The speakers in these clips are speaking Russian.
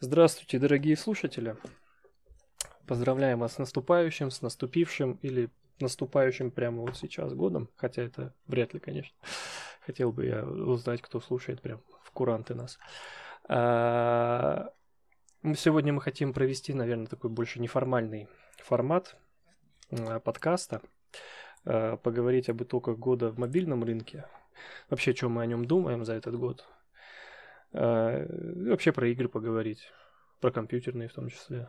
Здравствуйте, дорогие слушатели. Поздравляем вас с наступающим, с наступившим или наступающим прямо вот сейчас годом. Хотя это вряд ли, конечно. Хотел бы я узнать, кто слушает прям в куранты нас. А, сегодня мы хотим провести, наверное, такой больше неформальный формат а, подкаста. А, поговорить об итогах года в мобильном рынке. Вообще, что мы о нем думаем за этот год а, вообще про игры поговорить. Про компьютерные в том числе.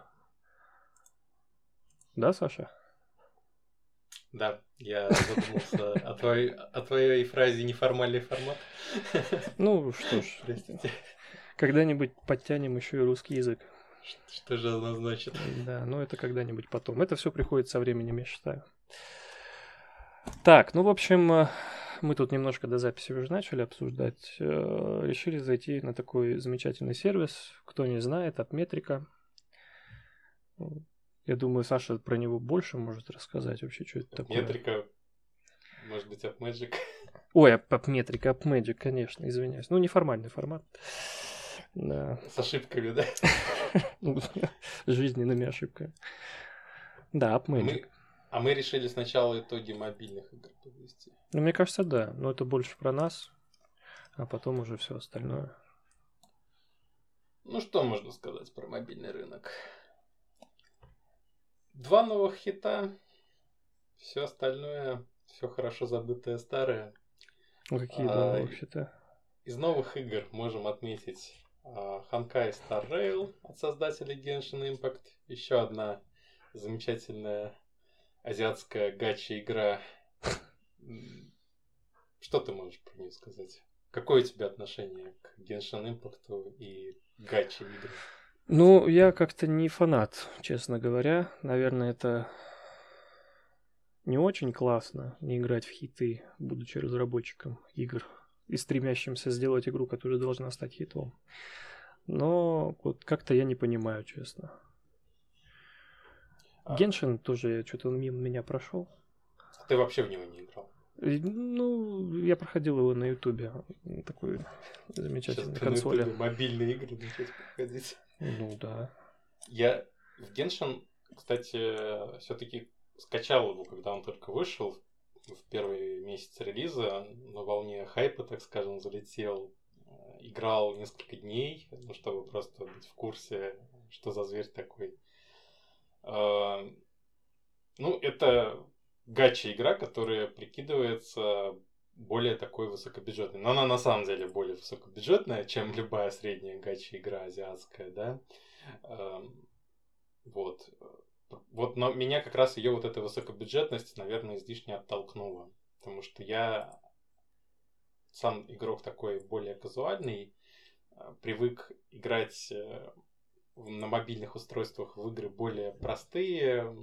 Да, Саша? Да, я задумался о твоей, о твоей фразе неформальный формат. Ну что ж, Простите. когда-нибудь подтянем еще и русский язык. Что же она значит? Да, но это когда-нибудь потом. Это все приходит со временем, я считаю. Так, ну, в общем, мы тут немножко до записи уже начали обсуждать, э, решили зайти на такой замечательный сервис. Кто не знает, от Метрика. Я думаю, Саша про него больше может рассказать вообще, что это такое. Метрика, может быть, AppMagic. Ой, AppMetric, AppMagic, конечно, извиняюсь. Ну, неформальный формат. Да. С ошибками, да? Жизненными ошибками. Да, AppMagic. А мы решили сначала итоги мобильных игр подвести. Ну, мне кажется, да. Но это больше про нас, а потом уже все остальное. Ну, что можно сказать про мобильный рынок? Два новых хита, все остальное, все хорошо забытое старое. Ну, какие а, два новых хита? Из новых игр можем отметить Honkai Star Rail от создателей Genshin Impact. Еще одна замечательная азиатская гача игра. Что ты можешь про нее сказать? Какое у тебя отношение к Genshin Impact и гаче игры? Ну, я как-то не фанат, честно говоря. Наверное, это не очень классно не играть в хиты, будучи разработчиком игр и стремящимся сделать игру, которая должна стать хитом. Но вот как-то я не понимаю, честно. А... Геншин тоже что-то он мимо меня прошел. Ты вообще в него не играл? Ну, я проходил его на Ютубе. Такой замечательный Сейчас консоли. На мобильные игры начать проходить. Ну да. Я в Геншин, кстати, все-таки скачал его, когда он только вышел в первый месяц релиза, на волне хайпа, так скажем, залетел. Играл несколько дней, ну, чтобы просто быть в курсе, что за зверь такой. Ну, это гача игра, которая прикидывается более такой высокобюджетной. Но она на самом деле более высокобюджетная, чем любая средняя гача игра азиатская, да. Вот. Вот, но меня как раз ее вот эта высокобюджетность, наверное, излишне оттолкнула. Потому что я сам игрок такой более казуальный, а, привык играть э, на мобильных устройствах в игры более простые,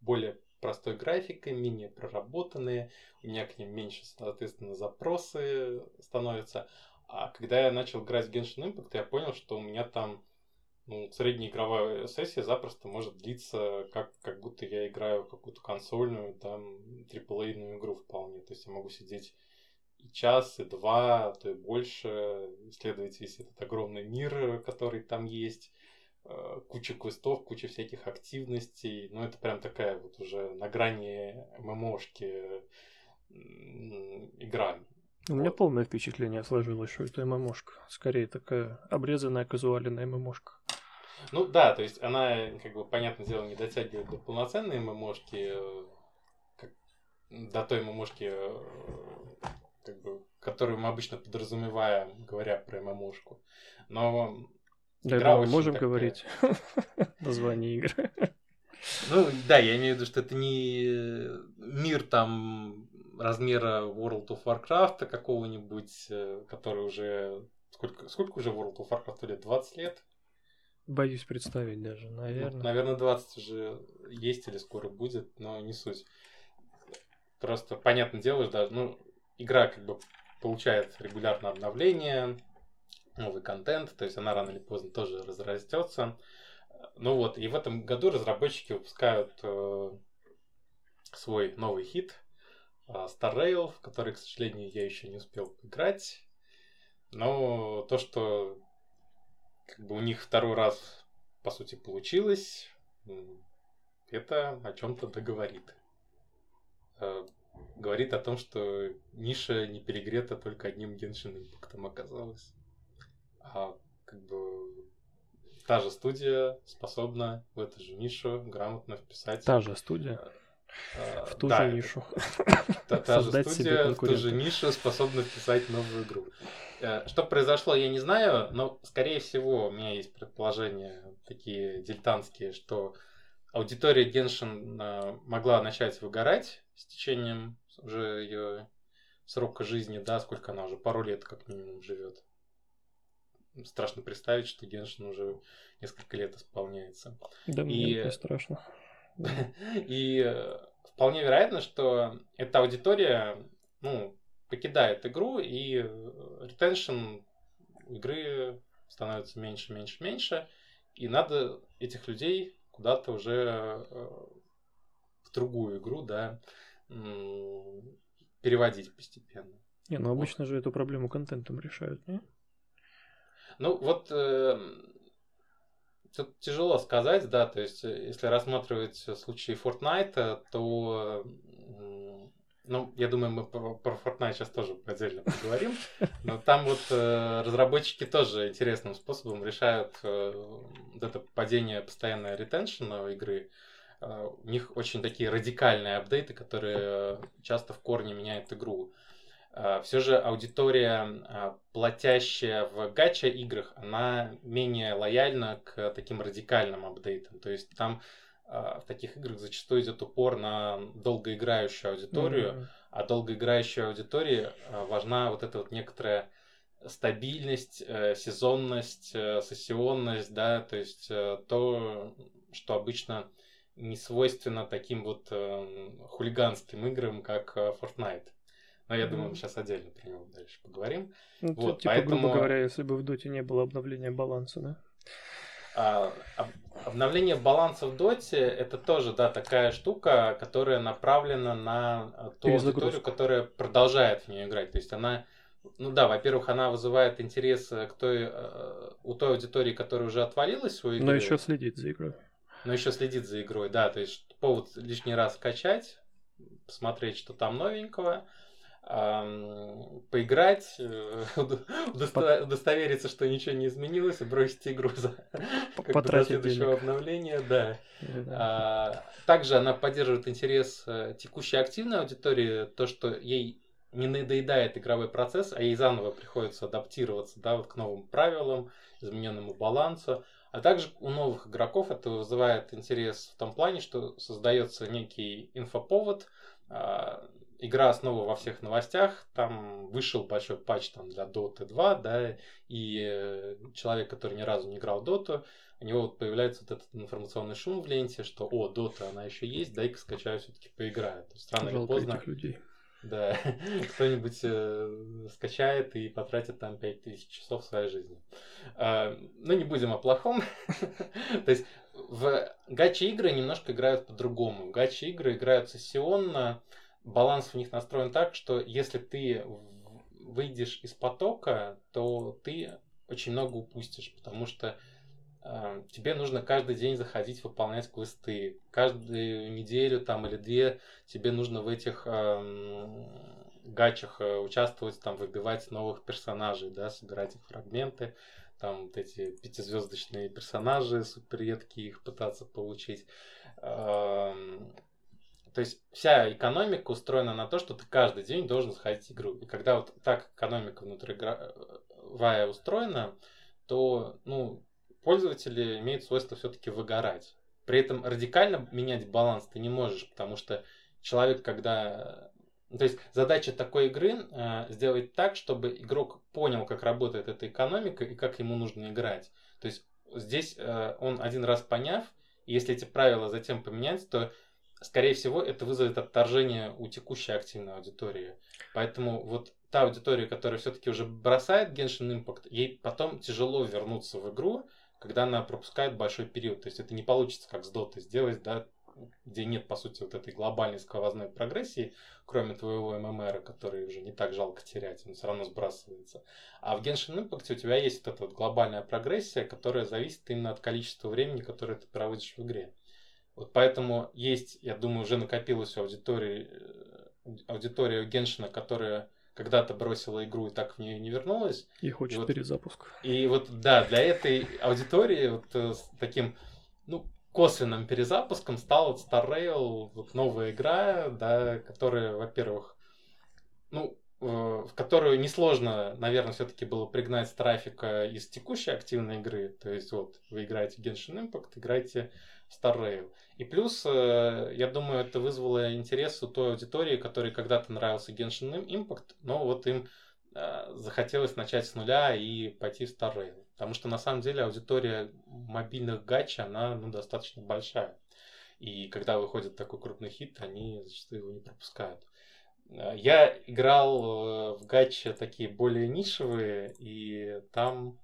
более простой графикой, менее проработанные, у меня к ним меньше, соответственно, запросы становятся. А когда я начал играть в Genshin Impact, я понял, что у меня там ну, средняя игровая сессия запросто может длиться, как, как будто я играю какую-то консольную, там, триплейную игру вполне. То есть я могу сидеть и час, и два, а то и больше, исследовать весь этот огромный мир, который там есть, э, куча квестов, куча всяких активностей. Ну, это прям такая вот уже на грани ММОшки игра. У вот. меня полное впечатление сложилось, что это ММОшка. Скорее такая обрезанная казуальная ММОшка. Ну да, то есть она, как бы, понятное дело, не дотягивает до полноценной ММОшки, э, как, до той ММОшки, э, как бы, которую мы обычно подразумеваем, говоря про ММОшку. Но да, игра мы можем такая... говорить название игры. Ну, да, я имею в виду, что это не мир там размера World of Warcraft какого-нибудь, э, который уже... Сколько, сколько уже World of Warcraft лет? 20 лет? Боюсь представить даже, наверное. Ну, наверное, 20 уже есть или скоро будет, но не суть. Просто, понятное дело, да, ну, игра как бы получает регулярно обновления, новый контент, то есть она рано или поздно тоже разрастется. Ну вот, и в этом году разработчики выпускают э, свой новый хит э, Star Rail, в который, к сожалению, я еще не успел играть. Но то, что как бы у них второй раз, по сути, получилось. Это о чем-то договорит. Э, говорит о том, что ниша не перегрета только одним Genshin импактом оказалась. А как бы та же студия способна в эту же нишу грамотно вписать. Та же студия. Э, в ту да, же нишу. Та, та же студия в ту же нишу способна вписать новую игру. Э, что произошло, я не знаю, но, скорее всего, у меня есть предположения такие дилетантские, что аудитория Геншин э, могла начать выгорать с течением уже ее срока жизни, да, сколько она уже, пару лет как минимум живет. Страшно представить, что Геншин уже несколько лет исполняется. Да, мне не страшно. И э, вполне вероятно, что эта аудитория, ну, покидает игру, и ретеншн игры становится меньше, меньше, меньше, и надо этих людей куда-то уже э, в другую игру, да, переводить постепенно. Не, ну обычно вот. же эту проблему контентом решают, не? Ну вот э, тут тяжело сказать, да, то есть э, если рассматривать случаи Fortnite, то ну, я думаю, мы про, про Fortnite сейчас тоже отдельно поговорим. Но там вот э, разработчики тоже интересным способом решают э, вот это падение постоянное ретеншена игры. Э, у них очень такие радикальные апдейты, которые часто в корне меняют игру. Э, все же аудитория, э, платящая в гача играх, она менее лояльна к таким радикальным апдейтам. То есть там в таких играх зачастую идет упор на долгоиграющую аудиторию, mm-hmm. а долгоиграющей аудитории а, важна вот эта вот некоторая стабильность, э, сезонность, э, сессионность, да, то есть э, то, что обычно не свойственно таким вот хулиганским играм, как Fortnite. Но я думаю, мы сейчас отдельно про него дальше поговорим. Ну, вот, типа, поэтому... грубо говоря, если бы в Доте не было обновления баланса, да? А, обновление баланса в доте это тоже да, такая штука, которая направлена на а, ту аудиторию, которая продолжает в нее играть. То есть она, ну да, во-первых, она вызывает интерес к той, э, у той аудитории, которая уже отвалилась свою игру. Но еще следит за игрой. Но еще следит за игрой, да. То есть повод лишний раз качать, посмотреть, что там новенького поиграть, э, удостовериться, что ничего не изменилось, и бросить игру за как до следующего обновления. Да. А, также она поддерживает интерес э, текущей активной аудитории, то, что ей не надоедает игровой процесс, а ей заново приходится адаптироваться да, вот к новым правилам, измененному балансу. А также у новых игроков это вызывает интерес в том плане, что создается некий инфоповод, а, игра снова во всех новостях, там вышел большой патч там, для Dota 2, да, и э, человек, который ни разу не играл в Dota, у него вот появляется вот этот информационный шум в ленте, что о, Dota, она еще есть, дай-ка скачаю, все-таки поиграю. То есть, странно или поздно. Этих людей. Да, кто-нибудь э, скачает и потратит там 5000 часов своей жизни. Э, ну, не будем о плохом. То есть в гачи игры немножко играют по-другому. Гачи игры играют сессионно, баланс в них настроен так, что если ты выйдешь из потока, то ты очень много упустишь, потому что э, тебе нужно каждый день заходить, выполнять квесты. Каждую неделю там или две тебе нужно в этих э, гачах участвовать, там выбивать новых персонажей, да, собирать их фрагменты, там вот эти пятизвездочные персонажи супер редкие, их пытаться получить. Э, то есть вся экономика устроена на то, что ты каждый день должен сходить в игру. И когда вот так экономика внутриигровая устроена, то ну, пользователи имеют свойство все-таки выгорать. При этом радикально менять баланс ты не можешь, потому что человек, когда... То есть задача такой игры э, сделать так, чтобы игрок понял, как работает эта экономика и как ему нужно играть. То есть здесь э, он один раз поняв, если эти правила затем поменять, то скорее всего, это вызовет отторжение у текущей активной аудитории. Поэтому вот та аудитория, которая все-таки уже бросает Genshin Impact, ей потом тяжело вернуться в игру, когда она пропускает большой период. То есть это не получится как с Dota сделать, да, где нет, по сути, вот этой глобальной сквозной прогрессии, кроме твоего ММР, который уже не так жалко терять, он все равно сбрасывается. А в Genshin Impact у тебя есть вот эта вот глобальная прогрессия, которая зависит именно от количества времени, которое ты проводишь в игре. Вот поэтому есть, я думаю, уже накопилась у аудитории, э, аудитория Геншина, которая когда-то бросила игру и так в нее не вернулась. И хочет и вот, перезапуск. И вот, да, для этой аудитории вот э, с таким, ну, косвенным перезапуском стал вот Star Rail, вот новая игра, да, которая, во-первых, ну, э, в которую несложно, наверное, все-таки было пригнать трафика из текущей активной игры. То есть вот вы играете Genshin Impact, играете Star. И плюс, э, я думаю, это вызвало интерес у той аудитории, которой когда-то нравился Genshin Impact, но вот им э, захотелось начать с нуля и пойти в Star Rail. Потому что на самом деле аудитория мобильных гачи, она ну, достаточно большая. И когда выходит такой крупный хит, они зачастую его не пропускают. Э, я играл в гачи такие более нишевые, и там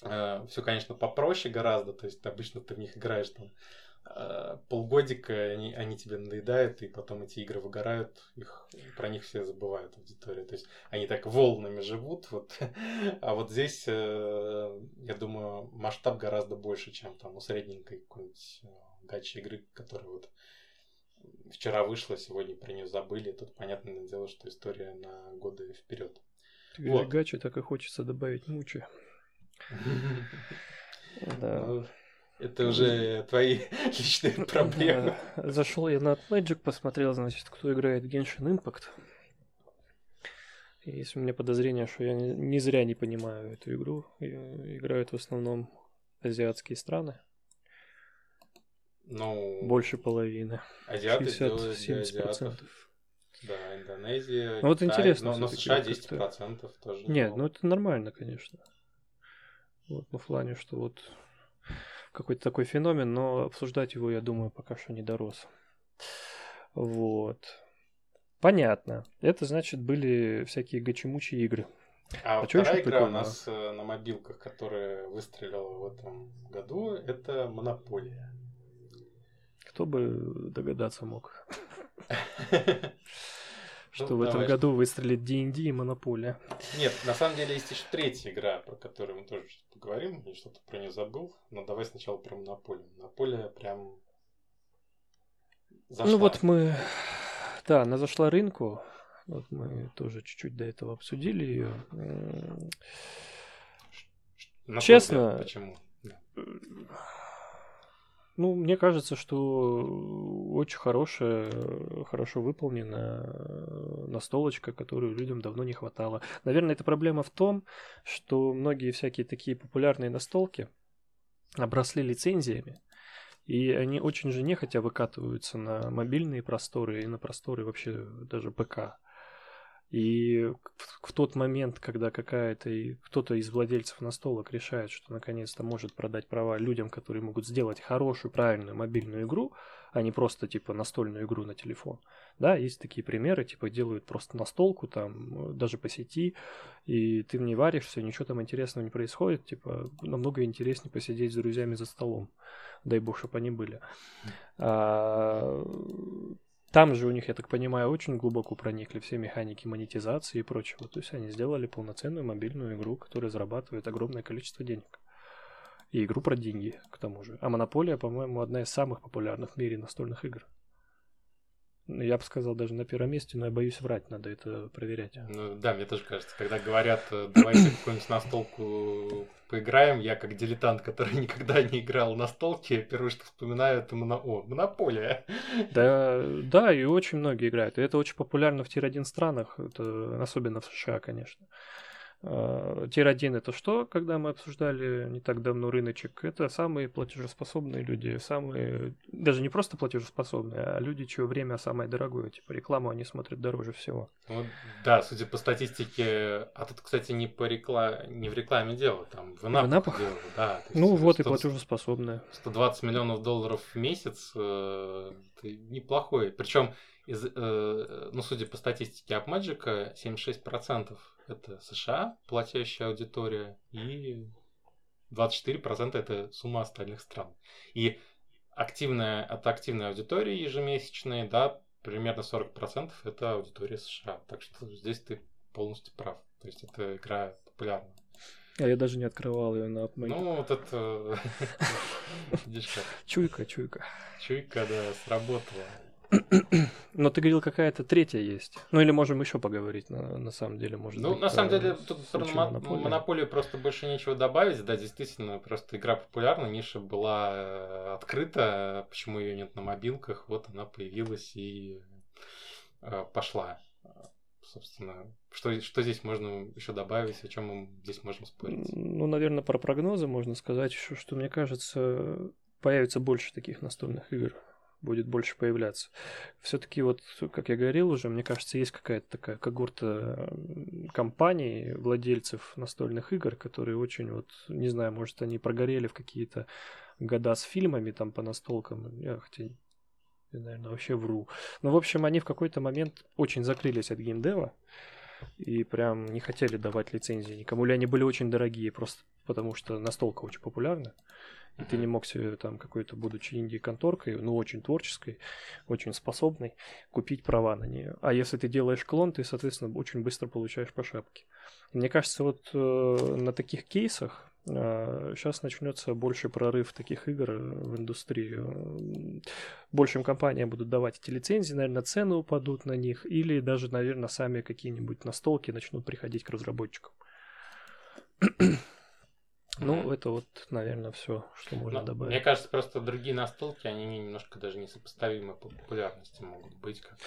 все, конечно, попроще гораздо. То есть обычно ты в них играешь там э, полгодика, они, они тебе надоедают, и потом эти игры выгорают, их, про них все забывают аудитория. То есть они так волнами живут. Вот. А вот здесь, э, я думаю, масштаб гораздо больше, чем там у средненькой какой-нибудь гачи игры, которая вот вчера вышла, сегодня про нее забыли. Тут понятное дело, что история на годы вперед. Вот. Гачи так и хочется добавить мучи. Да. Ну, это уже твои личные проблемы. Зашел я на Magic, посмотрел, значит, кто играет Genshin Impact. И есть у меня подозрение, что я не зря не понимаю эту игру. Ее играют в основном азиатские страны. Ну, Больше половины. Азиаты 60-70%. Да, Индонезия. Ну, вот интересно. Но, но США 10% тоже. Нет, ну это нормально, конечно. Вот, ну, в плане, что вот какой-то такой феномен, но обсуждать его, я думаю, пока что не дорос. Вот. Понятно. Это значит были всякие гачемучи игры. А, а вторая игра у нас э, на мобилках, которая выстрелила в этом году, это Монополия. Кто бы догадаться мог. Что ну, в этом году выстрелит D&D и Монополия. Нет, на самом деле есть еще третья игра, про которую мы тоже поговорим. Я что-то про нее забыл. Но давай сначала про Монополию. Монополия прям зашла. Ну вот мы... Да, она зашла рынку. Вот мы тоже чуть-чуть до этого обсудили ее. Честно... Почему? Ну, мне кажется, что очень хорошая, хорошо выполненная настолочка, которую людям давно не хватало. Наверное, эта проблема в том, что многие всякие такие популярные настолки обросли лицензиями, и они очень же нехотя выкатываются на мобильные просторы и на просторы вообще даже ПК. И в, тот момент, когда какая-то кто-то из владельцев настолок решает, что наконец-то может продать права людям, которые могут сделать хорошую, правильную мобильную игру, а не просто типа настольную игру на телефон. Да, есть такие примеры, типа делают просто настолку там, даже по сети, и ты в ней варишься, ничего там интересного не происходит, типа намного интереснее посидеть с друзьями за столом. Дай бог, чтобы они были. А, там же у них, я так понимаю, очень глубоко проникли все механики монетизации и прочего. То есть они сделали полноценную мобильную игру, которая зарабатывает огромное количество денег. И игру про деньги, к тому же. А Монополия, по-моему, одна из самых популярных в мире настольных игр. Я бы сказал, даже на первом месте, но я боюсь врать, надо это проверять. Ну да, мне тоже кажется, когда говорят, э, давайте какую-нибудь настолку поиграем, я как дилетант, который никогда не играл на столке, первое, что вспоминаю, это моно... О, монополия. Да, да, и очень многие играют. И это очень популярно в tier-1 странах, это особенно в США, конечно. А, Tier-1 это что, когда мы обсуждали не так давно рыночек? Это самые платежеспособные люди, самые, даже не просто платежеспособные, а люди, чье время самое дорогое. Типа рекламу они смотрят дороже всего. Ну, да, судя по статистике, а тут, кстати, не по рекламе, не в рекламе дело, там в in-app ах дело, да. Ну вот 100, и платежеспособные. 120 миллионов долларов в месяц, э, неплохой. Причем, из, э, ну, судя по статистике AppMagic, 76% это США, платящая аудитория, и 24% это сумма остальных стран. И активная, от активной аудитории ежемесячной, да, примерно 40% это аудитория США. Так что здесь ты полностью прав. То есть эта игра популярна. А я даже не открывал ее на AppMate. Ну, вот это... Чуйка, чуйка. Чуйка, да, сработала. Но ты говорил, какая-то третья есть. Ну или можем еще поговорить, на, на самом деле, может Ну, быть, на самом деле, тут про монополию. монополию просто больше нечего добавить. Да, действительно, просто игра популярна, ниша была э, открыта. Почему ее нет на мобилках? Вот она появилась и э, пошла. Собственно, что, что здесь можно еще добавить, о чем мы здесь можем спорить? Ну, наверное, про прогнозы можно сказать еще, что мне кажется, появится больше таких настольных игр будет больше появляться. Все-таки вот, как я говорил уже, мне кажется, есть какая-то такая когорта компаний, владельцев настольных игр, которые очень вот, не знаю, может, они прогорели в какие-то года с фильмами там по настолкам, я хотя я, наверное, вообще вру. Но, в общем, они в какой-то момент очень закрылись от геймдева и прям не хотели давать лицензии никому, или они были очень дорогие, просто потому что настолка очень популярна. И ты не мог себе там какой-то, будучи инди-конторкой, ну, очень творческой, очень способной, купить права на нее. А если ты делаешь клон, ты, соответственно, очень быстро получаешь по шапке. Мне кажется, вот э, на таких кейсах э, сейчас начнется больше прорыв таких игр в индустрию. Большим компаниям будут давать эти лицензии, наверное, цены упадут на них, или даже, наверное, сами какие-нибудь настолки начнут приходить к разработчикам. Ну, это вот, наверное, все, что можно Но, добавить. Мне кажется, просто другие настолки, они немножко даже несопоставимы по популярности могут быть, как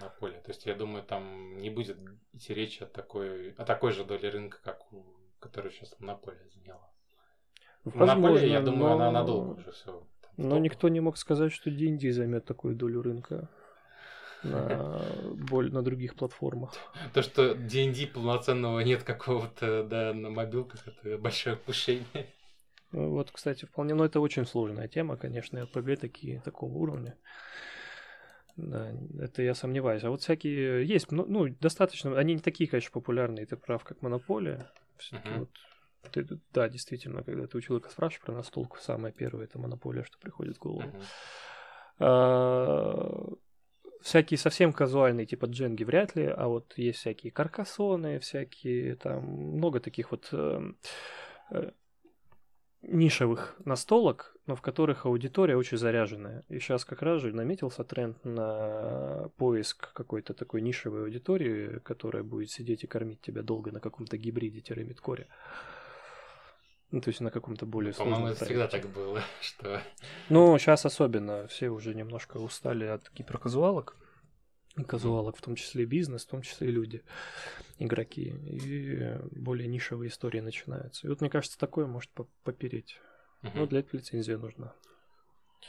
на поле. То есть, я думаю, там не будет идти речи о такой, о такой же доле рынка, как у которую сейчас монополия заняла. Возможно, монополия, я думаю, но... она надолго уже все. Но никто не мог сказать, что D&D займет такую долю рынка на, боль, на других платформах. То, что D&D полноценного нет какого-то, да, на мобилках, это большое упущение. Ну, вот, кстати, вполне, но это очень сложная тема, конечно, RPG такие, такого уровня. Да, это я сомневаюсь. А вот всякие есть, ну, ну достаточно, они не такие, конечно, популярные, ты прав, как Монополия. Все-таки uh-huh. вот ты, да, действительно, когда ты у человека спрашиваешь про настолку, самое первое это монополия, что приходит в голову. Uh-huh. А, всякие совсем казуальные, типа дженги вряд ли, а вот есть всякие каркасоны, всякие там, много таких вот э, э, нишевых настолок, но в которых аудитория очень заряженная. И сейчас как раз же наметился тренд на поиск какой-то такой нишевой аудитории, которая будет сидеть и кормить тебя долго на каком-то гибриде-мидкоре. Ну, то есть на каком-то более ну, По-моему, это всегда так было, что... Ну, сейчас особенно. Все уже немножко устали от гиперказуалок. И казуалок, в том числе и бизнес, в том числе и люди, игроки. И более нишевые истории начинаются. И вот, мне кажется, такое может попереть. Угу. Но для этого лицензия нужна.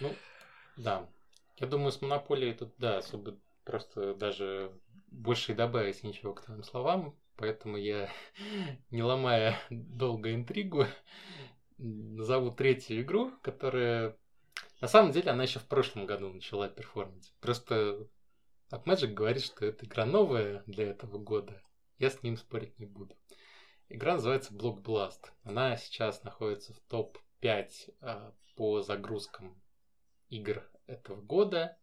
Ну, да. Я думаю, с монополией тут, да, особо просто даже больше и добавить ничего к твоим словам. Поэтому я, не ломая долго интригу, назову третью игру, которая... На самом деле она еще в прошлом году начала перформить. Просто AppMagic говорит, что это игра новая для этого года. Я с ним спорить не буду. Игра называется Block Blast. Она сейчас находится в топ-5 а, по загрузкам игр этого года.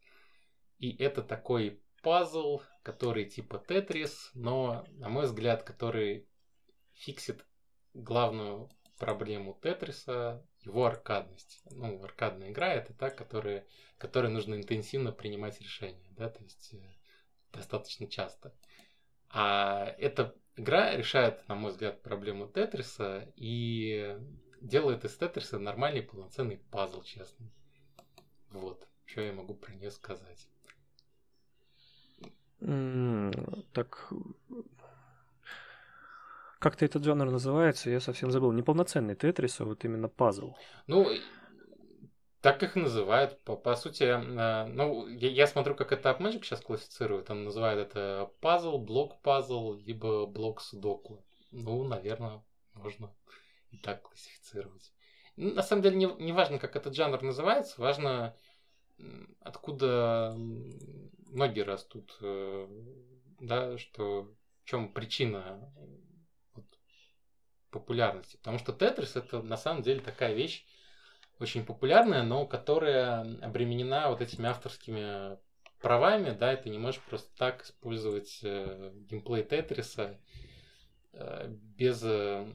И это такой пазл, который типа Тетрис, но, на мой взгляд, который фиксит главную проблему Тетриса, его аркадность. Ну, аркадная игра это та, которая, которой нужно интенсивно принимать решения, да, то есть э, достаточно часто. А эта игра решает, на мой взгляд, проблему Тетриса и делает из Тетриса нормальный полноценный пазл, честно. Вот, что я могу про нее сказать так как-то этот жанр называется, я совсем забыл. Неполноценный тетрис, а вот именно пазл. Ну, так их называют. По, по сути, э, ну, я, я смотрю, как это AppMagic сейчас классифицирует. Он называет это пазл, блок пазл, либо блок судоку. Ну, наверное, можно и так классифицировать. На самом деле, не, не важно, как этот жанр называется, важно, откуда ноги растут, э, да, что в чем причина вот, популярности. Потому что Тетрис это на самом деле такая вещь, очень популярная, но которая обременена вот этими авторскими правами, да, и ты не можешь просто так использовать э, геймплей Тетриса э, без э,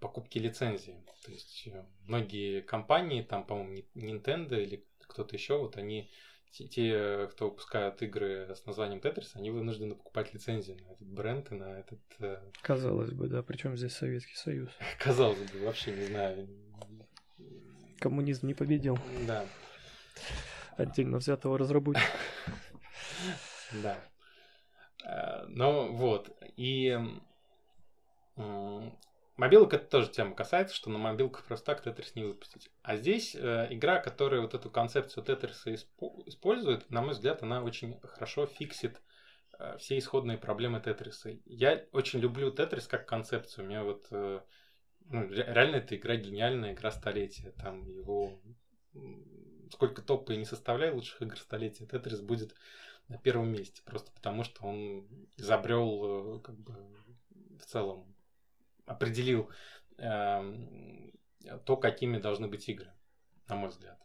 покупки лицензии. То есть э, многие компании, там, по-моему, Nintendo или кто-то еще, вот они те, кто выпускают игры с названием Тетрис, они вынуждены покупать лицензии на этот бренд и на этот... Э, Казалось бы, да, причем здесь Советский Союз. Казалось бы, вообще не знаю. Коммунизм не победил. Да отдельно взятого разработчика. Да. Ну вот, и мобилок это тоже тема касается, что на мобилках просто так Тетрис не выпустить. А здесь э, игра, которая вот эту концепцию Тетриса использует, на мой взгляд, она очень хорошо фиксит э, все исходные проблемы Тетриса. Я очень люблю Тетрис как концепцию. У меня вот ну, реально эта игра гениальная, игра столетия. Там его сколько топа и не составляй лучших игр столетия, Тетрис будет на первом месте. Просто потому, что он изобрел, э, как бы, в целом, определил э, то, какими должны быть игры, на мой взгляд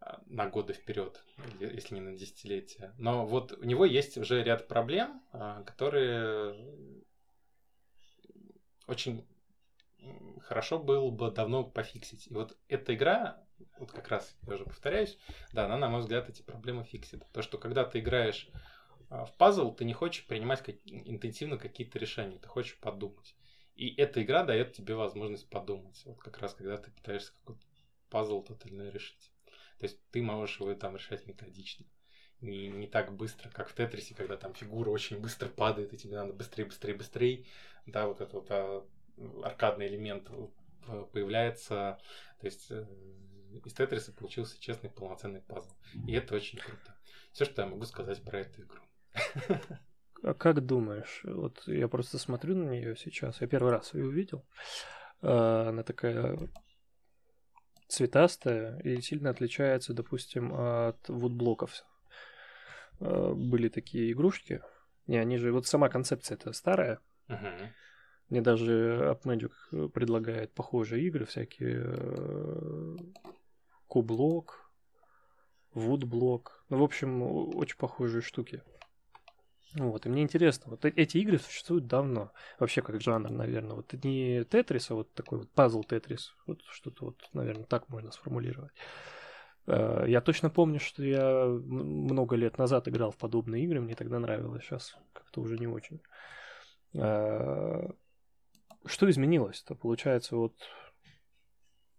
э, на годы вперед, если не на десятилетия. Но вот у него есть уже ряд проблем, э, которые очень хорошо было бы давно пофиксить. И вот эта игра, вот как раз, я уже повторяюсь, да, она, на мой взгляд, эти проблемы фиксит. То, что когда ты играешь а, в пазл, ты не хочешь принимать как, интенсивно какие-то решения, ты хочешь подумать. И эта игра дает тебе возможность подумать. Вот как раз, когда ты пытаешься какой-то пазл тотально решить. То есть ты можешь его там решать методично. Не, не так быстро, как в Тетрисе, когда там фигура очень быстро падает, и тебе надо быстрее, быстрее, быстрее. Да, вот это вот а, аркадный элемент появляется. То есть э, из Тетриса получился честный полноценный пазл. И это очень круто. Все, что я могу сказать про эту игру. А как думаешь, вот я просто смотрю на нее сейчас, я первый раз ее увидел, а, она такая цветастая и сильно отличается, допустим, от вудблоков. А, были такие игрушки, не, они же, вот сама концепция это старая, uh-huh. Мне даже AppMagic предлагает похожие игры, всякие э, Кублок, Вудблок. Ну, в общем, очень похожие штуки. Вот, и мне интересно, вот э, эти игры существуют давно, вообще как жанр, наверное, вот не Тетрис, а вот такой вот пазл Тетрис, вот что-то вот, наверное, так можно сформулировать. Э, я точно помню, что я много лет назад играл в подобные игры, мне тогда нравилось, сейчас как-то уже не очень. Что изменилось-то? Получается, вот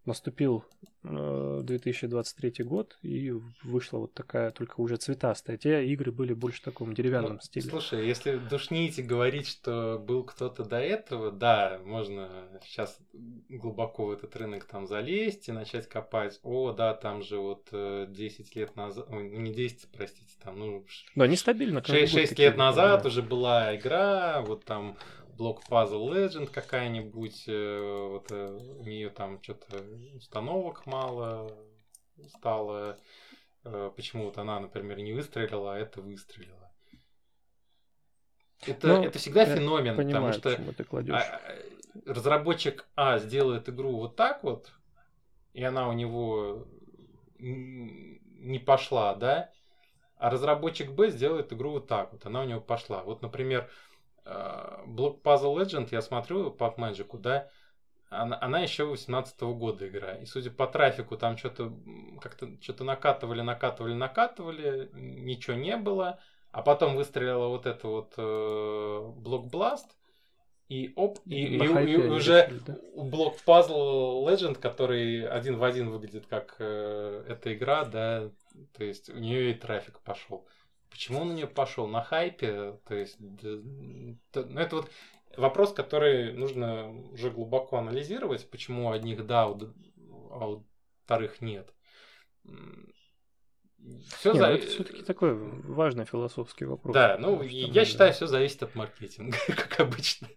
наступил 2023 э, год, и вышла вот такая только уже цветастая. Те игры были больше в таком деревянном ну, стиле. Слушай, если душните говорить, что был кто-то до этого, да, можно сейчас глубоко в этот рынок там залезть и начать копать. О, да, там же вот 10 э, лет назад, ну не 10, простите, там, ну... Да, нестабильно. 6, 6 лет назад да. уже была игра, вот там блок Puzzle Legend какая-нибудь, э, вот э, у нее там что-то установок мало стало, э, почему вот она, например, не выстрелила, а это выстрелила. Это, ну, это всегда феномен, понимаю, потому что ты кладешь. А, разработчик А сделает игру вот так вот, и она у него не пошла, да, а разработчик Б сделает игру вот так вот, она у него пошла. Вот, например, Block Puzzle Legend, я смотрю по Magic, да, она, она еще 18 -го года игра. И судя по трафику, там что-то как-то что-то накатывали, накатывали, накатывали, ничего не было. А потом выстрелила вот это вот э, блок Blast, и оп, и, и, и, и уже решили, да? блок Puzzle Legend, который один в один выглядит как э, эта игра, да, то есть у нее и трафик пошел. Почему он на нее пошел? На хайпе? То есть, ну, это вот вопрос, который нужно уже глубоко анализировать, почему одних да, а у вторых нет. Все не, за... Ну, это все-таки такой важный философский вопрос. Да, ну я мы... считаю, все зависит от маркетинга, как обычно.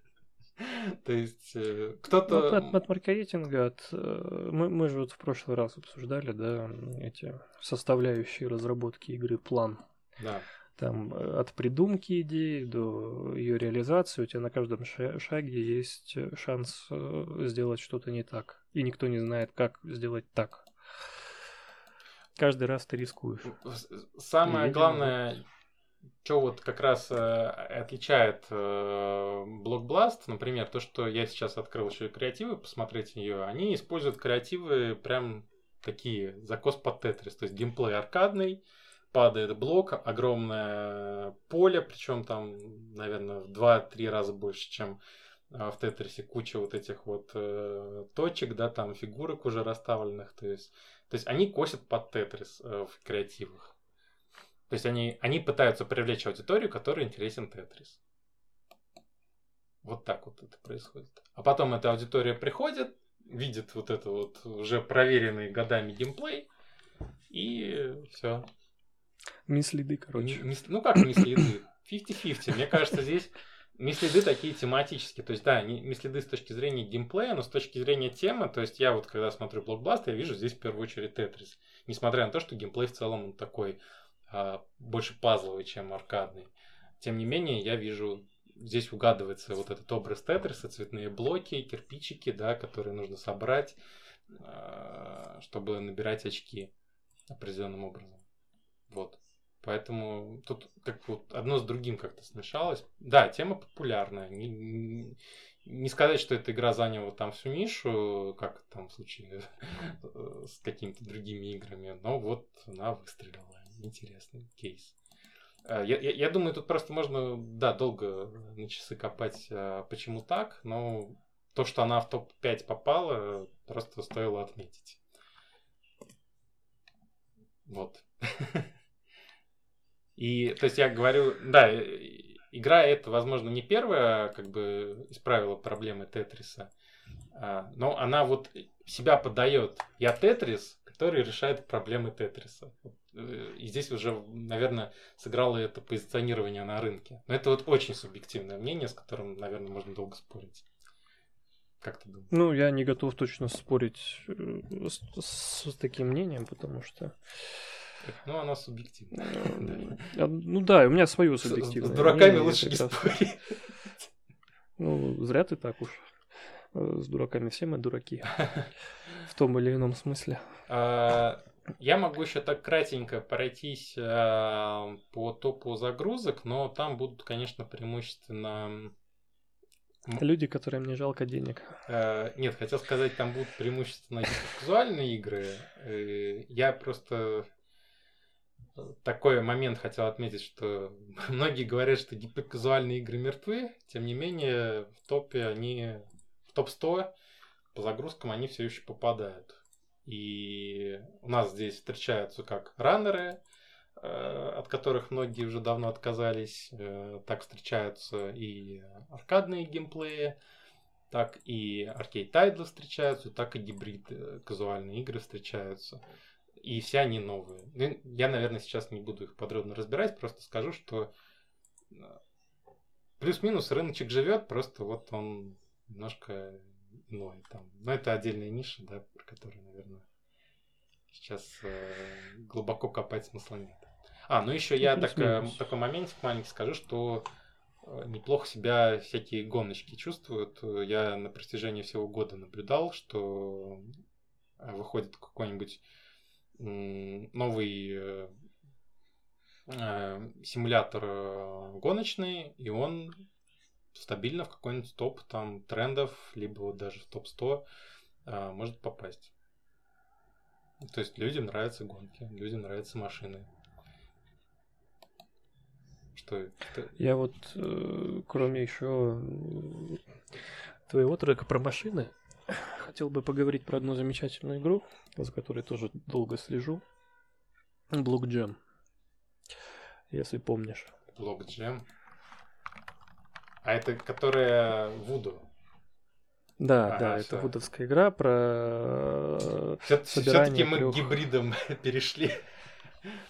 То есть э, кто-то... Ну, от, от маркетинга, от... Э, мы, мы же вот в прошлый раз обсуждали, да, эти составляющие разработки игры план. Да. Там э, от придумки идеи до ее реализации у тебя на каждом шаге есть шанс э, сделать что-то не так. и никто не знает, как сделать так. Каждый раз ты рискуешь. Самое главное, что вот как раз э, отличает э, Блокбласт, например, то, что я сейчас открыл еще креативы, посмотреть ее, они используют креативы прям такие, закос под тетрис, то есть геймплей аркадный, падает блок, огромное поле, причем там, наверное, в 2-3 раза больше, чем э, в Тетрисе куча вот этих вот э, точек, да, там фигурок уже расставленных, то есть, то есть они косят под Тетрис э, в креативах. То есть они, они пытаются привлечь аудиторию, которой интересен Тетрис. Вот так вот это происходит. А потом эта аудитория приходит, видит вот это вот уже проверенный годами геймплей, и все. Мислиды, короче. Не, ну как мислиды? 50-50. Мне кажется, здесь мислиды такие тематические. То есть, да, мислиды с точки зрения геймплея, но с точки зрения темы. То есть, я вот когда смотрю блокбаст, я вижу здесь в первую очередь Тетрис. Несмотря на то, что геймплей в целом такой а, больше пазловый, чем аркадный. Тем не менее, я вижу, здесь угадывается вот этот образ Тетриса, цветные блоки, кирпичики, да, которые нужно собрать, а, чтобы набирать очки определенным образом. Вот. Поэтому тут как вот одно с другим как-то смешалось. Да, тема популярная. Не, не сказать, что эта игра заняла там всю нишу, как там в случае с какими-то другими играми, но вот она выстрелила интересный кейс. Э, я, я, я думаю, тут просто можно, да, долго на часы копать, а, почему так, но то, что она в топ-5 попала, просто стоило отметить. Вот. И, то есть я говорю, да, игра это, возможно, не первая, как бы исправила проблемы Тетриса, а, но она вот себя подает. Я Тетрис, который решает проблемы Тетриса. Э, и здесь уже, наверное, сыграло это позиционирование на рынке. Но это вот очень субъективное мнение, с которым, наверное, можно долго спорить. Как ты думаешь? Ну, я не готов точно спорить э, с, с таким мнением, потому что... Ну, она субъективная. Э, ну да, у меня свое субъективное. С, дураками лучше не спорить. Ну, зря ты так уж. С дураками все мы дураки. В том или ином смысле. А, я могу еще так кратенько пройтись э, по топу загрузок, но там будут, конечно, преимущественно... Люди, которым не жалко денег. Э, нет, хотел сказать, там будут преимущественно казуальные игры. Э, я просто такой момент хотел отметить, что многие говорят, что гиперказуальные игры мертвы, тем не менее в топе они, в топ-100 по загрузкам они все еще попадают. И у нас здесь встречаются как раннеры, э, от которых многие уже давно отказались. Э, так встречаются и аркадные геймплеи, так и аркейд тайдлы встречаются, так и гибрид э, казуальные игры встречаются. И все они новые. Ну, я, наверное, сейчас не буду их подробно разбирать, просто скажу, что плюс-минус рыночек живет, просто вот он немножко иной там. Но это отдельная ниша, да, про которую, наверное, сейчас э, глубоко копать смысла нет. А, ну еще я так, э, такой моментик маленький скажу, что э, неплохо себя всякие гоночки чувствуют. Я на протяжении всего года наблюдал, что выходит какой-нибудь новый э, э, симулятор гоночный, и он стабильно в какой-нибудь топ там трендов, либо даже в топ-100 а, может попасть. То есть людям нравятся гонки, людям нравятся машины. Что это? Я вот, э, кроме еще твоего трека про машины, хотел бы поговорить про одну замечательную игру, за которой тоже долго слежу. Block Jam. Если помнишь. Block Jam? А это которая Вуду? Да, ага, да, все. это вудовская игра про все, Все-таки мы трех... к гибридам перешли.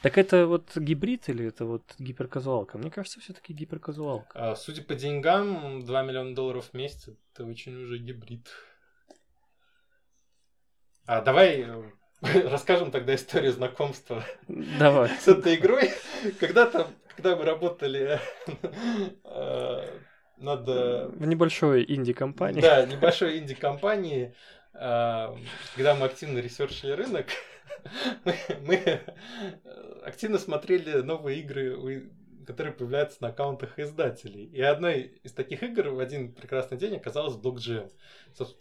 Так это вот гибрид или это вот гиперказуалка? Мне кажется, все-таки гиперказуалка. А, судя по деньгам, 2 миллиона долларов в месяц это очень уже гибрид. А давай э, расскажем тогда историю знакомства давай. с этой игрой. Когда-то, когда мы работали э, над... В небольшой инди-компании. Да, небольшой инди-компании. когда мы активно ресерчили рынок, мы активно смотрели новые игры, которые появляются на аккаунтах издателей. И одной из таких игр в один прекрасный день оказалась Blockjam.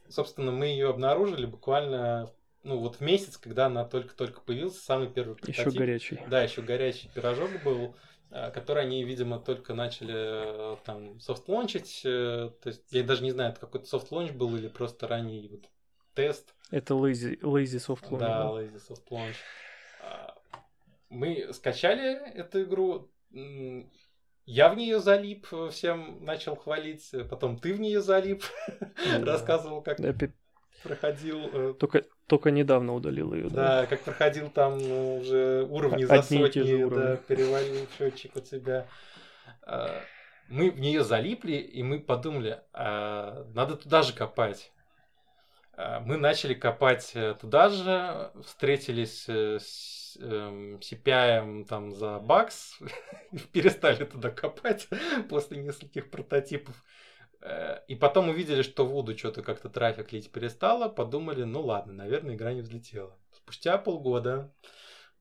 Собственно, мы ее обнаружили буквально ну вот в месяц, когда она только-только появилась, самый первый прототип. Еще горячий. Да, еще горячий пирожок был, э, который они, видимо, только начали э, там soft-launch ить. Э, то есть я даже не знаю, это какой-то soft launch был или просто ранний вот тест. Это lazy, lazy soft launch. Да, lazy soft launch. А, мы скачали эту игру, я в нее залип, всем начал хвалить, потом ты в нее залип, рассказывал, как проходил. Э, только, только недавно удалил ее. Да, да, как проходил там ну, уже уровни за сотни, да, перевалил счетчик у тебя. А, мы в нее залипли, и мы подумали, а, надо туда же копать. А, мы начали копать э, туда же, встретились э, с CPI там за бакс, перестали туда копать после нескольких прототипов. Э, и потом увидели, что Вуду что-то как-то трафик лить перестало, подумали, ну ладно, наверное, игра не взлетела. Спустя полгода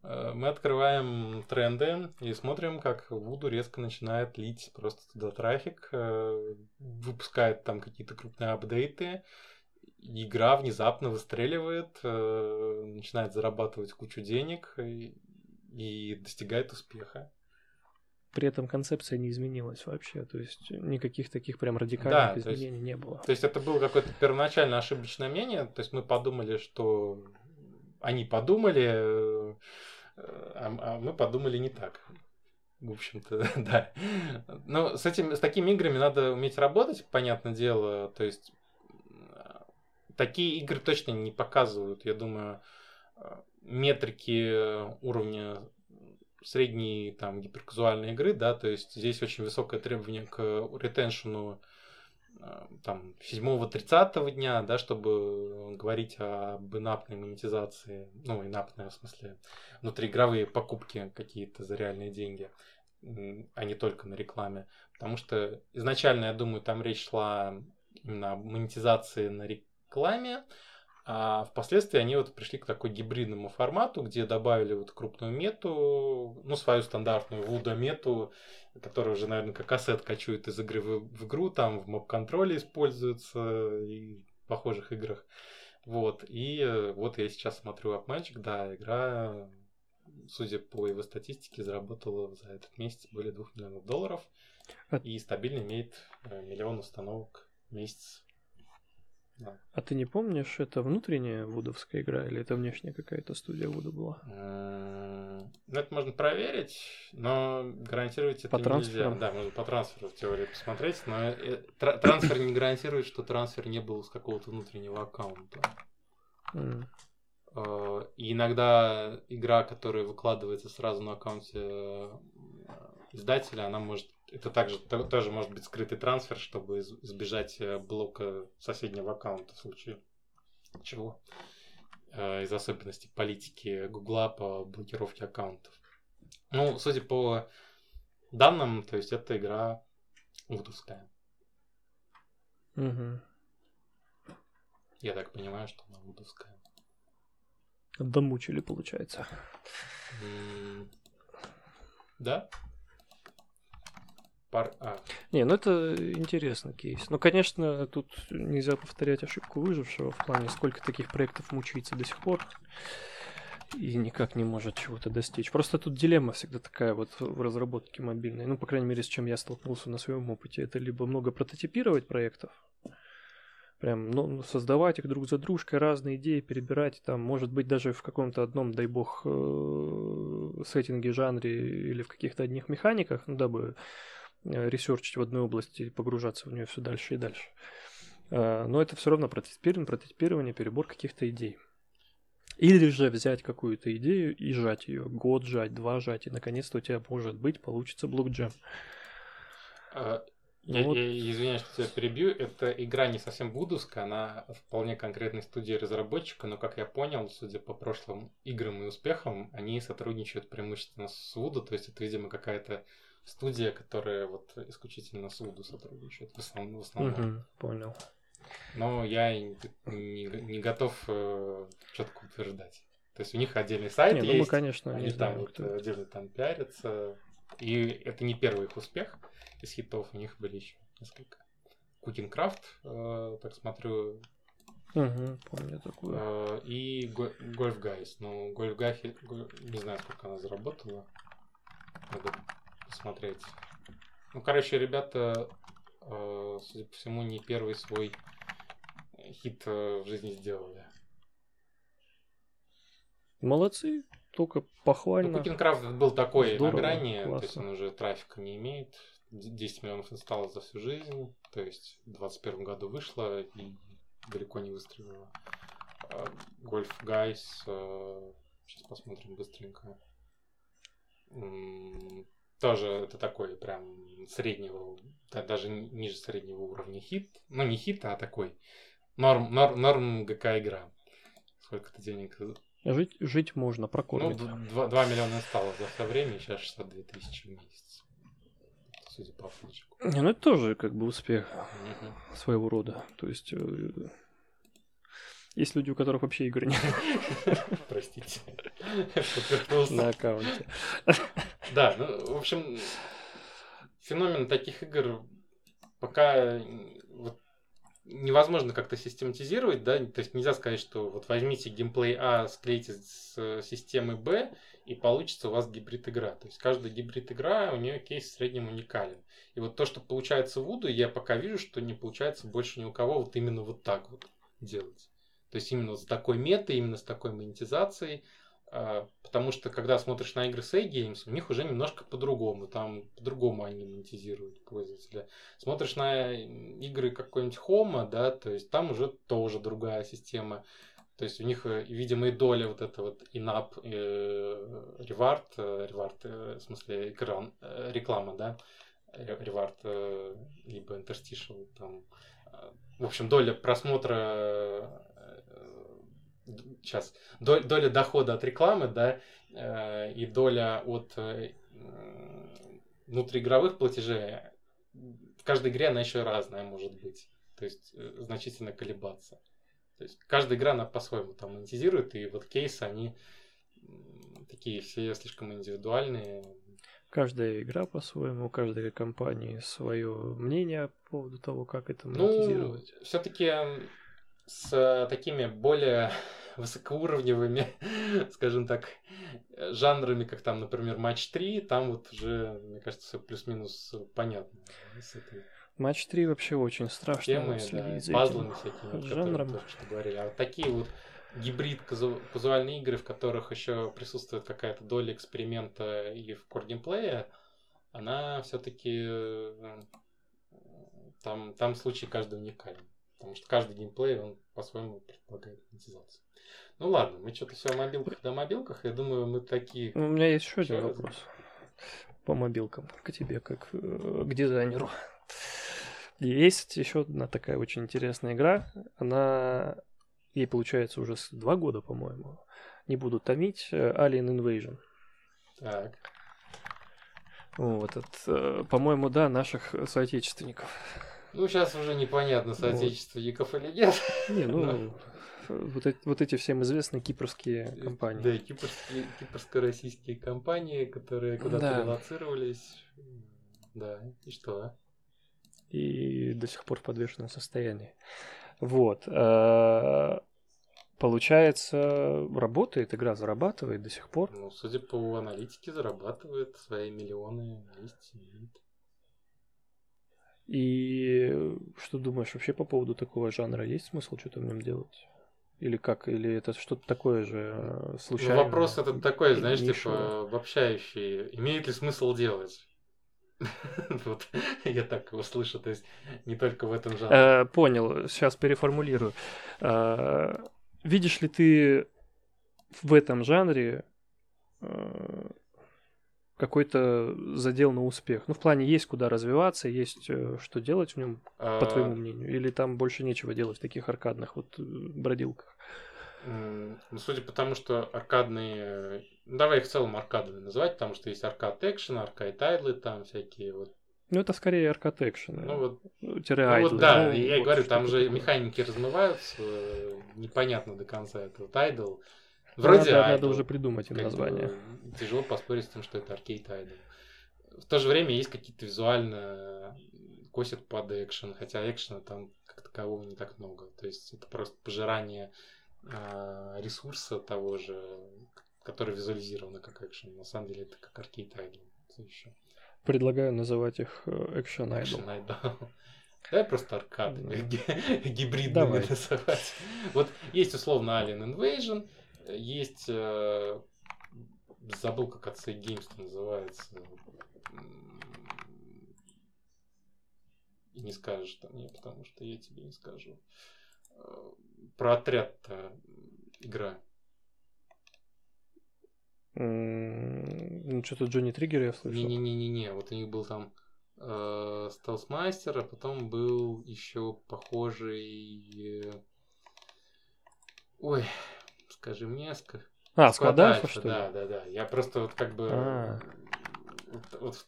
э, мы открываем тренды и смотрим, как Вуду резко начинает лить просто туда трафик, э, выпускает там какие-то крупные апдейты, игра внезапно выстреливает, начинает зарабатывать кучу денег и, и достигает успеха при этом концепция не изменилась вообще, то есть никаких таких прям радикальных да, изменений есть, не было. То есть это было какое-то первоначально ошибочное мнение, то есть мы подумали, что они подумали, э, а, а мы подумали не так. В общем-то, да. Но с, этим, с такими играми надо уметь работать, понятное дело. То есть такие игры точно не показывают, я думаю, метрики уровня средней там гиперказуальной игры, да, то есть здесь очень высокое требование к ретеншену э, там 7-30 дня, да, чтобы говорить об инапной монетизации, ну, инапная в смысле, внутриигровые покупки какие-то за реальные деньги, а не только на рекламе. Потому что изначально, я думаю, там речь шла именно об монетизации на рекламе, а впоследствии они вот пришли к такой гибридному формату, где добавили вот крупную мету, ну, свою стандартную вуда мету, которая уже, наверное, как ассет качует из игры в, в игру, там в моб-контроле используется и в похожих играх. Вот, и э, вот я сейчас смотрю AppMagic, да, игра, судя по его статистике, заработала за этот месяц более 2 миллионов долларов и стабильно имеет э, миллион установок в месяц да. А ты не помнишь, это внутренняя вудовская игра или это внешняя какая-то студия Вуда была? Ну, это можно проверить, но гарантировать это по нельзя. Да, можно по трансферу в теории посмотреть, но э, трансфер не гарантирует, что трансфер не был с какого-то внутреннего аккаунта. Mm. И иногда игра, которая выкладывается сразу на аккаунте э, издателя, она может это также тоже может быть скрытый трансфер, чтобы избежать э, блока соседнего аккаунта в случае чего. Э, из особенностей политики Гугла по блокировке аккаунтов. Ну, судя по данным, то есть это игра вудовская. Угу. Я так понимаю, что она вудовская. Домучили, получается. Да? Пар... А. Не, ну это интересный кейс. Ну, конечно, тут нельзя повторять ошибку выжившего в плане, сколько таких проектов мучается до сих пор и никак не может чего-то достичь. Просто тут дилемма всегда такая вот в разработке мобильной. Ну, по крайней мере, с чем я столкнулся на своем опыте. Это либо много прототипировать проектов, прям ну, создавать их друг за дружкой, разные идеи перебирать, там, может быть, даже в каком-то одном, дай бог, э, сеттинге, жанре или в каких-то одних механиках, ну, дабы ресерчить в одной области и погружаться в нее все дальше и дальше. Э, но это все равно прототипирование, прототипирование, перебор каких-то идей. Или же взять какую-то идею и сжать ее. Год сжать, два сжать, и наконец-то у тебя может быть получится блокджем. А, я, вот. я извиняюсь, что тебя перебью. Эта игра не совсем вудовская, она вполне конкретной студии разработчика, но, как я понял, судя по прошлым играм и успехам, они сотрудничают преимущественно с Вуду, то есть это, видимо, какая-то студия, которая вот исключительно с Voodoo сотрудничает в основном. В основном. Угу, понял. Но я не, не, не готов э, четко утверждать. То есть у них отдельный сайт не, есть. Ну, мы, конечно, они там знаем, вот кто... отдельно там пиарятся. И это не первый их успех из хитов. У них были еще несколько. Cooking Craft, э, так смотрю. Угу, помню такое. Э, и Golf Guys. Ну, Golf Guys, не знаю, сколько она заработала. Надо посмотреть. Ну, короче, ребята, э, судя по всему, не первый свой хит э, в жизни сделали. Молодцы, только похвально. Ну, Cooking Craft был такой Здорово, на грани, классно. то есть он уже трафика не имеет. 10 миллионов install ов за всю жизнь, то есть в 2021 году вышло и далеко не выстрелило. Golf Guys, сейчас посмотрим быстренько. Тоже это такой прям среднего, да, даже ниже среднего уровня хит. Ну, не хит, а такой норм, норм, норм ГК игра. Сколько-то денег Жить, жить можно, ну, прокормить. 2, 2 миллиона инсталлов за все время, сейчас 62 тысячи в месяц. Судя по фличику. Не, ну это тоже как бы успех Мгм. своего рода. То есть э, есть люди, у которых вообще игры нет Простите. На аккаунте. Да, ну, в общем, феномен таких игр пока вот невозможно как-то систематизировать, да, то есть нельзя сказать, что вот возьмите геймплей А, склейте с системой Б, и получится у вас гибрид игра. То есть каждая гибрид игра, у нее кейс в среднем уникален. И вот то, что получается в Voodoo, я пока вижу, что не получается больше ни у кого вот именно вот так вот делать. То есть именно с такой метой, именно с такой монетизацией. А, Потому что когда смотришь на игры с A-Games, у них уже немножко по-другому. Там по-другому они монетизируют пользователя. Смотришь на игры какой-нибудь Хома, да, то есть там уже тоже другая система. То есть у них, э, видимо, и доля вот это вот in-app э, reward, э, э, в смысле экран, э, реклама, да, ре- reward, э, либо interstitial, там, в общем, доля просмотра, сейчас, доля дохода от рекламы, да, э, и доля от э, внутриигровых платежей, в каждой игре она еще разная может быть, то есть э, значительно колебаться. То есть каждая игра она по-своему там монетизирует, и вот кейсы, они такие все слишком индивидуальные. Каждая игра по-своему, у каждой компании свое мнение по поводу того, как это Ну, монетизировать. все-таки с такими более высокоуровневыми, скажем так, жанрами, как там, например, матч 3, там вот уже, мне кажется, все плюс-минус понятно Матч 3 вообще очень страшно темой, да, пазлами всякими, вот, жанром. которые что говорили. А вот такие вот гибрид казу- казуальные игры, в которых еще присутствует какая-то доля эксперимента и в core геймплея, она все-таки там, там случай каждый уникален. Потому что каждый геймплей, он по-своему предполагает монетизацию. Ну ладно, мы что-то все о мобилках да мобилках. Я думаю, мы такие... У меня есть еще один вопрос по мобилкам к тебе, как э, к дизайнеру. Есть еще одна такая очень интересная игра. Она ей получается уже два года, по-моему. Не буду томить. э, Alien Invasion. Так. Вот, от, э, по-моему, да, наших соотечественников. Ну, сейчас уже непонятно, Вот. соотечественников или нет. Не, ну, вот, эти, вот эти всем известные кипрские компании. Да, кипрские, кипрско-российские компании, которые куда-то Да. релацировались. Да, и что? и до сих пор в подвешенном состоянии. Вот. э, Получается, работает, игра зарабатывает до сих пор. Ну, судя по аналитике, зарабатывает свои миллионы, есть, имеет. И что думаешь вообще по поводу такого жанра? Есть смысл что-то в нем делать? Или как? Или это что-то такое же э, Ну, случайно? вопрос этот такой, знаешь, нишевое? типа обобщающий. Имеет ли смысл делать? Вот, я так его слышу, то есть не только в этом жанре. Э, понял, сейчас переформулирую. Э, видишь ли ты в этом жанре э, какой-то задел на успех? Ну, в плане есть куда развиваться, есть э, что делать в нем, по А, твоему мнению? Или там больше нечего делать в таких аркадных вот э, бродилках? Ну, судя по тому, что аркадные... ну, Давай их в целом аркадами называть, потому что есть arcade action, arcade title ы, там всякие вот Ну, это скорее аркад экшен. Ну вот, Ну, тире ну, айдлы. вот да, Ну, я вот говорю, там же такое. механики размываются, э, непонятно до конца. Это вот айдл. Вроде надо, надо уже придумать им Как название. тяжело поспорить с тем, что это аркейд айдл. В то же время есть какие-то визуально косят под экшен, хотя экшена там как такового не так много. То есть это просто пожирание а, ресурса того же, который визуализировано как экшен. На самом деле это как айдл. еще. Предлагаю называть их э, айдол. Экшен айдл. Давай просто аркады Да. ги- гибридными Давай. называть. Вот есть условно Alien Invasion, есть... э, Забыл, как от Games называется. И не скажешь там мне, потому что я тебе не скажу. Про отряд игра. Ну, что-то Джонни Триггер я слышал. Не-не-не-не-не. Вот у них был там э, Стелсмастер, а потом был еще похожий... э, Ой, скажи мне, ска- А, Squad Склад Альфа, Alpha, что ли? Да, да, да. Я просто вот как бы... А. вот- вот-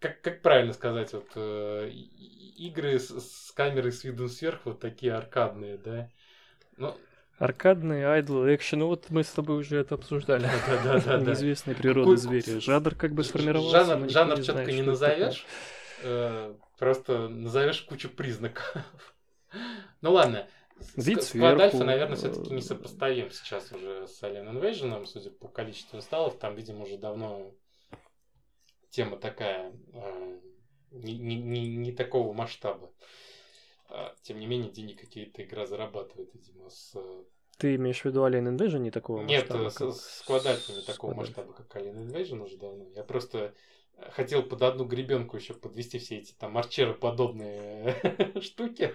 как, как правильно сказать, вот э, игры с, с камерой с видом сверху, вот такие аркадные, да? Ну, Аркадный, айдл, экшен. Ну, вот мы с тобой уже это обсуждали. Да-да-да-да. Неизвестной природы Какой- звери. Жанр как бы сформировался. Жанр, жанр не четко не назовешь, э, просто назовешь кучу признаков. Ну ладно. Вид сверху, наверное, э, все-таки не сопоставим сейчас уже с Alien Invasion, судя по количеству инсталлов. Там, видимо, уже давно тема такая, э, не, не- не- не такого масштаба. А, Тем не менее, денег какие-то игра зарабатывает, видимо, с... э, Ты имеешь в виду Alien Invasion не такого Нет, масштаба? с, как с Alpha не с такого масштаба, как Alien Invasion уже давно. Я просто э, хотел под одну гребенку еще подвести все эти там подобные штуки,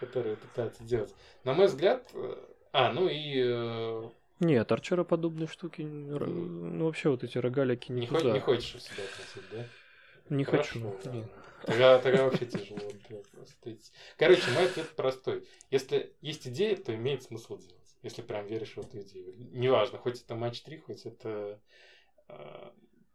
которые пытаются делать. На мой взгляд, э, а, ну и э, Нет, арчера подобные штуки, ну вообще вот эти рогалики не, туда. не хочешь в себя относить, да? Не Хорошо, хочу. нет. Тогда, тогда вообще тяжело. Короче, мой ответ простой. Если есть идея, то имеет смысл делать. Если прям веришь в эту идею. Неважно, хоть это матч 3, хоть это э,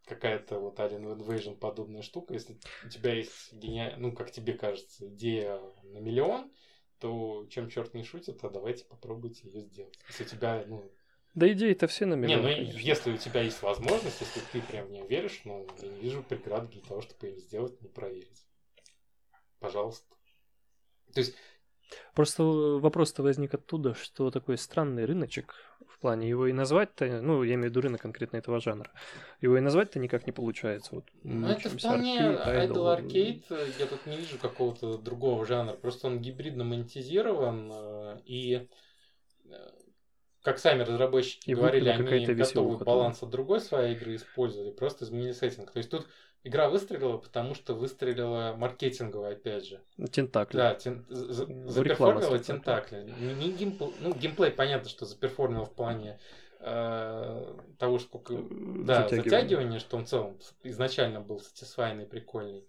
какая-то вот Alien Invasion подобная штука. Если у тебя есть гения... ну, как тебе кажется, идея на миллион, то чем черт не шутит, а давайте попробуйте ее сделать. Если у тебя, ну, Да идеи-то все на не, миллион, ну и конечно. если у тебя есть возможность, если ты прям в нее веришь, ну, я не вижу преград для того, чтобы ее сделать, не проверить. Пожалуйста. То есть, Просто э, вопрос-то возник оттуда, что такой странный рыночек в плане его и назвать-то, ну, я имею в виду рынок конкретно этого жанра, его и назвать-то никак не получается. Вот, ну, это вполне айдол. Arcade, я тут не вижу какого-то другого жанра, просто он гибридно монетизирован, э, и э, как сами разработчики И говорили, они какая-то готовы веселуха баланс от другой своей игры использовали, просто изменили сеттинг. То есть тут игра выстрелила, потому что выстрелила маркетингово, опять же. Тентакли. Да, тен- Ну, заперформила тентакли. Не, не геймпл- ну, геймплей понятно, что заперформил в плане э, того, сколько... Да, Затягивание. затягивание, что он в целом изначально был сатисфайный, прикольный.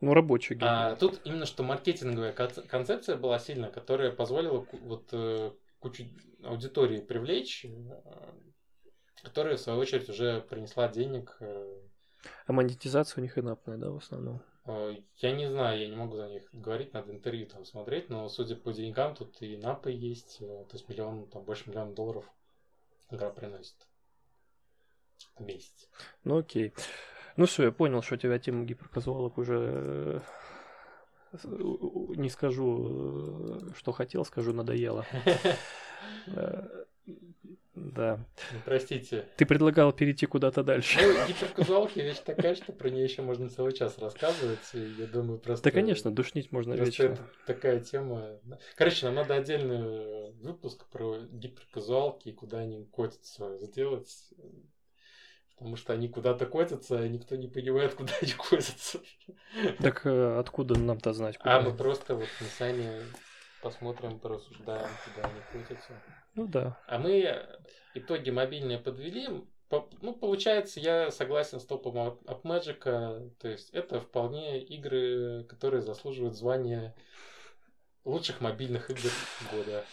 Ну, рабочий гейм. А тут именно что маркетинговая конце- концепция была сильная, которая позволила вот э, кучу аудитории привлечь, э, которая в свою очередь уже принесла денег. А монетизация у них инапная, да, в основном. Э, Я не знаю, я не могу за них говорить, надо интервью там смотреть, но судя по деньгам, тут и напы есть, э, то есть миллион, там больше миллиона долларов игра приносит в месяц. Ну, окей. Ну все, я понял, что у тебя тема гиперказуалок уже э, не скажу, что хотел, скажу, надоело. Да. Ну, Простите. Ты предлагал перейти куда-то дальше. Ну, гиперказуалки вещь такая, что про нее еще можно целый час рассказывать, и я думаю, просто... Да, конечно, душнить можно Просто вечно. такая тема. Короче, нам надо отдельный выпуск про гиперказуалки и куда они котятся сделать. Потому что они куда-то котятся, а никто не понимает, куда они котятся. Так э, откуда нам-то знать? А куда мы они? просто вот мы сами посмотрим, порассуждаем, куда они котятся. Ну да. А мы итоги мобильные подвели. По- Ну, получается, я согласен с топом от от Magic. То есть это вполне игры, которые заслуживают звания лучших мобильных игр года.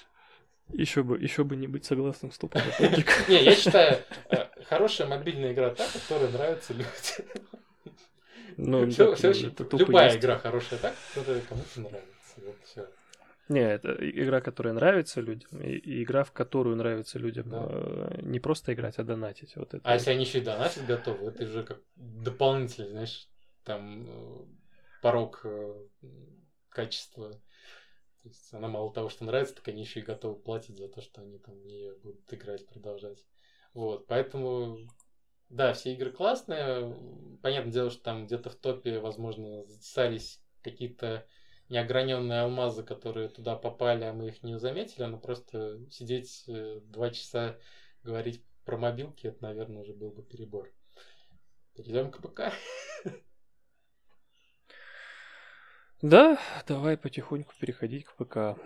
Еще бы, еще бы не быть согласным с топом. Не, я считаю, э, хорошая мобильная игра та, которая нравится людям. Ну, Все, все, это любая игра хорошая так, которая кому-то нравится. Вот всё. Не, это игра, которая нравится людям, и, и игра, в которую нравится людям. Да. э, Не просто играть, а донатить. Вот это. А если они еще и донатить готовы, это уже как дополнительный, знаешь, там э, порог э, качества. То есть она мало того, что нравится, так они еще и готовы платить за то, что они там не будут играть, продолжать. Вот, поэтому, да, все игры классные. Понятное дело, что там где-то в топе, возможно, затесались какие-то неограненные алмазы, которые туда попали, а мы их не заметили, но просто сидеть э, два часа говорить про мобилки, это, наверное, уже был бы перебор. Перейдем к ПК. Да, давай потихоньку переходить к ПК.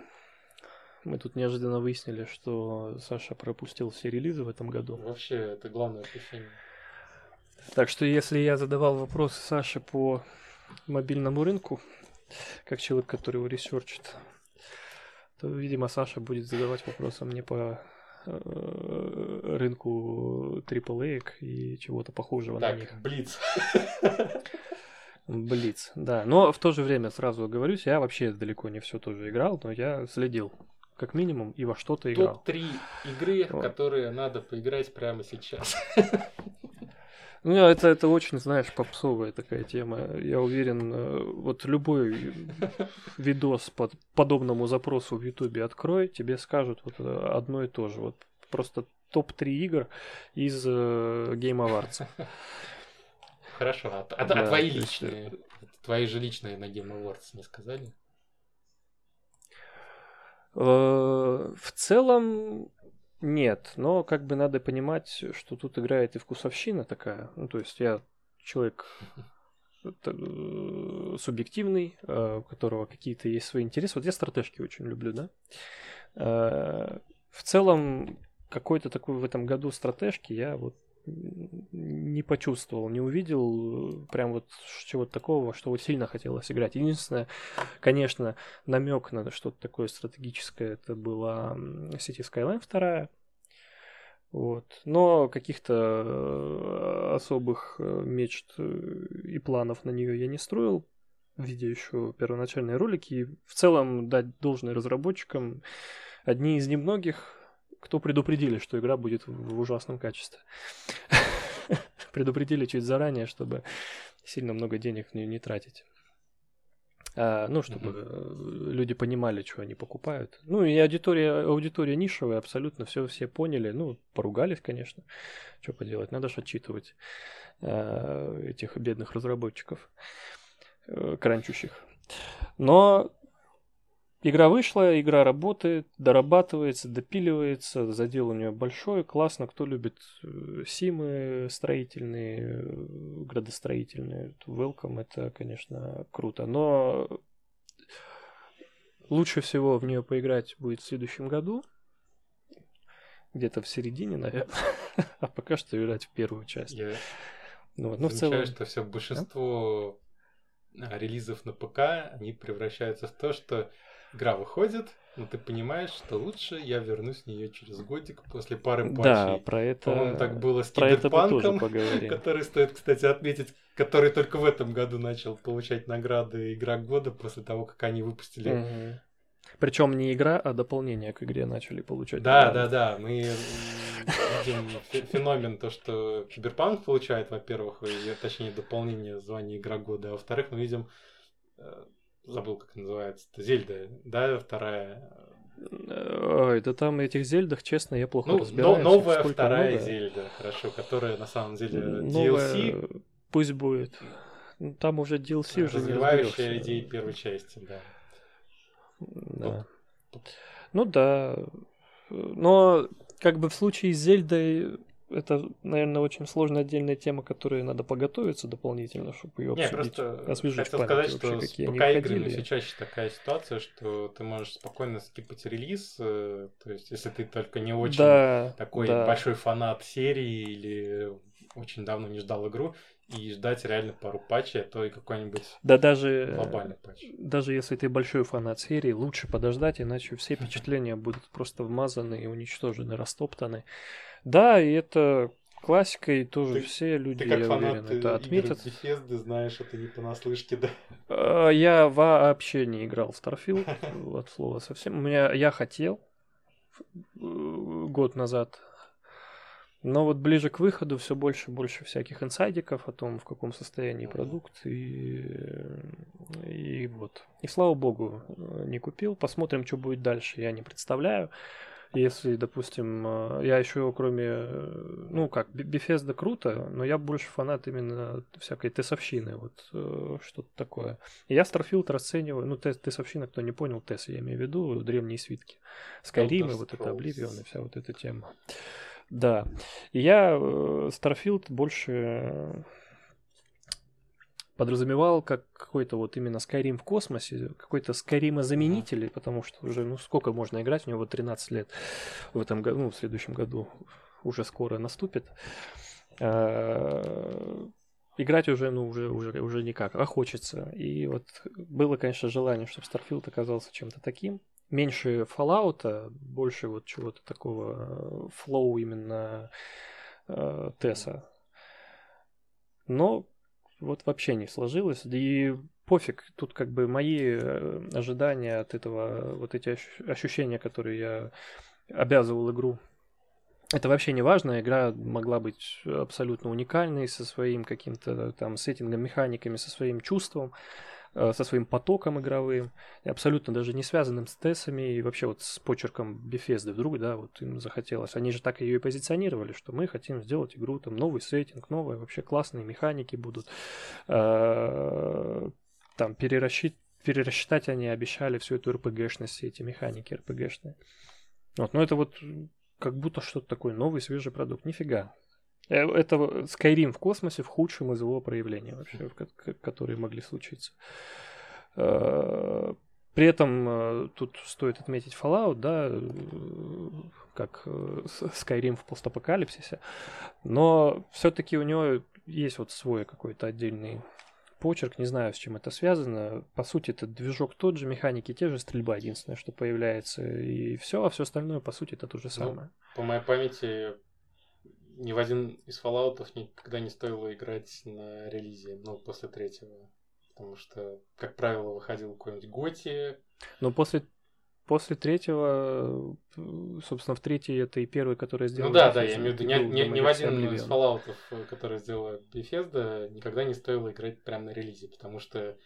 Мы тут неожиданно выяснили, что Саша пропустил все релизы в этом году. Вообще, это главное упущение. Так что если я задавал вопрос Саше по мобильному рынку, как человек, который его research ит, то, видимо, Саша будет задавать вопросы мне по э, рынку AAA и чего-то похожего на них. Так, Блиц. Блиц, да. Но в то же время сразу оговорюсь, я вообще далеко не все тоже играл, но я следил, как минимум, и во что-то играл. Топ-3 игры, в Вот. которые надо поиграть прямо сейчас. Ну, это, это очень, знаешь, попсовая такая тема. Я уверен, э, вот любой видос по подобному запросу в Ютубе открой, тебе скажут вот э, одно и то же. Вот просто топ-3 игр из э, Game Awards. Хорошо, а, а- а Да, твои то есть, личные? Твои же личные на Game Awards не сказали? Э, В целом нет, но как бы надо понимать, что тут играет и вкусовщина такая. Ну, то есть я человек э, субъективный, э, у которого какие-то есть свои интересы. Вот я стратежки очень люблю, да. Э, В целом какой-то такой в этом году стратежки я вот не почувствовал, не увидел э, прям вот чего-то такого, что вот сильно хотелось играть. Единственное, конечно, намек на что-то такое стратегическое, это была City Skyline 2. Вот. Но каких-то э, особых э, мечт и планов на нее я не строил, видя еще первоначальные ролики. И в целом дать должное разработчикам. Одни из немногих, кто предупредили, что игра будет в ужасном качестве. Предупредили чуть заранее, чтобы сильно много денег в нее не тратить. А, ну, чтобы э, люди понимали, что они покупают. Ну, и аудитория, аудитория нишевая, абсолютно все, все поняли. Ну, поругались, конечно. Что поделать, надо же отчитывать э, этих бедных разработчиков, э, кранчущих. Но игра вышла, игра работает, дорабатывается, допиливается, задел у нее большой, классно. Кто любит э, симы строительные, э, градостроительные, welcome, это, конечно, круто. Но лучше всего в нее поиграть будет в следующем году, где-то в середине, наверное, а пока что играть в первую часть. Я Ну, вот, ну в целом... что все большинство а, релизов на ПК, они превращаются в то, что игра выходит, но ты понимаешь, что лучше я вернусь в нее через годик после пары патчей. Да, про это... По-моему, так было с Про Киберпанком, который стоит, кстати, отметить, который только в этом году начал получать награды Игрок года после того, как они выпустили. Причем не игра, а дополнение к игре начали получать. Да, да, да. Мы видим фе- феномен то, что Киберпанк получает, во-первых, и, точнее дополнение звания Игрок года, а во-вторых, мы видим э, забыл, как называется, Зельда, да, вторая. Ой, да там этих зельдах, честно, я плохо Ну, но- разбираюсь. новая сколько вторая много. Зельда, хорошо, которая на самом деле Новая, DLC, Пусть будет. Ну, Там уже DLC уже не развивающая идеи первой части, да. Да. Ну да. Но как бы в случае с Зельдой это, наверное, очень сложная отдельная тема, которой надо поготовиться дополнительно, чтобы ее Не, обсудить. просто освежить хотел сказать, вообще, что какие с ПК-играми выходили. все чаще такая ситуация, что ты можешь спокойно скипать релиз, э, то есть если ты только не очень да, такой да. большой фанат серии или очень давно не ждал игру, и ждать реально пару патчей, а то и какой-нибудь Да даже, глобальный патч. даже если ты большой фанат серии, лучше подождать, иначе все впечатления будут просто вмазаны и уничтожены, растоптаны. Да, и это классикой тоже Ты- все люди, Ты как я фанат уверен, э, это отметят. Bethesda знаешь, это не понаслышке, да? А, Я вообще не играл в Starfield, от слова совсем. У меня я хотел э, год назад, но вот ближе к выходу все больше и больше всяких инсайдиков о том, в каком состоянии продукт, и, и вот. И слава богу, э, не купил. Посмотрим, что будет дальше, я не представляю. Если, допустим, э, я еще кроме, э, ну как, Bethesda круто, но я больше фанат именно всякой тесовщины, вот э, что-то такое. И я Starfield расцениваю, ну тес, тесовщина, кто не понял, тес я имею в виду, древние свитки. Skyrim, вот это. Oblivion и вся вот эта тема. Да. И я Starfield больше подразумевал как какой-то вот именно Skyrim в космосе, какой-то Skyrim заменитель, потому что уже, ну, сколько можно играть, у него 13 лет в этом году, ну, в следующем году уже скоро наступит. А, Играть уже, ну, уже, уже, уже никак, а хочется. И вот было, конечно, желание, чтобы Starfield оказался чем-то таким. Меньше Fallout, больше вот чего-то такого э, флоу именно э, Теса. Но вот вообще не сложилось. И пофиг, тут как бы мои э, ожидания от этого, вот эти ощ- ощущения, которые я обязывал игру. Это вообще не важно, игра могла быть абсолютно уникальной, со своим каким-то там сеттингом, механиками, со своим чувством, со своим потоком игровым, абсолютно даже не связанным с тестами и вообще вот с почерком Bethesda вдруг, да, вот им захотелось. Они же так ее и позиционировали, что мы хотим сделать игру, там новый сеттинг, новые вообще классные механики будут. Э, Там перерасчит, перерасчитать они обещали всю эту РПГшность, эти механики РПГшные. Вот, но это вот как будто что-то такое, новый свежий продукт. Нифига. Э, Это Skyrim в космосе в худшем из его проявлений вообще, которые могли случиться. Э, При этом э, тут стоит отметить Fallout, да, как Skyrim в постапокалипсисе, но все-таки у него есть вот свой какой-то отдельный почерк, не знаю, с чем это связано. По сути, это движок тот же, механики те же, стрельба единственное, что появляется, и все, а все остальное, по сути, это то же самое. По моей памяти, ни в один из Fallout никогда не стоило играть на релизе, ну, после третьего. Потому что, как правило, выходил какой-нибудь Готи. Но после, после третьего, э, собственно, в третий это и первый, который сделал. Ну да, да, Bethesda, я имею в виду, ни, ни- ни в один из Oblivion. Fallout, который сделала Bethesda, никогда не стоило играть прямо на релизе, потому что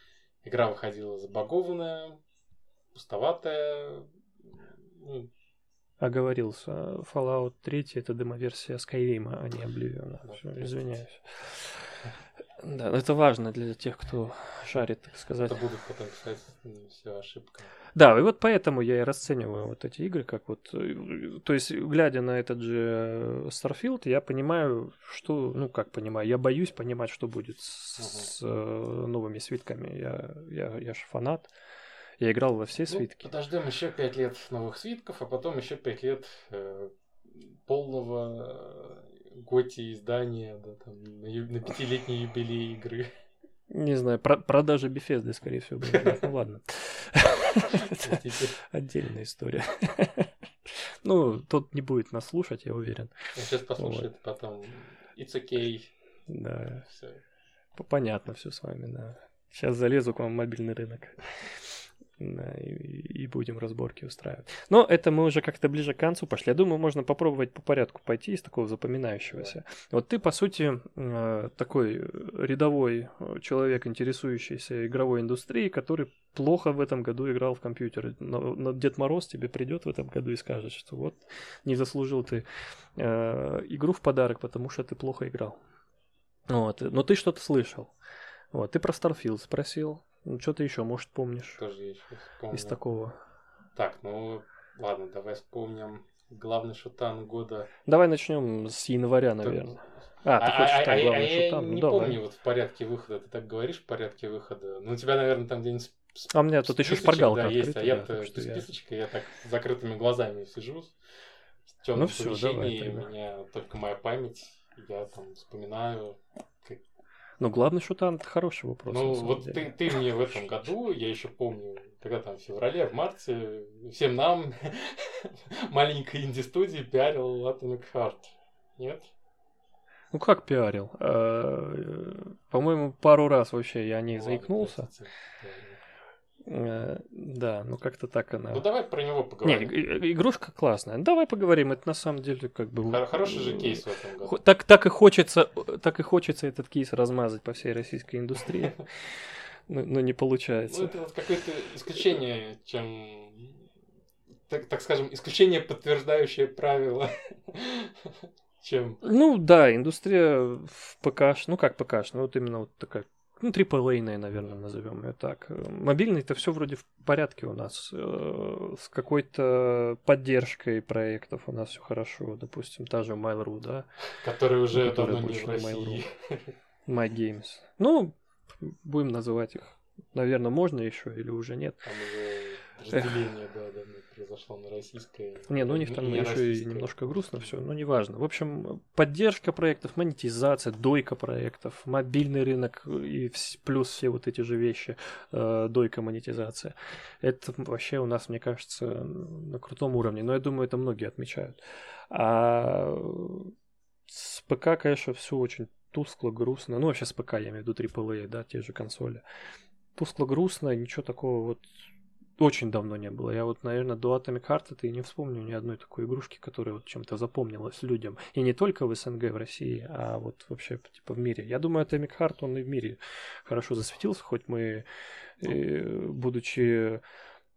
игра выходила забагованная, пустоватая. ну, Оговорился. Fallout 3 это демоверсия Skyrim, а не Oblivion. Третий. извиняюсь. Да, это важно для тех, кто шарит, так сказать. Это будут потом писать все ошибка. Да, и вот поэтому я и расцениваю вот эти игры как вот... э, То есть, глядя на этот же э, Starfield, я понимаю, что... Ну, как понимаю, я боюсь понимать, что будет с, Мгм. с, э, новыми свитками. Я, я, я же фанат. Я играл во все Ну, свитки. подождем еще пять лет новых свитков, а потом еще пять лет э, полного э, готи издания, да, там, на, ю- на пятилетний юбилей игры. Не знаю, про- продажи Bethesda, скорее всего, будут. Ну, ладно. Отдельная история. Ну, тот не будет нас слушать, я уверен. сейчас послушает, потом It's okay. Да, Понятно все с вами, да. Сейчас залезу к вам в мобильный рынок. И будем разборки устраивать. Но это мы уже как-то ближе к концу пошли. Я думаю, можно попробовать по порядку пойти из такого запоминающегося. Вот ты, по сути, э, такой рядовой э, человек, интересующийся игровой индустрией, который плохо в этом году играл в компьютеры. Но, но Дед Мороз тебе придет в этом году и скажет, что вот не заслужил ты э, игру в подарок, потому что ты плохо играл. Вот. Но ты что-то слышал. Вот, ты про Starfield спросил. Ну, что ты еще, может, помнишь Тоже я еще вспомнил. из такого? Так, ну ладно, давай вспомним главный шутан года. Давай начнем с января, наверное. А, ты А, хочешь а- там а- главный а я шутан? Ну, не давай. помню вот в порядке выхода. Ты так говоришь в порядке выхода. Ну, у тебя, наверное, там где-нибудь А у меня тут еще шпаргалка да, есть, а открыта, я да, что без я- списочка, я так с закрытыми глазами сижу в темном Ну всё, давай у меня только моя память, я там вспоминаю. Ну, главный шутан это хороший вопрос. ну, вот деле. ты, ты мне в этом году, я еще помню, когда там в феврале, в марте, всем нам, маленькой инди-студии, пиарил Atomic Heart. Нет? Ну как пиарил? Э, по-моему, пару раз вообще я не заикнулся. Э, да, ну как-то так она. Ну давай про него поговорим. Не, игрушка классная. Ну, давай поговорим. Это на самом деле как бы. Хороший же кейс в этом году. Так, так и хочется, так и хочется этот кейс размазать по всей российской индустрии. Но, не получается. Ну, это вот какое-то исключение, чем так, так скажем, исключение, подтверждающее правило, чем... Ну да, индустрия в ПК, ну как ПК, ну вот именно вот такая ну, AAA, наверное, назовем ее так. Мобильный это все вроде в порядке у нас. Э, с какой-то поддержкой проектов у нас все хорошо. Допустим, та же Mail.ru, да? Который уже давно не в России. MyGames. Ну, будем называть их. Наверное, можно еще или уже нет. Там уже разделение, да, да произошло на российское. Не, ну у них там не еще и немножко грустно все, но неважно. В общем, поддержка проектов, монетизация, дойка проектов, мобильный рынок и плюс все вот эти же вещи, э, дойка, монетизация. Это вообще у нас, мне кажется, на крутом уровне. Но я думаю, это многие отмечают. А с ПК, конечно, все очень тускло, грустно. Ну, вообще с ПК, я имею в виду AAA, да, те же консоли. Тускло, грустно, ничего такого вот очень давно не было. Я вот, наверное, до Atomic Heart это и не вспомню ни одной такой игрушки, которая вот чем-то запомнилась людям. И не только в СНГ, в России, а вот вообще типа в мире. Я думаю, Atomic Heart, он и в мире хорошо засветился, хоть мы, э, будучи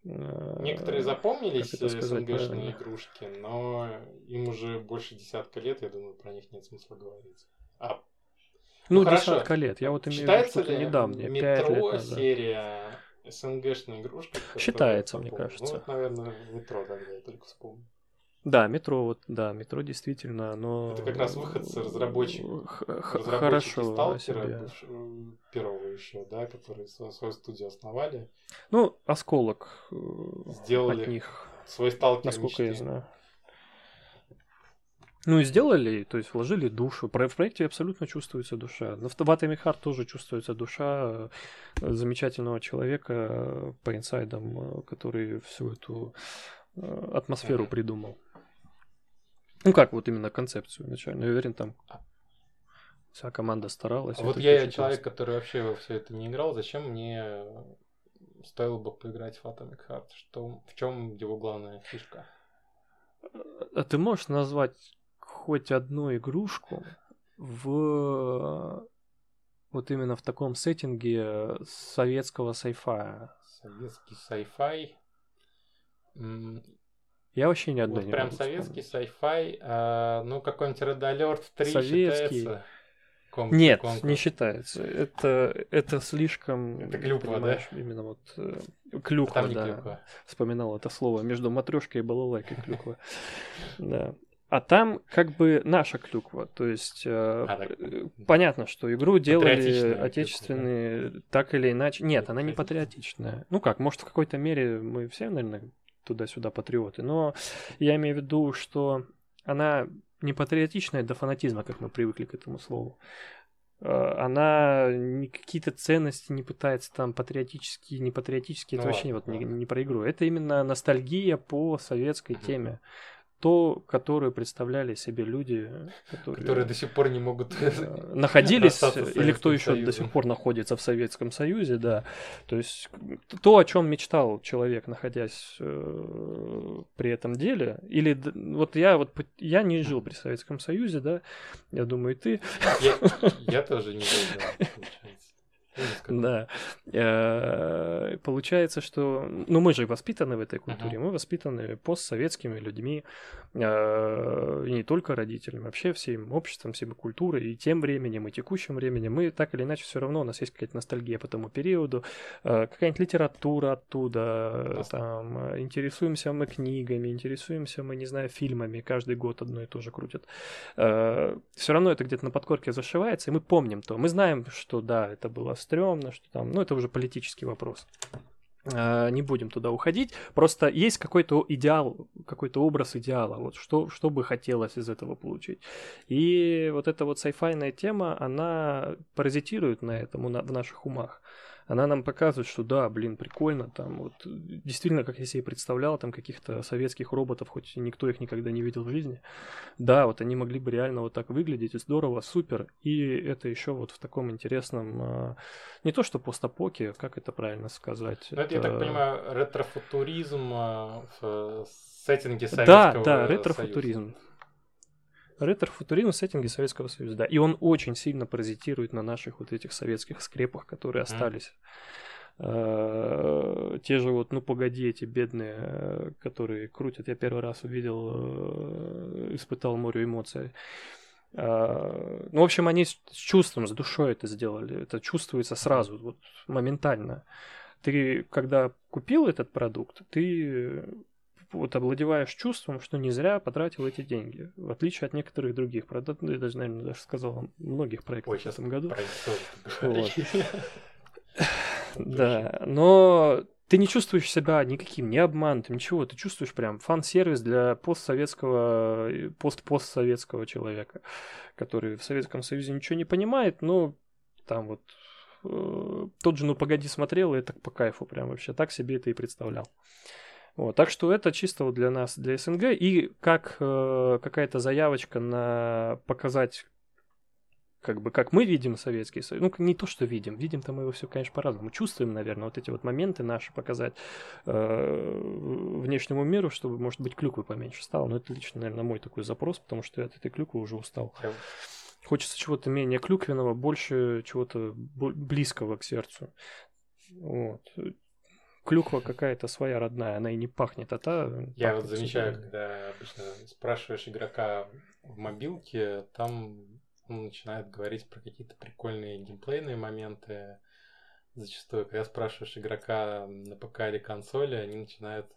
э, Некоторые запомнились СНГшные игрушки, но им уже больше десятка лет, я думаю, про них нет смысла говорить. А ну, ну десятка лет. Я вот имею в виду что-то недавнее. Метро серия СНГшная игрушка. Считается, мне кажется. Ну, вот, наверное, метро тогда я только вспомнил. Да, метро, вот, да, метро действительно, но... Это как раз выходцы разработчиков. Хорошо сталкера, первого еще, да, которые свою, свою студию основали. Ну, осколок э, Сделали от них. Свой сталкер Насколько мечты. я знаю. Ну и сделали, то есть вложили душу. В проекте абсолютно чувствуется душа. В Atomic Heart тоже чувствуется душа э, замечательного человека э, по инсайдам, э, который всю эту атмосферу придумал. Ну как вот именно концепцию изначально. Я уверен, там вся команда старалась. А вот я человек, который вообще во все это не играл, зачем мне стоило бы поиграть в Atomic Heart? Что, в чем его главная фишка? А ты можешь назвать хоть одну игрушку в вот именно в таком сеттинге советского сайфая. Советский сайфай. Я вообще ни одной вот не Прям советский сайфай. А, ну, какой-нибудь Red Alert 3 советский. считается? Ком- Нет, конкурс. не считается. Это, это слишком... Это клюква, да? Именно вот э, клюква, а да. Клюква. Вспоминал это слово. Между матрешкой и балалайкой клюква. Да. А там как бы наша клюква. То есть э, а, так... Э, понятно, что игру делали отечественные клюква, да? так или иначе. Нет, она не патриотичная. Ну как, может, в какой-то мере мы все, наверное, туда-сюда патриоты. Но я имею в виду, что она не патриотичная до фанатизма, как мы привыкли к этому слову. Э, она какие-то ценности не пытается там патриотические, не патриотические, ну, это вообще вот не, не про игру. Это именно ностальгия по советской теме то, которое представляли себе люди, которые, которые до сих пор не могут находились, или кто еще до сих пор находится в Советском Союзе, да. То есть то, о чем мечтал человек, находясь э, при этом деле, или вот я вот я не жил при Советском Союзе, да, я думаю, и ты. Я, я тоже не жил, да. Да. Э, получается, что... Ну, мы же воспитаны в этой культуре. Мы воспитаны постсоветскими людьми. Э, и не только родителями. Вообще всем обществом, всем культурой. И тем временем, и текущим временем. Мы так или иначе все равно... У нас есть какая-то ностальгия по тому периоду. Э, какая-нибудь литература оттуда. Там, интересуемся мы книгами, интересуемся мы, не знаю, фильмами. Каждый год одно и то же крутят. Все равно это где-то на подкорке зашивается, и мы помним то. Мы знаем, что да, это было стрёмно, что там, ну это уже политический вопрос. А, не будем туда уходить. Просто есть какой-то идеал, какой-то образ идеала, вот что, что бы хотелось из этого получить. И вот эта вот сайфайная тема, она паразитирует на этом в наших умах. Она нам показывает, что да, блин, прикольно, там вот действительно, как я себе представлял, там каких-то советских роботов, хоть никто их никогда не видел в жизни, да, вот они могли бы реально вот так выглядеть, и здорово, супер, и это еще вот в таком интересном, а, не то что постапоке, как это правильно сказать? Ну, это, я так понимаю, ретрофутуризм а, в сеттинге Советского Да, да, ретрофутуризм. Ретро-футуризм в сеттинге Советского Союза, да. И он очень сильно паразитирует на наших вот этих советских скрепах, которые остались. Mm. Те же вот, ну погоди, эти бедные, которые крутят. Я первый раз увидел, э, испытал море эмоций. Ну, в общем, они с чувством, с душой это сделали. Это чувствуется сразу, вот моментально. Ты, когда купил этот продукт, ты вот обладеваешь чувством, что не зря потратил эти деньги, в отличие от некоторых других продуктов, ну, я даже, наверное, даже сказал, многих проектов Ой, в этом году. Вот. Да, но ты не чувствуешь себя никаким, ни обманутым, ничего. Ты чувствуешь прям фан-сервис для постсоветского, пост-постсоветского человека, который в Советском Союзе ничего не понимает, но там вот э, тот же «Ну, погоди» смотрел, и так по кайфу прям вообще так себе это и представлял. Вот, так что это чисто вот для нас, для СНГ, и как э, какая-то заявочка на показать как бы как мы видим Советский Союз, ну не то, что видим, видим-то мы его все, конечно, по-разному, чувствуем, наверное, вот эти вот моменты наши показать э, внешнему миру, чтобы, может быть, клюквы поменьше стало, но это лично, наверное, мой такой запрос, потому что я от этой клюквы уже устал. Хочется чего-то менее клюквенного, больше чего-то близкого к сердцу. Вот клюква какая-то своя родная, она и не пахнет, а та... Я вот замечаю, себе. когда обычно спрашиваешь игрока в мобилке, там он начинает говорить про какие-то прикольные геймплейные моменты. Зачастую, когда спрашиваешь игрока на ПК или консоли, они начинают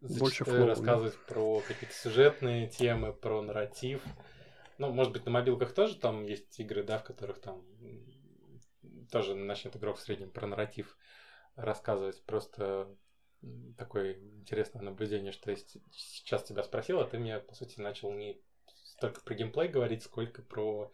Больше флоу, рассказывать да? про какие-то сюжетные темы, про нарратив. Ну, может быть, на мобилках тоже там есть игры, да, в которых там тоже начнет игрок в среднем про нарратив рассказывать. Просто такое интересное наблюдение, что я сейчас тебя спросил, а ты мне, по сути, начал не столько про геймплей говорить, сколько про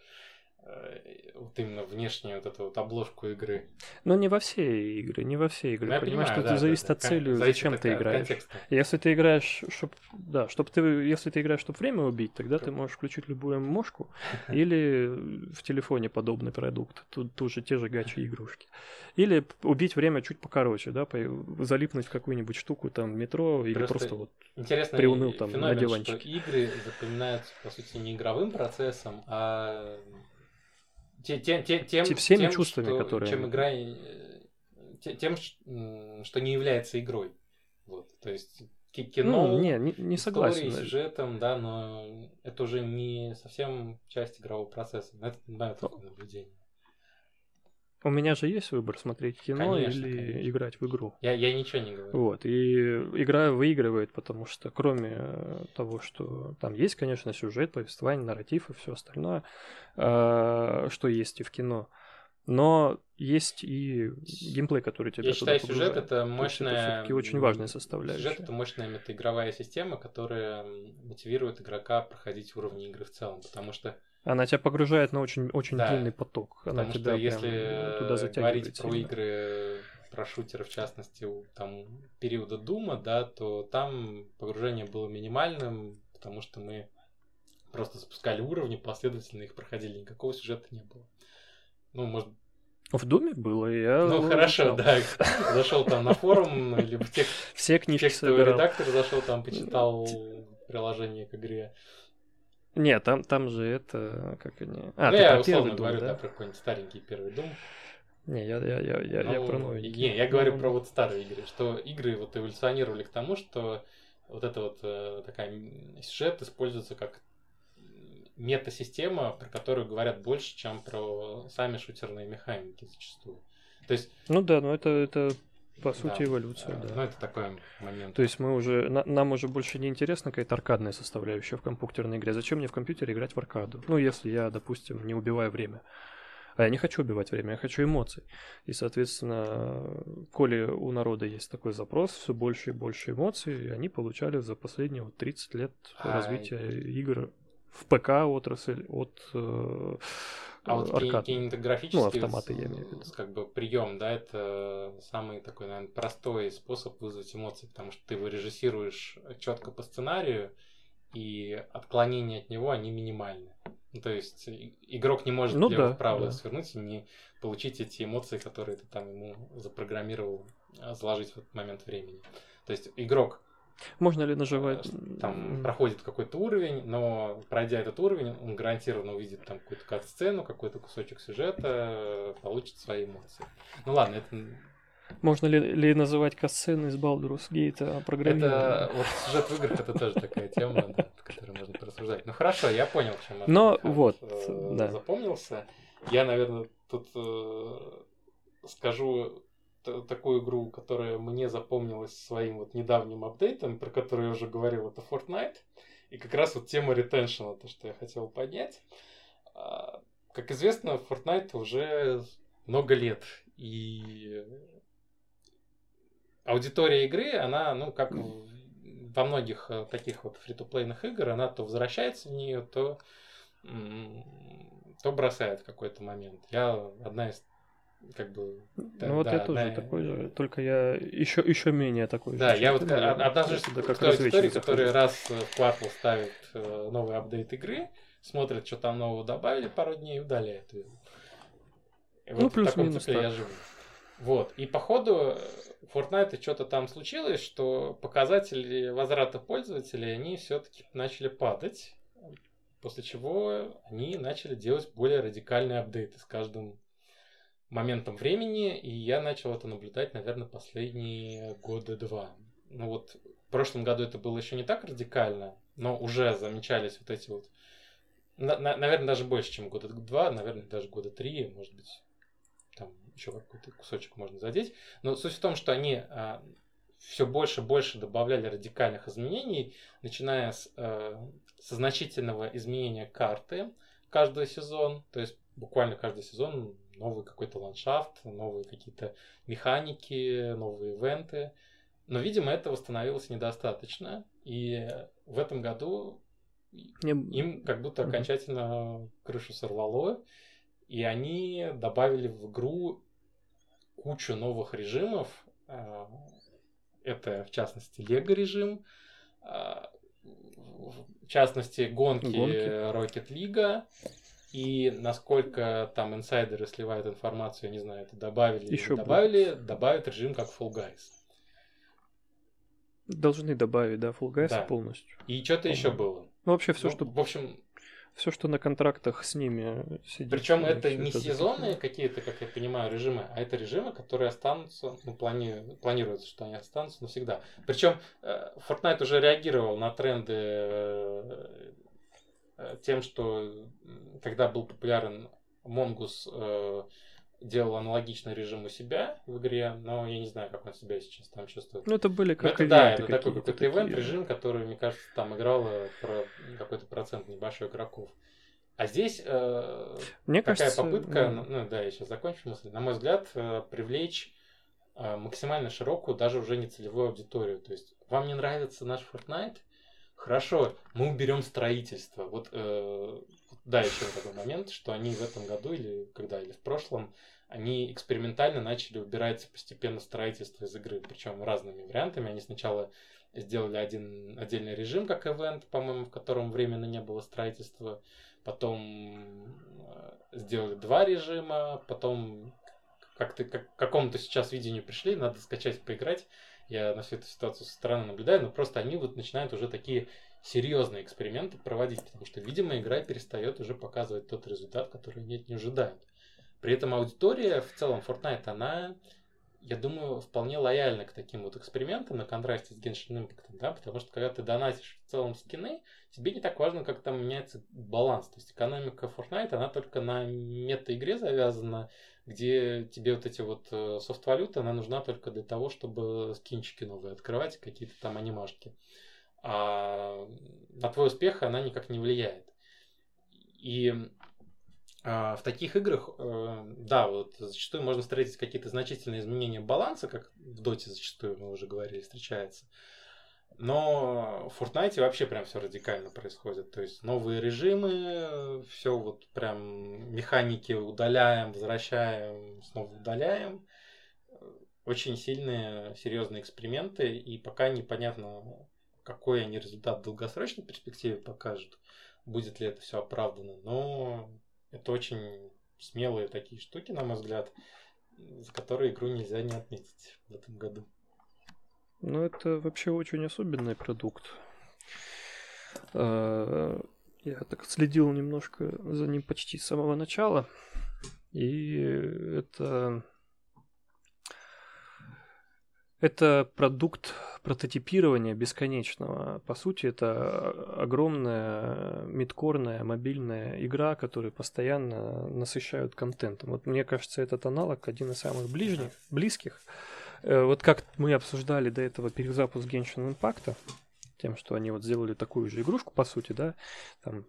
вот именно внешнюю вот эту вот обложку игры. Но не во все игры, не во все игры. Ну, Понимаешь, что да, это да, зависит да, от цели, зачем ты играешь. Если ты играешь, чтоб, да, чтоб ты, если ты играешь, чтобы время убить, тогда ты можешь включить любую мошку или в телефоне подобный продукт, тут тоже те же гачи игрушки. Или убить время чуть покороче, да, залипнуть в какую-нибудь штуку, там, метро, или просто, просто вот приуныл там феномен, на диванчике. что игры запоминаются, по сути, не игровым процессом, а тем, тем, тем, тем, всеми тем, чувствами, что, которые... Чем игра... Тем, что не является игрой. Вот, то есть кино, ну, не, не, не согласен. Историей, сюжетом, да, но это уже не совсем часть игрового процесса. Это мое такое наблюдение. У меня же есть выбор смотреть кино конечно, или конечно. играть в игру. Я, я ничего не говорю. Вот, и игра выигрывает, потому что кроме э, того, что там есть, конечно, сюжет, повествование, нарратив и все остальное, э, что есть и в кино, но есть и геймплей, который тебя Я считаю, сюжет это мощная... это очень важная составляющая. Сюжет это мощная метаигровая система, которая мотивирует игрока проходить уровни игры в целом, потому что она тебя погружает на очень, очень да, длинный поток. Она потому тебя что если туда говорить про игры, про шутеры, в частности, там периода Дума, да, то там погружение было минимальным, потому что мы просто запускали уровни, последовательно их проходили, никакого сюжета не было. Ну, может, в Думе было, я... Ну, хорошо, да. Зашел там на форум, либо текст... Все книжки собирал. редактор зашел там, почитал приложение к игре. Нет, там, там же это, как они... А, ну, ты я про первый говорю, да? да, про какой-нибудь старенький первый дом. Не, я, я, я, я, ну, я про новенький. Не, я говорю ну, про вот старые игры, что игры вот эволюционировали к тому, что вот эта вот э, такая сюжет используется как мета-система, про которую говорят больше, чем про сами шутерные механики зачастую. То есть... Ну да, но это, это по сути, да. эволюция, да. Ну, это такой момент. То есть мы уже, на, нам уже больше не интересна какая-то аркадная составляющая в компьютерной игре. Зачем мне в компьютере играть в аркаду? Ну, если я, допустим, не убиваю время. А я не хочу убивать время, я хочу эмоций. И, соответственно, коли у народа есть такой запрос, все больше и больше эмоций, и они получали за последние вот 30 лет а... развития игр в ПК отрасль от э, а вот аркад. кинематографический Ну, автоматы, я имею в виду. как бы прием, да, это самый такой, наверное, простой способ вызвать эмоции, потому что ты его режиссируешь четко по сценарию, и отклонения от него, они минимальны. Ну, то есть игрок не может Ну да, вправо да. свернуть и не получить эти эмоции, которые ты там ему запрограммировал а, заложить в этот момент времени. То есть игрок Можно ли наживать? Э, там проходит какой-то уровень, но пройдя этот уровень, он гарантированно увидит там какую-то кат-сцену, какой-то кусочек сюжета, получит свои эмоции. Ну ладно, это, Можно ли, ли называть касцены из Baldur's Gate это программирование? вот сюжет в играх это тоже такая тема, да, которую можно порассуждать. Ну хорошо, я понял, чем Но Артем вот, э, да. запомнился. Я, наверное, тут э, скажу такую игру, которая мне запомнилась своим вот недавним апдейтом, про который я уже говорил, это Fortnite. И как раз вот тема ретеншена, то, что я хотел поднять. А, Как известно, Fortnite уже много лет. И аудитория игры, она, ну, как во многих э, таких вот фри-то-плейных игр, она то возвращается в нее, то, то бросает в какой-то момент. Я одна из, как бы, да, ну вот да, я тоже одна- такой же, только я еще, еще менее такой да, же. я чем вот ты, ка- наверное. одна же Я сюда как той которая захожу. раз э, в квартал ставит э, новый апдейт игры, смотрит, что там нового добавили пару дней и удаляет ее. И Ну, вот в таком цикле я так. живу. Вот. И походу в Fortnite что-то там случилось, что показатели возврата пользователей, они все-таки начали падать. После чего они начали делать более радикальные апдейты с каждым моментом времени, и я начал это наблюдать, наверное, последние года два. Ну вот, в прошлом году это было еще не так радикально, но уже замечались вот эти вот, на- на- наверное, даже больше, чем года два, наверное, даже года три, может быть, там еще какой-то кусочек можно задеть. Но суть в том, что они все больше и больше добавляли радикальных изменений, начиная с, э, со значительного изменения карты каждый сезон, то есть буквально каждый сезон новый какой-то ландшафт, новые какие-то механики, новые ивенты. Но, видимо, этого становилось недостаточно. И в этом году Мне- им как будто окончательно крышу сорвало. И они добавили в игру кучу новых режимов. А, Это, в частности, Лего режим. а, В частности, гонки, Гонки. Rocket League. И насколько там инсайдеры сливают информацию, не знаю, это добавили не добавили, добавят режим как Fall Guys. Должны добавить, да, Full Guys Да. полностью. И что-то еще было. Ну, вообще все, Ну, что В общем, все, что на контрактах с ними сидит. Причем ну, это не это сезонные какие-то, как я понимаю, режимы, а это режимы, которые останутся, ну, плани... планируется, что они останутся навсегда. Причем э, Fortnite уже реагировал на тренды э, тем, что м, когда был популярен Mongoose, э, делал аналогичный режим у себя в игре, но я не знаю, как он себя сейчас там чувствует. Ну, это были как это да, это такой какой-то ивент, такие. режим, который, мне кажется, там играло про какой-то процент небольшой игроков. А здесь э, Мне такая кажется, попытка, ну, ну, ну да, я сейчас закончу мысль, на мой взгляд, э, привлечь э, максимально широкую, даже уже не целевую аудиторию. То есть, вам не нравится наш Fortnite? Хорошо, мы уберем строительство. Вот, э, да, еще такой момент, что они в этом году или когда, или в прошлом, они экспериментально начали убирать постепенно строительство из игры, причем разными вариантами. Они сначала сделали один отдельный режим, как ивент, по-моему, в котором временно не было строительства. Потом э, сделали два режима, потом как-то как, к какому-то сейчас видению пришли, надо скачать, поиграть. Я на всю эту ситуацию со стороны наблюдаю, но просто они вот начинают уже такие серьезные эксперименты проводить, потому что, видимо, игра перестает уже показывать тот результат, который они от нее ожидают. При этом аудитория в целом Fortnite, она, я думаю, вполне лояльна к таким вот экспериментам на контрасте с Genshin Impact, да, потому что когда ты донатишь в целом скины, тебе не так важно, как там меняется баланс. То есть экономика Fortnite, она только на мета-игре завязана, где тебе вот эти вот э, софт-валюты, она нужна только для того, чтобы скинчики новые открывать, какие-то там анимашки. А на твой успех она никак не влияет. И а, в таких играх, э, да, вот зачастую можно встретить какие-то значительные изменения баланса, как в доте зачастую, мы уже говорили, встречается. Но в Fortnite вообще прям все радикально происходит. То есть новые режимы, все вот прям механики удаляем, возвращаем, снова удаляем. Очень сильные, серьезные эксперименты, и пока непонятно, какой они результат в долгосрочной перспективе покажут, будет ли это все оправдано. Но это очень смелые такие штуки, на мой взгляд, за которые игру нельзя не отметить в этом году. Ну, это вообще очень особенный продукт. А, я так следил немножко за ним почти с самого начала. И это... Это продукт прототипирования бесконечного. По сути, это огромная мидкорная мобильная игра, которая постоянно насыщают контентом. Вот мне кажется, этот аналог один из самых ближних, близких. Э, вот как мы обсуждали до этого перезапуск Genshin Impact, тем, что они вот сделали такую же игрушку, по сути, да, там,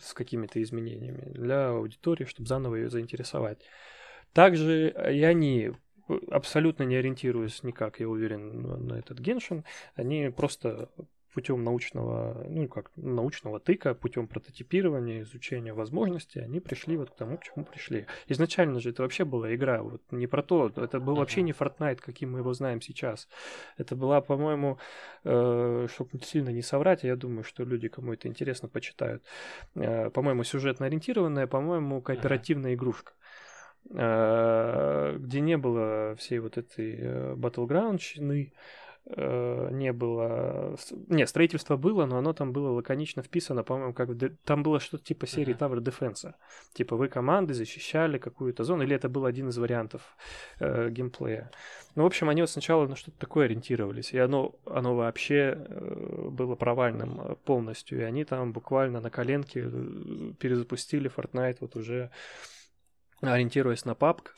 с какими-то изменениями для аудитории, чтобы заново ее заинтересовать. Также и они абсолютно не ориентируясь никак, я уверен, на этот Геншин, они просто путем научного, ну как научного тыка, путем прототипирования, изучения возможностей, они пришли вот к тому, к чему пришли. Изначально же это вообще была игра, вот не про то, это был вообще не Fortnite, каким мы его знаем сейчас. Это была, по-моему, э, чтобы сильно не соврать, я думаю, что люди, кому это интересно, почитают. Э, по-моему, сюжетно ориентированная, по-моему, кооперативная игрушка э, где не было всей вот этой battleground Э, не было... Не, строительство было, но оно там было лаконично вписано, по-моему, как... Там было что-то типа серии. Tower Defense. Типа вы команды защищали какую-то зону, или это был один из вариантов э, геймплея. Ну, в общем, они вот сначала на что-то такое ориентировались, и оно, оно вообще э, было провальным э, полностью, и они там буквально на коленке э, перезапустили Fortnite вот уже ориентируясь на PUBG,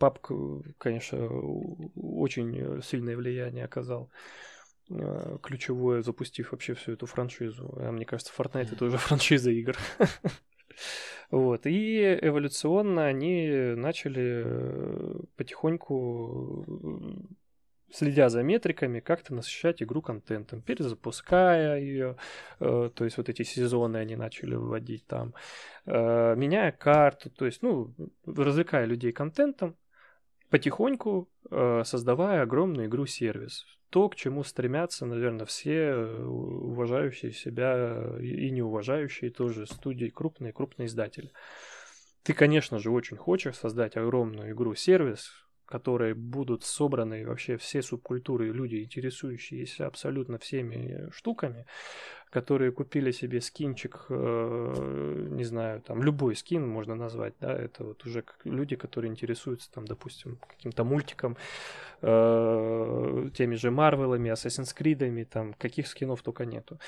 Папк, конечно, очень сильное влияние оказал э, ключевое, запустив вообще всю эту франшизу. А мне кажется, Fortnite это уже франшиза игр. Вот. И эволюционно они начали э, потихоньку следя за метриками, как-то насыщать игру контентом, перезапуская ее, э, то есть вот эти сезоны они начали выводить там, меняя карту, то есть, ну, развлекая людей контентом, потихоньку э, создавая огромную игру-сервис. То, к чему стремятся, наверное, все уважающие себя и не уважающие тоже студии, крупные, крупные издатели. Ты, конечно же, очень хочешь создать огромную игру-сервис, которые будут собраны вообще все субкультуры, люди, интересующиеся абсолютно всеми штуками, которые купили себе скинчик, э, не знаю, там любой скин можно назвать, да, это вот уже люди, которые интересуются там, допустим, каким-то мультиком, э, теми же Марвелами, Assassin's Creed, там каких скинов только нету.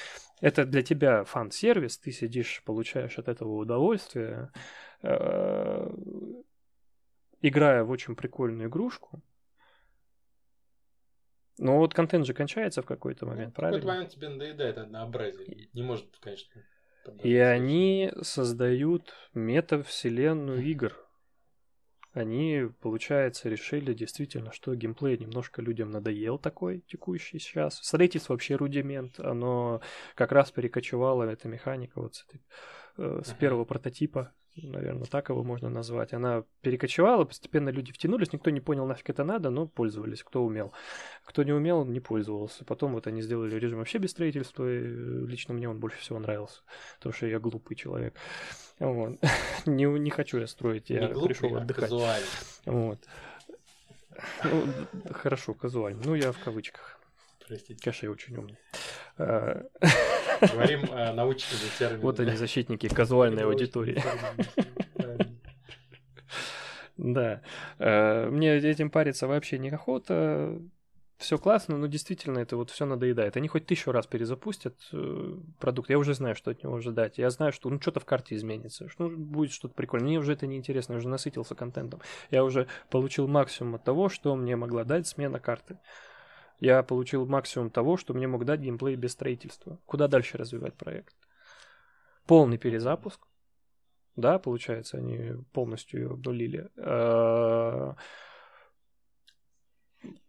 Это для тебя фан-сервис, ты сидишь, получаешь от этого удовольствие, э, играя в очень прикольную игрушку, но вот контент же кончается в какой-то момент, ну, правильно? В какой-то момент тебе надоедает однообразие. Не может, конечно. И они создают метавселенную игр. Они, получается, решили действительно, что геймплей немножко людям надоел такой текущий сейчас. Строительство вообще рудимент, оно как раз перекочевало, эта механика вот с, этой, э, с первого прототипа наверное, так его можно назвать. Она перекочевала, постепенно люди втянулись, никто не понял, нафиг это надо, но пользовались, кто умел. Кто не умел, не пользовался. Потом вот они сделали режим вообще без строительства, и лично мне он больше всего нравился, потому что я глупый человек. Вот. не, не хочу я строить, я не глупый, пришел а отдыхать. Казуально. Вот. Ну, хорошо, казуально. Ну, я в кавычках. Простите. Конечно, я очень умный. А, Говорим э, научными терминами. Вот они, защитники казуальной аудитории. Да. Э, мне этим париться вообще неохота. Все классно, но действительно это вот все надоедает. Они хоть тысячу раз перезапустят э, продукт, я уже знаю, что от него ожидать. Я знаю, что ну что-то в карте изменится, что ну, будет что-то прикольное. Мне уже это не интересно, я уже насытился контентом. Я уже получил максимум от того, что мне могла дать смена карты я получил максимум того, что мне мог дать геймплей без строительства. Куда дальше развивать проект? Полный перезапуск. Да, получается, они полностью ее обнулили. А,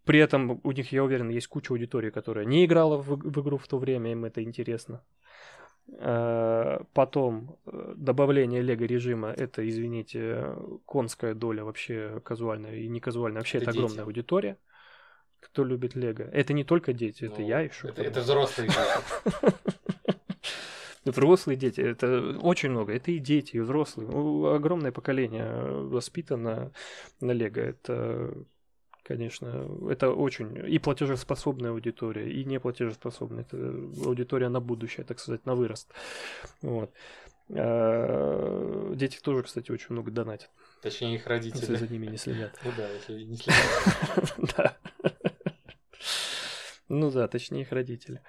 при этом у них, я уверен, есть куча аудитории, которая не играла в, в игру в то время, им это интересно. Э, потом э, добавление лего режима это, извините, конская доля вообще казуальная и не казуальная. Вообще это, это огромная аудитория, кто любит лего. Это не только дети, ну, это я еще. Это, это взрослые дети. Взрослые дети, это очень много. Это и дети, и взрослые. Огромное поколение воспитано на лего. Это конечно, это очень и платежеспособная аудитория, и неплатежеспособная. Это аудитория на будущее, так сказать, на вырост. Вот. А, дети тоже, кстати, очень много донатят. Точнее, их родители. Если за ними не следят. Ну да, если не следят. Да. Ну да, точнее их родители.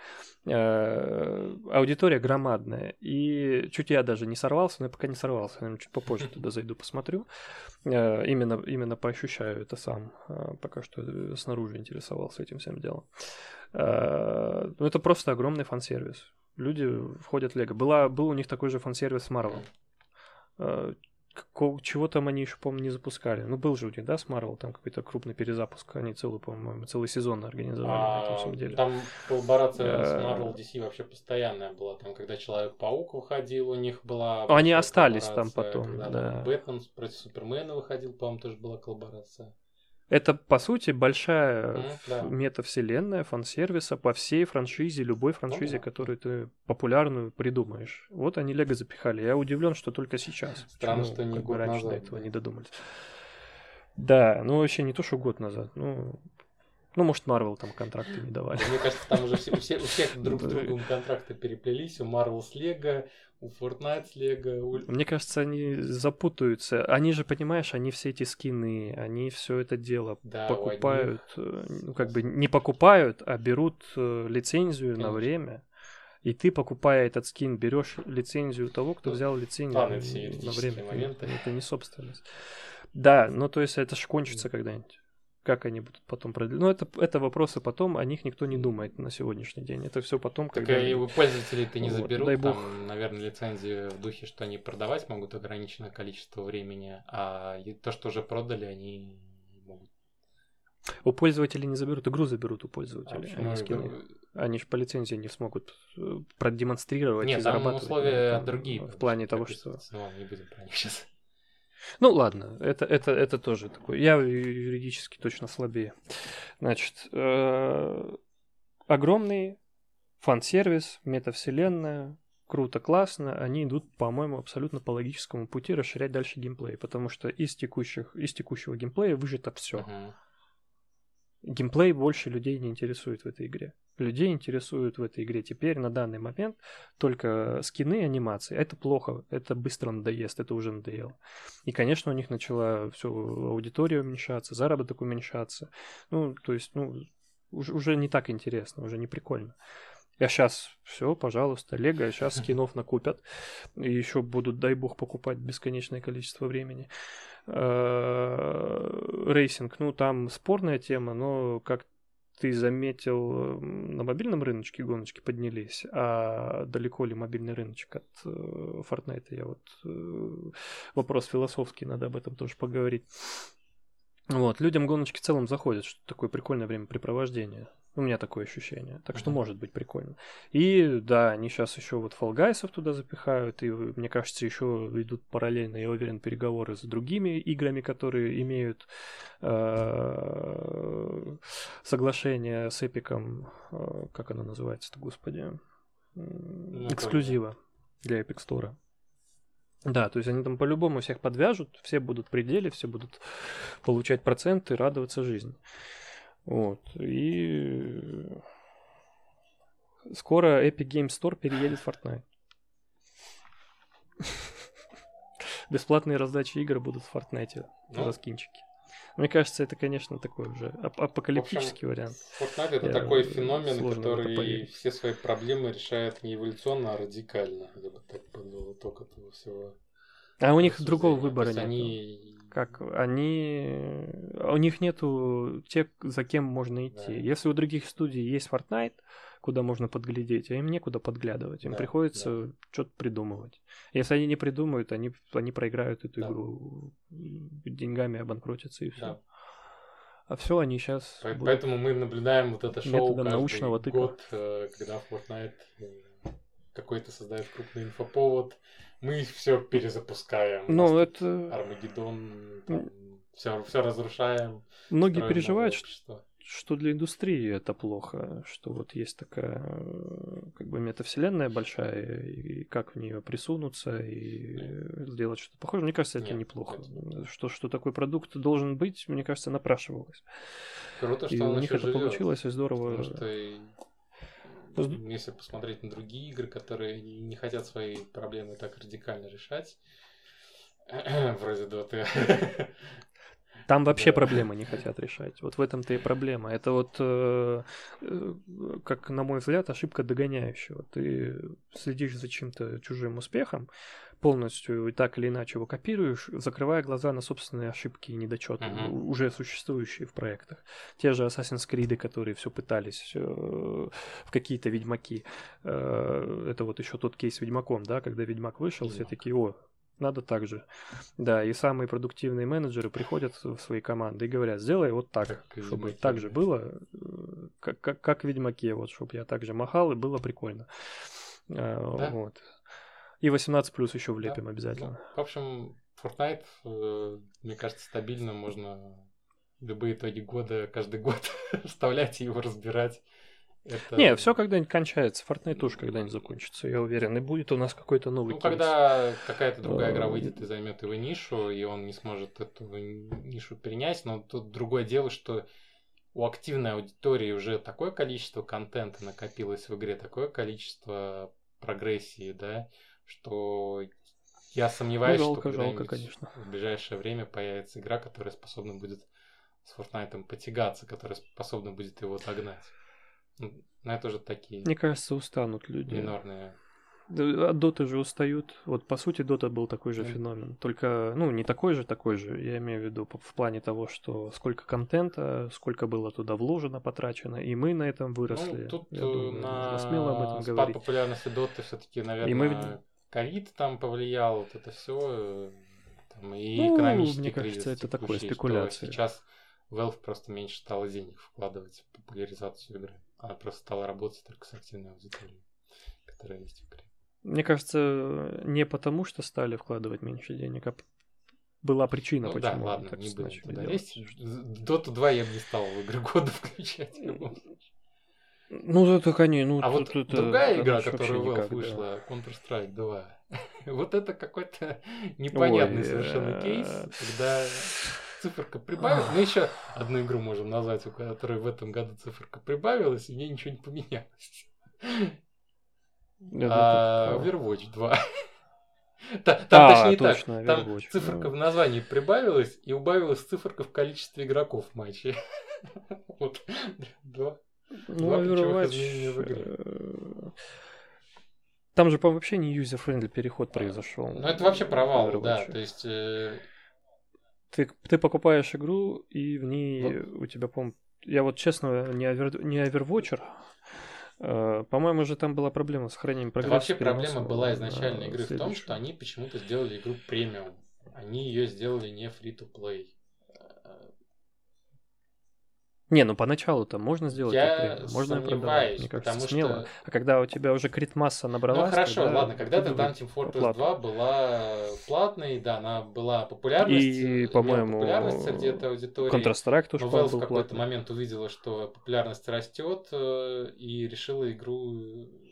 Э, аудитория громадная. И чуть я даже не сорвался, но я пока не сорвался. Наверное, чуть попозже туда зайду, посмотрю. Э, именно, именно поощущаю это сам. Э, пока что снаружи интересовался этим всем делом. Ну, это просто огромный фан-сервис. Люди входят в Лего. Была, был у них такой же фан-сервис с Marvel чего там они еще, по-моему, не запускали. Ну, был же у них, да, с Marvel, там какой-то крупный перезапуск. Они целый, по-моему, целый сезон организовали а, на этом самом деле. Там коллаборация с э, Marvel DC вообще постоянная была. Там, когда Человек-паук выходил, у них была... Они остались там потом, когда, да. Бэтмен против Супермена выходил, по-моему, тоже была коллаборация. Это, по сути, большая mm, да. метавселенная фан-сервиса по всей франшизе, любой франшизе, oh. которую ты популярную придумаешь. Вот они Лего запихали. Я удивлен, что только сейчас. Странно, что не год раньше назад, до этого не додумались. Да, ну вообще не то, что год назад. Ну, ну, может, Марвел там контракты не давали. Мне кажется, там уже все, у, всех, у всех друг с другом контракты переплелись. У Marvel с Лего, у Fortnite Лего. Мне кажется, они запутаются. Они же, понимаешь, они все эти скины, они все это дело да, покупают, э, ну, как бы не покупают, а берут э, лицензию Конечно. на время. И ты, покупая этот скин, берешь лицензию того, кто ну, взял лицензию ладно, на время. Моменты. Это не собственность. Да, ну то есть это же кончится когда-нибудь. Как они будут потом продлить? Ну, это, это вопросы потом, о них никто не думает на сегодняшний день. Это все потом, когда... Так и у пользователей ты не вот, заберут, дай бог. там, наверное, лицензию в духе, что они продавать могут ограниченное количество времени, а то, что уже продали, они могут... У пользователей не заберут, игру заберут у пользователей. А они, они же по лицензии не смогут э, продемонстрировать Нет, и зарабатывать. Нет, условия там, другие. В плане того, что... Ну, не будем про них сейчас. Ну ладно, это, это, это тоже такое. Я юридически точно слабее. Значит, э, огромный фан-сервис, метавселенная, круто, классно, они идут, по-моему, абсолютно по логическому пути расширять дальше геймплей, потому что из текущих, из текущего геймплея выжито все. Uh-huh. Геймплей больше людей не интересует в этой игре. Людей интересуют в этой игре теперь, на данный момент, только скины и анимации. Это плохо, это быстро надоест, это уже надоело. И, конечно, у них начала все аудитория уменьшаться, заработок уменьшаться. Ну, то есть, ну, уже, уже не так интересно, уже не прикольно. Я сейчас, все, пожалуйста, Лего, сейчас скинов накупят. И еще будут, дай бог, покупать бесконечное количество времени. Э, racing, ну, там спорная тема, но как ты заметил, на мобильном рыночке гоночки поднялись, а далеко ли мобильный рыночек от э, Fortnite? Я вот э, вопрос философский, надо об этом тоже поговорить. Вот, людям гоночки в целом заходят, что такое прикольное времяпрепровождение. У меня такое ощущение. Так что может быть прикольно. И да, они сейчас еще вот Guys туда запихают, и мне кажется, еще идут параллельно, я уверен, переговоры с другими играми, которые имеют э, соглашение с Эпиком, э, как оно называется-то, господи, эксклюзива для Epic Store. Да, то есть они там по-любому всех подвяжут, все будут в пределе, все будут получать проценты, радоваться жизни. Вот. И скоро Epic Games Store переедет в Fortnite. Бесплатные раздачи игр будут в Fortnite ну. за скинчики. Мне кажется, это, конечно, такой уже апокалиптический общем, вариант. Fortnite это Я такой феномен, который все свои проблемы решает не эволюционно, а радикально. Я бы так подвел итог этого всего. А у них другого выбора нет. Они как они... У них нету тех, за кем можно идти. Да. Если у других студий есть Fortnite, куда можно подглядеть, а им некуда подглядывать. Им да, приходится да. что-то придумывать. Если они не придумают, они, они проиграют эту да. игру деньгами, обанкротятся и все. Да. А все они сейчас... Поэтому мы наблюдаем вот это шоу каждый научного тыка. год, э, когда Fortnite э, какой-то создает крупный инфоповод. Мы все перезапускаем. Ну, это... Армагеддон, там, все, все разрушаем. Многие переживают, что что для индустрии это плохо, что вот есть такая как бы метавселенная большая, и как в нее присунуться и Нет. сделать что-то похожее. Мне кажется, это Нет, неплохо. Это... Что, что такой продукт должен быть, мне кажется, напрашивалось. Круто, что и он у них это живет, получилось, и здорово. Потому что если посмотреть на другие игры, которые не хотят свои проблемы так радикально решать, вроде Dota, там вообще да. проблемы не хотят решать. Вот в этом-то и проблема. Это вот, э, э, как на мой взгляд, ошибка догоняющего. Ты следишь за чем-то чужим успехом, полностью и так или иначе его копируешь, закрывая глаза на собственные ошибки и недочеты, uh-huh. уже существующие в проектах. Те же Assassin's Creed, которые все пытались э, в какие-то Ведьмаки. Э, это вот еще тот кейс Ведьмаком, да, когда Ведьмак вышел, Ведьмак. все такие, о, надо так же. Да, и самые продуктивные менеджеры приходят в свои команды и говорят, сделай вот так, как чтобы Ведьмаке. так же было, э, как, как, как в Ведьмаке, вот, чтобы я так же махал, и было прикольно. А, да? Вот. И 18 плюс еще влепим да. обязательно. Ну, в общем, Fortnite, э, мне кажется, стабильно можно любые итоги года, каждый год вставлять и его разбирать. Это... Не, все когда-нибудь кончается. Fortnite уж когда-нибудь закончится, я уверен. И будет у нас какой-то новый Ну, кейс. когда какая-то другая игра выйдет и займет его нишу, и он не сможет эту нишу перенять. Но тут другое дело, что у активной аудитории уже такое количество контента накопилось в игре, такое количество прогрессии, да, что я сомневаюсь, ну, жалко, что жалко, конечно. в ближайшее время появится игра, которая способна будет с Fortnite потягаться, которая способна будет его догнать. Ну, это уже такие... Мне кажется, устанут люди. Минорные. От Доты же устают. Вот по сути Дота был такой же mm. феномен. Только, ну, не такой же, такой же. Я имею в виду в плане того, что сколько контента, сколько было туда вложено, потрачено, и мы на этом выросли. Ну, тут я думаю, на... смело об этом спад говорить. популярности Доты все-таки, наверное, и мы... ковид там повлиял, вот это все. Там, и ну, экономический мне кажется, это такое спекуляция. Сейчас Valve просто меньше стало денег вкладывать в популяризацию игры. Она просто стала работать только с активной аудиторией, которая есть в игре. Мне кажется, не потому, что стали вкладывать меньше денег, а была причина, ну, почему. Да, ладно, так не будем туда лезть. Dota 2 я бы не стал в игры года включать. Ну, это, конечно, ну, А вот другая игра, которая Valve вышла, Counter-Strike 2, вот это какой-то непонятный совершенно кейс, э, когда циферка прибавилась. Мы еще одну игру можем назвать, у которой в этом году циферка прибавилась, и мне ничего не поменялось. А, Overwatch 2. Там, а, точнее точно, так, там циферка в названии прибавилась и убавилась циферка в количестве игроков в матче. Вот два, ну, два в игре. Э, там же, по-моему, вообще не user-friendly переход произошел. Ну, это вообще провал, да. То есть э, ты, ты покупаешь игру, и в ней вот. у тебя, по я вот честно не, Over, не Overwatch ер, э, по-моему, же там была проблема с хранением прогресса. Вообще проблема была изначально игры в том, что они почему-то сделали игру премиум. Они ее сделали не free-to-play. Не, ну поначалу-то можно сделать я можно продавать, мне кажется, смело. Что... А когда у тебя уже крит-масса набралась... Ну хорошо, тогда ладно, когда-то Team Fortress платно. 2 была платной, да, она была популярность, и, по-моему, популярность этой аудитории. Counter-Strike тоже, Valve в какой-то момент увидела, что популярность растет, э, и решила игру...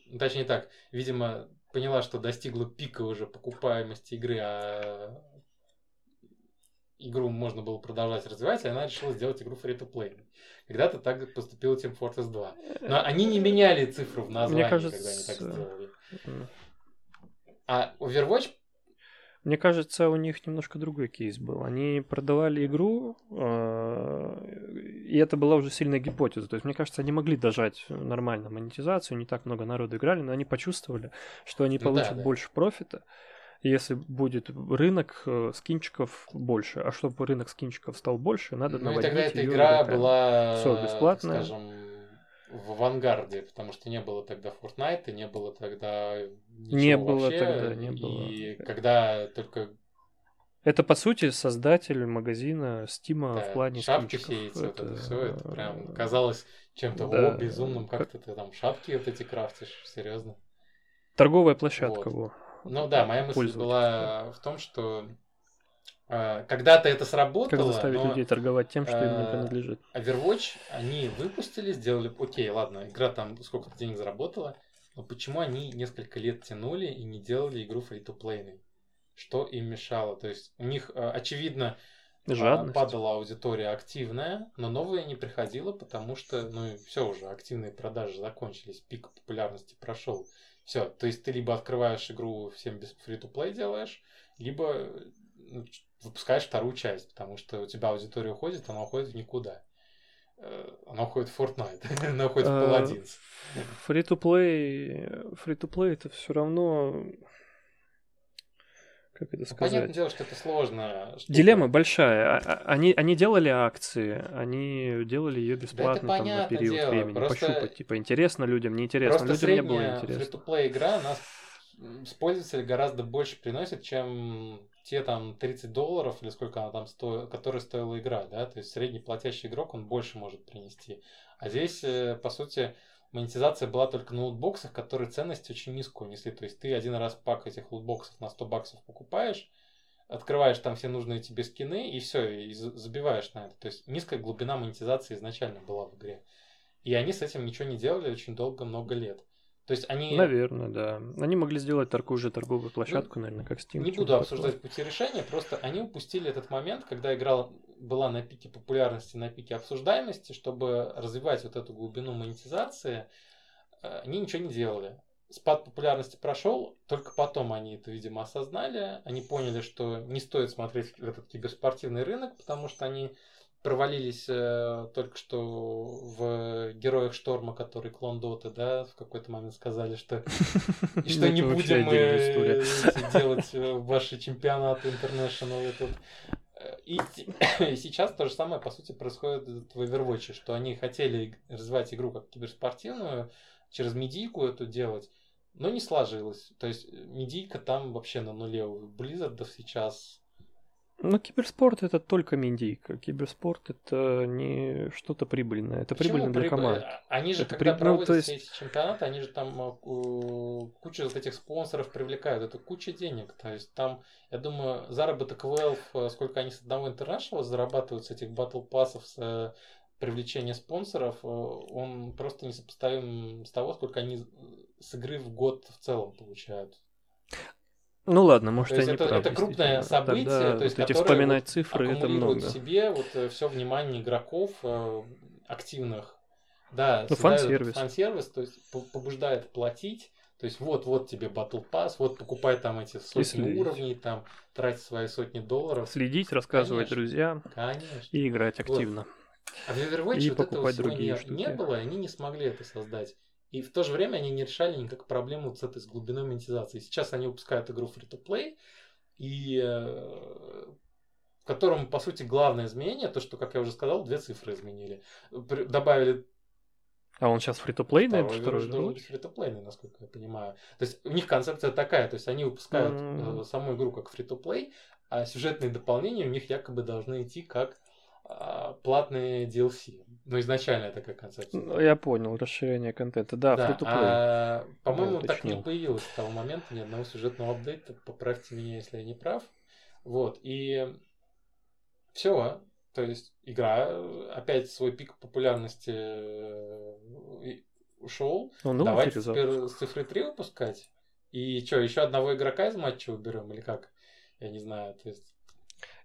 Ну, точнее так, видимо, поняла, что достигла пика уже покупаемости игры, а игру можно было продолжать развивать, и она решила сделать игру free-to-play. Когда-то так поступил Team Fortress 2. Но они не меняли цифру в названии, Мне кажется... когда они так сделали. А Overwatch мне кажется, у них немножко другой кейс был. Они продавали игру, э, и это была уже сильная гипотеза. То есть, мне кажется, они могли дожать нормально монетизацию, не так много народу играли, но они почувствовали, что они получат да, да. больше профита, если будет рынок э, скинчиков больше. А чтобы рынок скинчиков стал больше, надо ну, наводить и тогда эта игра была, Все бесплатно. скажем, в авангарде, потому что не было тогда Fortnite, не было тогда ничего Не было вообще, тогда, не было. И когда только Это, по сути, создатель магазина Стима Да, в плане шапки эти, вот это все, это прям э, казалось чем-то да, о, безумным, как как- ты, ты там шапки вот эти крафтишь, серьезно. Торговая площадка, Вот. во. Ну да, моя мысль была в том, что э, когда-то это Как сработало, заставить но людей торговать тем, что им не э, принадлежит. Overwatch они выпустили, сделали, окей, ладно, игра там сколько-то денег заработала, но почему они несколько лет тянули и не делали игру free-to-play? Что им мешало? То есть у них, э, очевидно, а, Жадность. падала аудитория активная, но новая не приходила, потому что, ну, все уже, активные продажи закончились, пик популярности прошел. Все, то есть ты либо открываешь игру всем без free-to-play делаешь, либо ну, выпускаешь вторую часть, потому что у тебя аудитория уходит, она уходит в никуда. Э, Она уходит в Fortnite, она уходит в Э, Paladins. Free-to-play, free-to-play это все равно, как это Ну, сказать? понятное дело, что это сложно. штука. Дилемма большая. А- а- Они, они делали акции, они делали ее бесплатно там, на период дело, времени. просто- Пощупать, типа, интересно людям, неинтересно. Просто людям не было средняя интересно. фри-то-плей игра нас м, с пользователей гораздо больше приносит, чем те там 30 долларов или сколько она там стоит, которые стоила игра, да, то есть средний платящий игрок, он больше может принести. А здесь, э, по сути, монетизация была только на лутбоксах, которые ценность очень низкую несли, то есть ты один раз пак этих лутбоксов на 100 баксов покупаешь, открываешь там все нужные тебе скины и все, и за- забиваешь на это. То есть низкая глубина монетизации изначально была в игре. И они с этим ничего не делали очень долго, много лет. То есть они... Наверное, да. Они могли сделать такую же торговую площадку, наверное, как Steam. Ну, Не буду обсуждать пути решения, просто они упустили этот момент, когда игра была на пике популярности, на пике обсуждаемости, чтобы развивать вот эту глубину монетизации, э, они ничего не делали. Спад популярности прошел, только потом они это, видимо, осознали, они поняли, что не стоит смотреть в этот киберспортивный рынок, потому что они провалились э, только что в Героях Шторма, который клон Доты, да, в какой-то момент сказали, что и что не будем мы делать э, ваши чемпионаты International. И сейчас то же самое, по сути, происходит в Overwatch, что они хотели развивать игру как киберспортивную, через медийку эту делать, но не сложилось. То есть э, медийка там вообще на нуле у Blizzard сейчас. Ну, киберспорт это только медийка. Киберспорт это не что-то прибыльное. Это Почему прибыльно для команд. Они же, Это когда при- ну, проводят то есть- все эти чемпионаты, они же там э, ку- кучу вот этих спонсоров привлекают. Это куча денег. То есть там, я думаю, заработок Valve, э, сколько они с одного International зарабатывают с этих батл пассов, с э, привлечения спонсоров, он просто несопоставим с того, сколько они с игры в год в целом получают. Ну ладно, может, То есть я не это- прав, это крупное событие, Тогда то есть вот эти вспоминать вот цифры, это много. в себе вот все внимание игроков э, активных. Да, Ну, фан-сервис. фан-сервис, то есть по- побуждает платить. То есть вот, вот тебе Battle Pass, вот покупай там эти сотни уровней, там трать свои сотни долларов. Следить, рассказывать Конечно. друзьям Конечно. и играть Вот. активно. А в Overwatch И вот этого покупать всего другие не, штуки. не было, и они не смогли это создать. И в то же время они не решали никак проблему вот с этой с глубиной монетизации. Сейчас они выпускают игру Free-to-Play, и э, в котором, по сути, главное изменение, то, что, как я уже сказал, две цифры изменили. При- Добавили А он сейчас фри-то-плейный, второй вирус должен быть фри-то-плейный, насколько я понимаю. То есть у них концепция такая, то есть они выпускают э, саму игру как фри-то-плей, а сюжетные дополнения у них якобы должны идти как платные DLC. Ну, изначальная такая концепция. Ну, Я понял, расширение контента. Да, Да, а, по-моему, так не появилось с того момента ни одного сюжетного апдейта. Поправьте меня, если я не прав. Вот, и все. То есть игра э, опять свой пик популярности э, ушел. Ну, ну, Давайте перезапуск. теперь с цифры 3 выпускать. И что, еще одного игрока из матча уберем или как? Я не знаю. То есть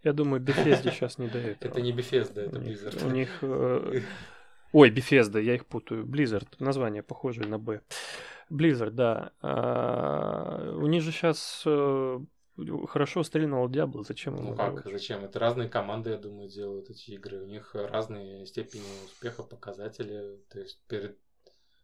Я думаю, Bethesda сейчас не этого. это не Bethesda, это Blizzard. У них... э, Ой, Bethesda, я их путаю. Blizzard, название похожее на Б. Blizzard, да. А, У них же сейчас хорошо стрельнул Diablo, зачем Ну как, Overwatch? зачем? Это разные команды, я думаю, делают эти игры. У них разные степени успеха, показатели. То есть перед...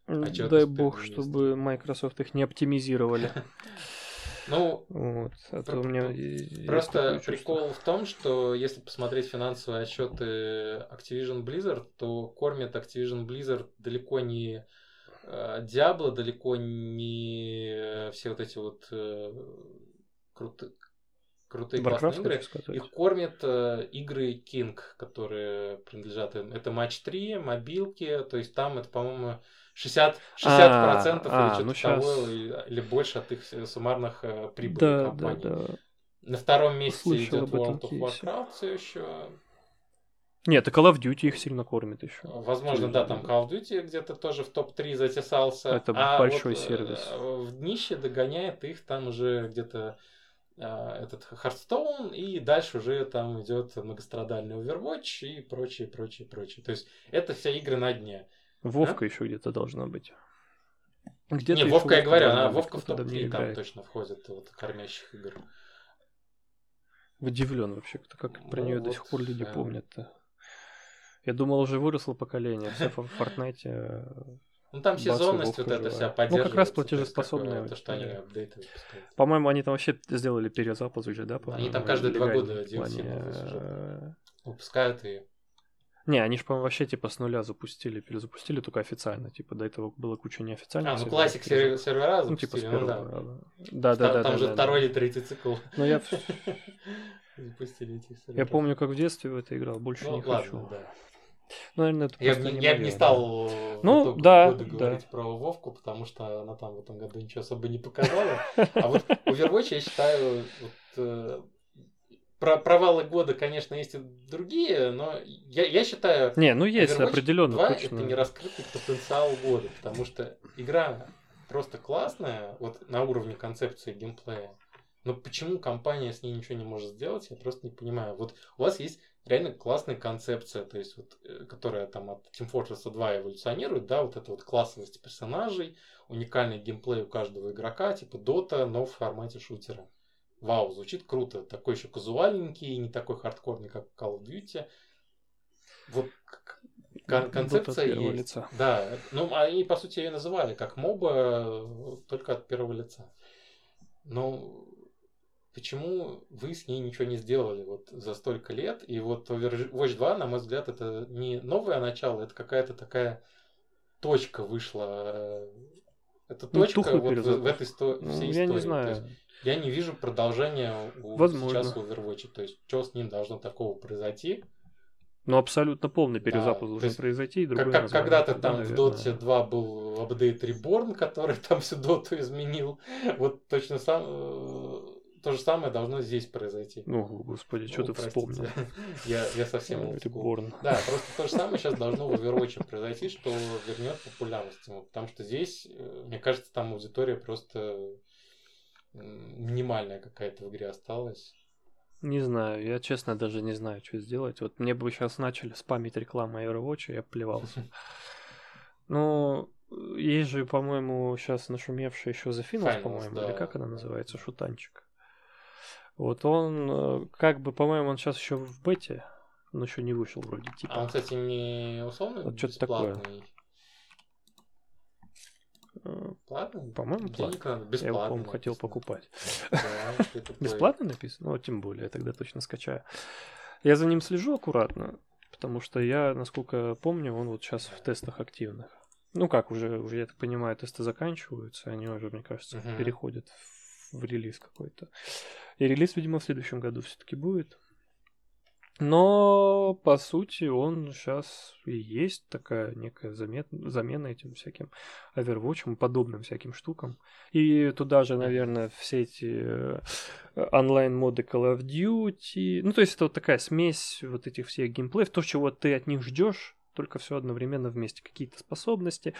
отчетность Дай бог, чтобы Microsoft их не оптимизировали. Ну, Вот, а то у меня просто прикол в том, что если посмотреть финансовые отчеты Activision Blizzard, то кормит Activision Blizzard далеко не э, Diablo, далеко не э, все вот эти вот э, круто- крутые Warcraft, классные игры. Их кормят э, игры King, которые принадлежат им. Это матч 3, мобилки, то есть там это, по-моему, 60, 60% А, или а, что-то ну того, щас. или, или больше от их суммарных э, прибылей Да, да, компаний. да. На втором месте Слышал идет World of. Warcraft все еще. Нет, и Call of Duty их сильно кормит еще. Возможно, да, там Call of Duty где-то тоже в топ-3 затесался. Это а большой вот, э, сервис. В днище догоняет их там уже где-то э, этот Hearthstone, и дальше уже там идет многострадальный Overwatch и прочее, прочее, прочее. То есть это все игры на дне. Вовка еще где-то должна быть. Где-то Не, Вовка, я говорю, она Вовка в кто-то топ-3 мне там играет. точно входит, вот, кормящих игр. Удивлен вообще, как про Ну нее до вот, сих пор люди да. помнят-то. Я думал, уже выросло поколение. Все в Fortnite. э, Ну там сезонность вот эта вся Ну, поддерживается. как раз платежеспособная То, что они апдейты выпускают. По-моему, они там вообще сделали перезапуск уже, да? Они там каждые два года DLC э, Выпускают и Не, они же, по-моему, вообще типа с нуля запустили, перезапустили только официально. Типа до этого была куча неофициальных. А, ну классик сервера, сервера Ну, типа с запустили, ну первого да. раза. Да, да, Там, да. там да, же да, второй да. или третий цикл. Ну, я, Запустили этих я серверов. помню, как в детстве в это играл, больше Ну не ладно, хочу. да. Ну, наверное, это Я, не я бы не да. стал Ну, в итоге да, года да. говорить про Вовку, потому что она там в этом году ничего особо не показала. А вот Overwatch, я считаю, вот, э, про провалы года, конечно, есть и другие, но я, я считаю, Не, ну есть Overwatch определенно 2 точно. это не раскрытый потенциал года, потому что игра просто классная, вот на уровне концепции геймплея. Но почему компания с ней ничего не может сделать, я просто не понимаю. Вот у вас есть реально классная концепция, то есть вот, э, которая там от Team Fortress 2 эволюционирует, да, вот эта вот классовость персонажей, уникальный геймплей у каждого игрока, типа Dota, но в формате шутера. Вау, звучит круто. Такой еще казуальненький, не такой хардкорный, как Call of Duty. Вот кон- концепция есть. лица. Да, ну они по сути ее называли как моба, только от первого лица. Но почему вы с ней ничего не сделали вот за столько лет? И вот Overwatch 2, на мой взгляд, это не новое начало, это какая-то такая точка вышла. э, Это Ну, точка вот в, в этой сто- Ну, всей я истории. не То знаю. есть я не вижу продолжения у, Возможно. сейчас у Overwatch. То есть, что с ним должно такого произойти? Ну, абсолютно полный перезапуск то должен есть, произойти. И Как, как когда-то тогда, там в наверное. Dota 2 был апдейт Reborn, который там всю доту изменил. Вот точно сам, э, то же самое должно здесь произойти. Ну, господи, что ты вспомнил? Я, я совсем Э, school. Reborn. Да, просто то же самое сейчас должно в Overwatch произойти, что вернет популярность ему. Потому что здесь, э, мне кажется, там аудитория просто минимальная какая-то в игре осталась. Не знаю, я честно даже не знаю, что сделать. Вот мне бы сейчас начали спамить рекламу Overwatch, я плевался. Ну, есть же, по-моему, сейчас нашумевший еще The Finals, Finals, по-моему, да. или как она называется, шутанчик. Вот он, э, как бы, по-моему, он сейчас еще в бете, но еще не вышел вроде, типа. А он, кстати, не условно Вот что-то такое. Бесплатный. Платный? По-моему, платный. надо. Я по-моему, хотел покупать. Бесплатно написано? Ну, тем более, я тогда точно скачаю. Я за ним слежу аккуратно, потому что я, насколько помню, он вот сейчас в тестах активных. Ну как, уже, уже, я так понимаю, тесты заканчиваются, они уже, мне кажется, переходят в релиз какой-то. И релиз, видимо, в следующем году все-таки будет. Но, по сути, он сейчас и есть такая некая замет- замена этим всяким Overwatch, подобным всяким штукам. И туда же, наверное, все эти э, онлайн-моды Call of Duty. Ну, то есть это вот такая смесь вот этих всех геймплеев, то, чего ты от них ждешь, только все одновременно вместе. Какие-то способности,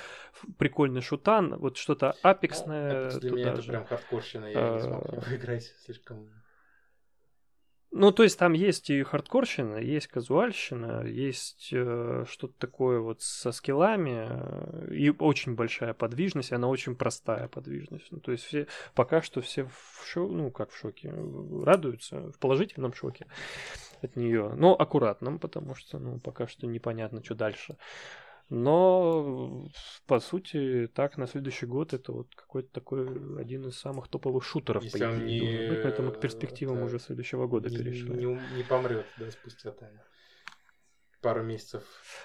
прикольный шутан, вот что-то Ну, апексное это для меня это же. прям хардкорщина, я не смог А. него играть слишком. Ну, то есть там есть и хардкорщина, есть казуальщина, есть э, что-то такое вот со скиллами, э, и очень большая подвижность, она очень простая подвижность. Ну, то есть все, пока что все в шо, ну, как в шоке, радуются, в положительном шоке от нее, но аккуратном, потому что, ну, пока что непонятно, что дальше. Но, по сути, так, на следующий год это вот какой-то такой один из самых топовых шутеров, Если по идее, не, должен быть, поэтому к перспективам это, уже следующего года не, перешли. не, не помрет, да, спустя там пару месяцев.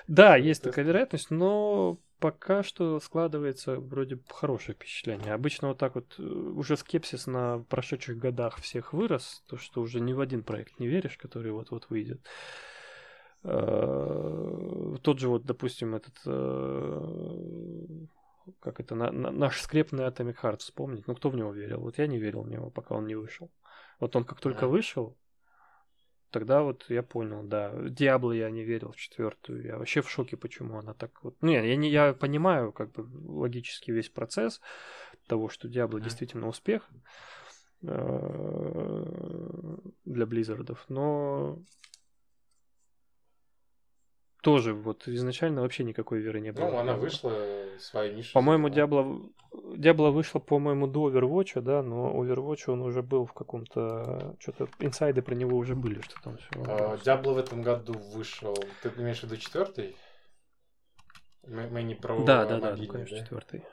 Да, есть Тест. такая вероятность, но пока что складывается вроде хорошее впечатление. Обычно вот так вот э, уже скепсис на прошедших годах всех вырос, то что уже ни в один проект не веришь, который вот-вот выйдет. Э, тот же вот, допустим, этот э, как это, на, на, наш скрепный Atomic Heart вспомнить. Ну, кто в него верил? Вот я не верил в него, пока он не вышел. Вот он как только вышел, тогда вот я понял, да. Диабло я не верил в четвертую. Я вообще в шоке, почему она так вот. Ну, я, не, я понимаю, как бы логически весь процесс того, что Диабло действительно успех э, для Близзардов, но тоже вот изначально вообще никакой веры не было. Ну, она вышла своей нишей. По-моему, Диабло, Диабло вышла, по-моему, до Overwatch, да, но Overwatch он уже был в каком-то... Что-то инсайды про него уже были, что там все. А, Диабло в этом году вышел. Ты имеешь в виду четвертый? Мы, мы не про Да, да, да, ну, конечно, да? четвертый.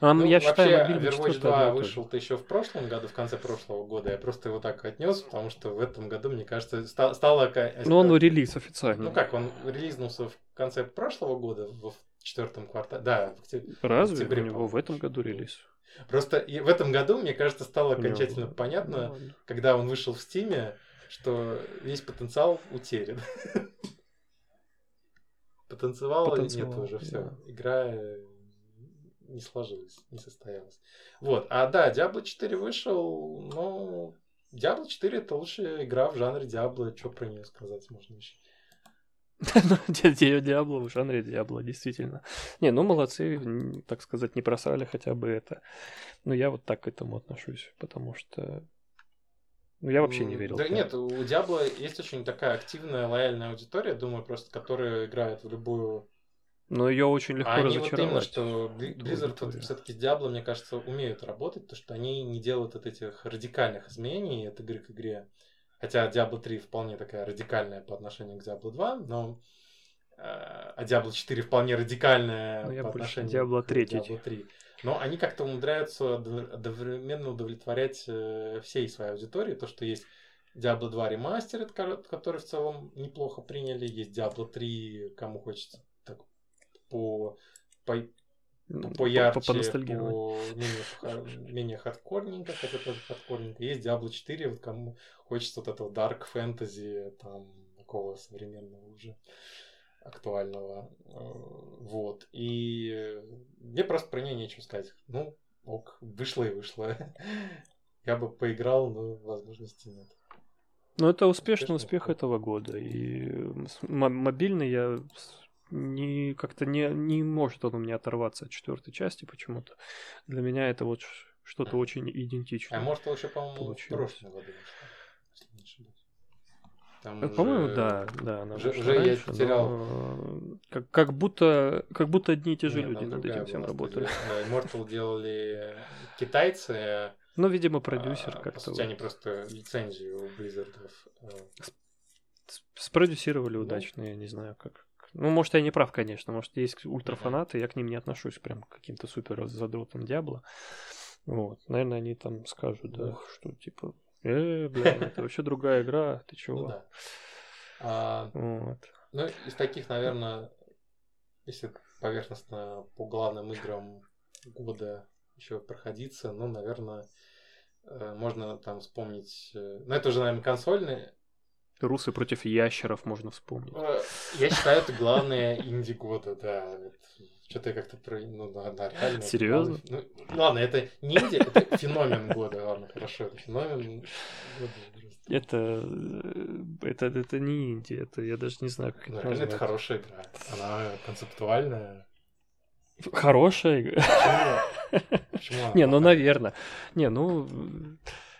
А, ну, я считаю, вообще, Overwatch 2 вышел-то еще в прошлом году, в конце прошлого года. Я просто его так отнес, потому что в этом году, мне кажется, стало... стало ну, он релиз официально. Ну как, он релизнулся в конце прошлого года, в четвертом квартале. Да, в октябре. Разве? В октябре, у него в этом году релиз. Просто и в этом году, мне кажется, стало окончательно ну, понятно, ну, когда он вышел в Стиме, что весь потенциал утерян. Потанцевала нет уже, все. Игра не сложилось, не состоялось. Вот, а да, Diablo 4 вышел, но Diablo 4 это лучшая игра в жанре Diablo, что про нее сказать можно еще. Диабло в жанре Диабло, действительно. Не, ну молодцы, так сказать, не просрали хотя бы это. Но я вот так к этому отношусь, потому что ну, я вообще не верил. Да нет, у Диабло есть очень такая активная, лояльная аудитория, думаю, просто которая играет в любую но ее очень легко а разочаровать. Они вот именно, что Blizzard вот все-таки с Diablo, мне кажется, умеют работать, то что они не делают от этих радикальных изменений от игры к игре. Хотя Diablo 3 вполне такая радикальная по отношению к Diablo 2, но э, а Diablo 4 вполне радикальная ну, по отношению Diablo 3. к Diablo 3. Но они как-то умудряются одновременно удовлетворять э, всей своей аудитории. То, что есть Diablo 2 ремастер, который в целом неплохо приняли. Есть Diablo 3, кому хочется по, по, ну, поярче, по, по, по менее, менее хардкорненько, хотя тоже хардкорненько. Есть Diablo 4, вот кому хочется вот этого dark fantasy, там, такого современного уже актуального. Э, вот. И мне просто про нее нечего сказать. Ну, ок, вышло и вышло. Я бы поиграл, но возможности нет. Ну, это успешный успех этого года. И мобильный я не как-то не, не может он у меня оторваться от четвертой части почему-то. Для меня это вот что-то очень идентичное. А может, лучше, по-моему, в прошлом году Там э, По-моему, да, да, она уже, уже раньше, я потерял. Но... Как, как будто, как будто одни и те же Нет, люди над этим всем работали. Да, Immortal делали китайцы. Ну, видимо, продюсер а, как-то. По сути, они просто лицензию у Blizzard э, спродюсировали ну, удачно, я не знаю как. Ну, может, я не прав, конечно. Может, есть ультрафанаты, я к ним не отношусь прям к каким-то супер задротам Диабло. Вот. Наверное, они там скажут, да, Ух. что типа, э, блин, это вообще другая игра, ты чего? Ну, да. а, вот. Ну, из таких, наверное, если поверхностно по главным играм года еще проходиться, ну, наверное, э, можно там вспомнить... Э, ну, это уже, наверное, консольные Русы против ящеров можно вспомнить. Э, я считаю, это главное инди года, да. Что-то я как-то про... Ну, да, да, реально. Серьезно? Ну, ладно, это не инди, это феномен года. Ладно, хорошо, это феномен года. Это, э, это, это не инди, это я даже не знаю, как ну, это. Это хорошая игра. Она концептуальная. Хорошая игра? Почему? Почему не, ну, наверное. Не, ну...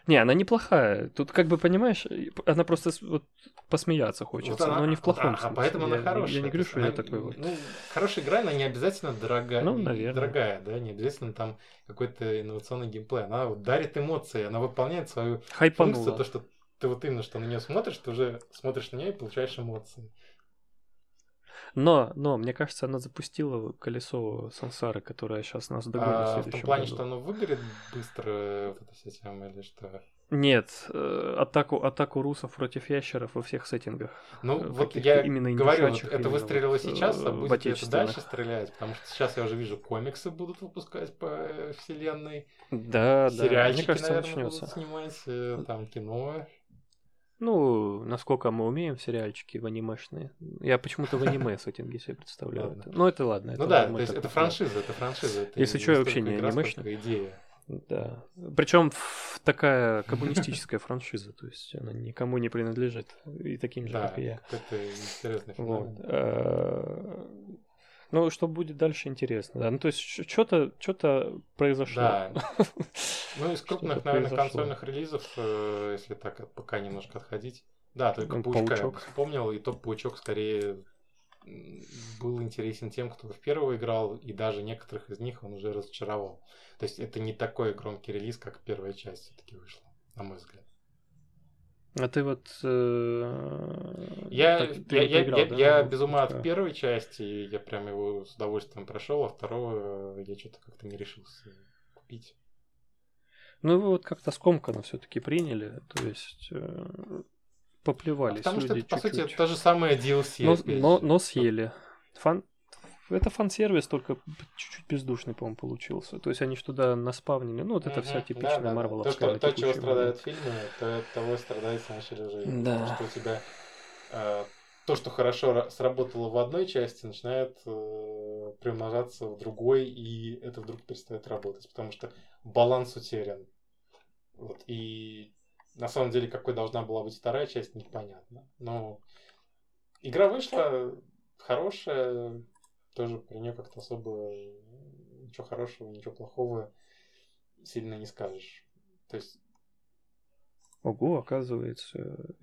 Не, она неплохая. Тут, как бы, понимаешь, она просто вот посмеяться хочется, вот она, но не в плохом а, смысле. А поэтому она хорошая. Я, я не говорю, что она, я такой вот. Ну, хорошая игра, она не обязательно дорогая. Ну, наверное. Дорогая, да, не обязательно там какой-то инновационный геймплей. Она вот дарит эмоции, она выполняет свою Хайпанула. функцию, то, что ты вот именно что на нее смотришь, ты уже смотришь на нее и получаешь эмоции. Но, но, мне кажется, она запустила колесо сансары, которое сейчас нас догонит в А, в следующем том плане, году. что оно выгорит быстро, вот эта тема, или что? Нет, э, атаку, атаку русов против ящеров во всех сеттингах. Ну, э, вот я именно говорю, вот это выстрелило вот, сейчас, а э, будет это дальше стрелять? Потому что сейчас я уже вижу, комиксы будут выпускать по э, вселенной, Да, да. сериальчики, Мне кажется, наверное, начнется. будут снимать, э, там кино. Ну, насколько мы умеем в сериальчики в анимешные. Я почему-то в аниме сеттинге себе представляю Ладно. это. Ну, это ладно. Ну это да, то есть это франшиза, это франшиза. Это Если я столько вообще не сколько идея. Да. Причем такая коммунистическая франшиза, то есть она никому не принадлежит. И таким же, Да, как и я. какой-то интересный Вот. феномен. Ну, что будет дальше, интересно. Да. Ну, то есть, что-то что произошло. Да. Ну, из крупных, наверное, произошло. консольных релизов, э, если так от- пока немножко отходить. Да, только Ну, Паучка я вспомнил, и тот Паучок скорее был интересен тем, кто в первого играл, и даже некоторых из них он уже разочаровал. То есть это не такой громкий релиз, как первая часть все-таки вышла, на мой взгляд. А ты вот... э, Я, так, я, я, играл, я, да, я в без ума от первой части, я прям его с удовольствием прошел, а второго я что-то как-то не решился купить. Ну, вы вот как-то скомканно все-таки приняли, то есть э, поплевались Потому что это, по сути, это то же самое DLC. но, но, но съели. Фан... Это фан-сервис, только чуть-чуть бездушный, по-моему, получился. То есть они туда наспавнили. Ну, вот это вся типичная Да-да-да. марвеловская То, что, то, чего страдают фильмы, то от того страдает уже. игры. Да. Потому что у тебя э, то, что хорошо ра- сработало в одной части, начинает э, приумножаться в другой, и это вдруг перестает работать, потому что баланс утерян. Вот, и на самом деле, какой должна была быть вторая часть, непонятно. Но игра вышла хорошая, тоже про нее как-то особо ничего хорошего, ничего плохого сильно не скажешь. То есть, Ого, оказывается,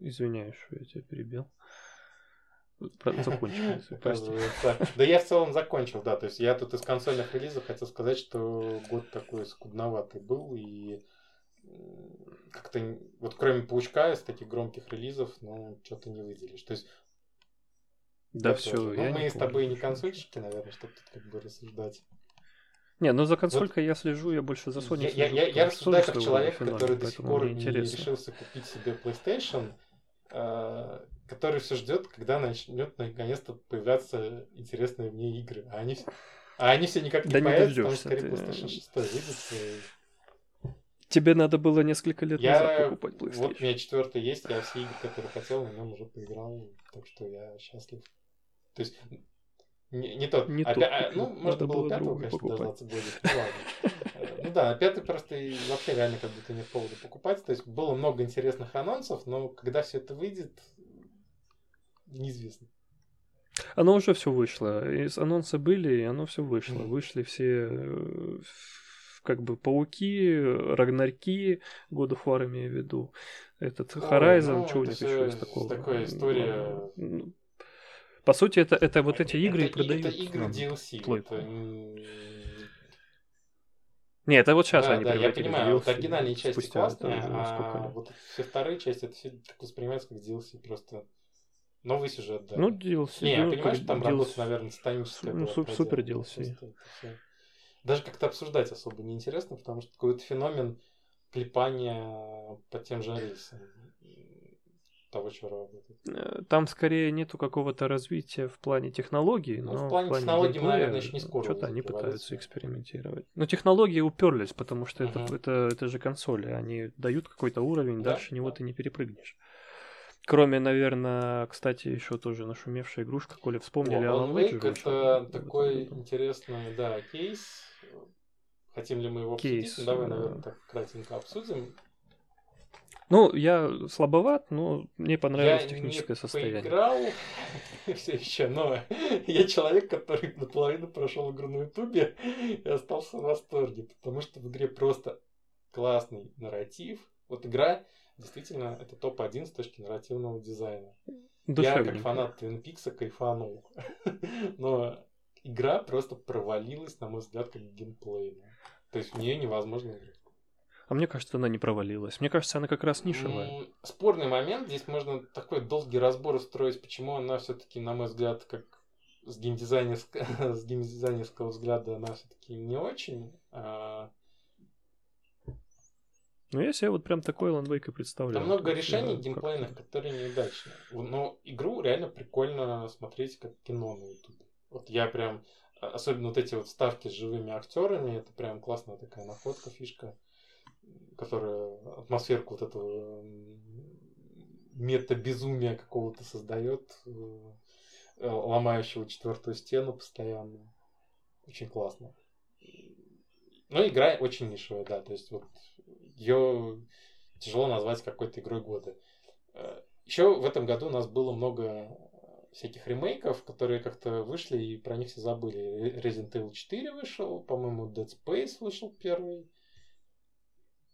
извиняюсь, что я тебя перебил. Про- Закончи мысль, прости. оказывается. Да я в целом закончил, да. То есть я тут из консольных релизов хотел сказать, что год такой скудноватый был, и как-то вот кроме Паучка из таких громких релизов, ну, что-то не выделишь. То есть Да я все, тоже. Ну, я мы не с тобой не консольщики, наверное, чтобы тут как бы рассуждать. Не, ну за консолькой я слежу, я больше за Sony Я, я, слежу, я, потому я что рассуждаю как человек, феномен, который до сих пор не решился купить себе PlayStation, э, который все ждет, когда начнет наконец-то появляться интересные мне игры. А они, а они все никак не Да не появятся, потому дождёшься что скорее. PlayStation 6 выйдет. и Тебе надо было несколько лет назад Я, покупать PlayStation. вот у меня четвертый есть, я все игры, которые хотел, на нем уже поиграл, так что я счастлив. То есть не, не тот. Не а, тот а, ну, может, было было пятого, конечно, покупать. дождаться будет. Ну, ладно. Э, Ну да, а пятый просто и вообще реально как будто нет повода покупать. То есть было много интересных анонсов, но когда все это выйдет, неизвестно. Оно уже все вышло. Из анонса были, и оно все вышло. Вышли все э, как бы пауки, Рагнарьки, God of War имею в виду. Этот Horizon, ну, что у них еще из такого? такая история. Ну, По сути, это, это вот эти игры и это, продают. Это игры нам DLC. Это м, Нет, это вот сейчас да, они да, я понимаю, вот DLC оригинальные части спустя классные, а вот все вторые части, это все так воспринимается как DLC, просто новый сюжет, да. Ну, DLC. Не, я ну, что там DLC. работа, наверное, титаническая Ну, суп- супер DLC. Даже как-то обсуждать особо неинтересно, потому что какой-то феномен клепания по тем же рельсам того, что работает. Э, Там скорее нету какого-то развития в плане технологий, Ну, но в плане технологий мы, наверное, еще не скоро Что-то они пытаются экспериментировать. Но технологии уперлись, потому что это, Мгм. это, это же консоли. Они дают какой-то уровень, Да, дальше него да. ты не перепрыгнешь. Кроме, наверное, кстати, еще тоже нашумевшая игрушка, коли вспомнили О, Alan Wake. Wake это такой году. интересный, да, кейс. Хотим ли мы его Кейс, обсудить? Ну, давай, да. наверное, так кратенько обсудим. Ну, я слабоват, но мне понравилось я техническое не состояние. поиграл все еще, но я человек, который наполовину прошел игру на Ютубе и остался в восторге, потому что в игре просто классный нарратив. Вот игра действительно это топ-1 с точки нарративного дизайна. Я как фанат Твин Пикса кайфанул. Но игра просто провалилась, на мой взгляд, как геймплейная. То есть в нее невозможно играть. А мне кажется, она не провалилась. Мне кажется, она как раз нишевая. Спорный момент. Здесь можно такой долгий разбор устроить, почему она все-таки, на мой взгляд, как с геймдизайнерского, с геймдизайнерского взгляда она все-таки не очень. А... Ну, я себе вот прям такой Wake и представляю. Там много решений я, геймплейных, как... которые неудачные. Но игру реально прикольно смотреть как кино на YouTube. Вот я прям, а, особенно вот эти вот ставки с живыми актерами, это прям классная такая находка, фишка, которая атмосферку вот этого мета-безумия какого-то создает, э, ломающего четвертую стену постоянно. Очень классно. Но игра очень нишевая, да, то есть вот ее тяжело назвать какой-то игрой года. Э, Еще в этом году у нас было много всяких ремейков, которые как-то вышли и про них все забыли. Resident Evil 4 вышел, по-моему, Dead Space вышел первый.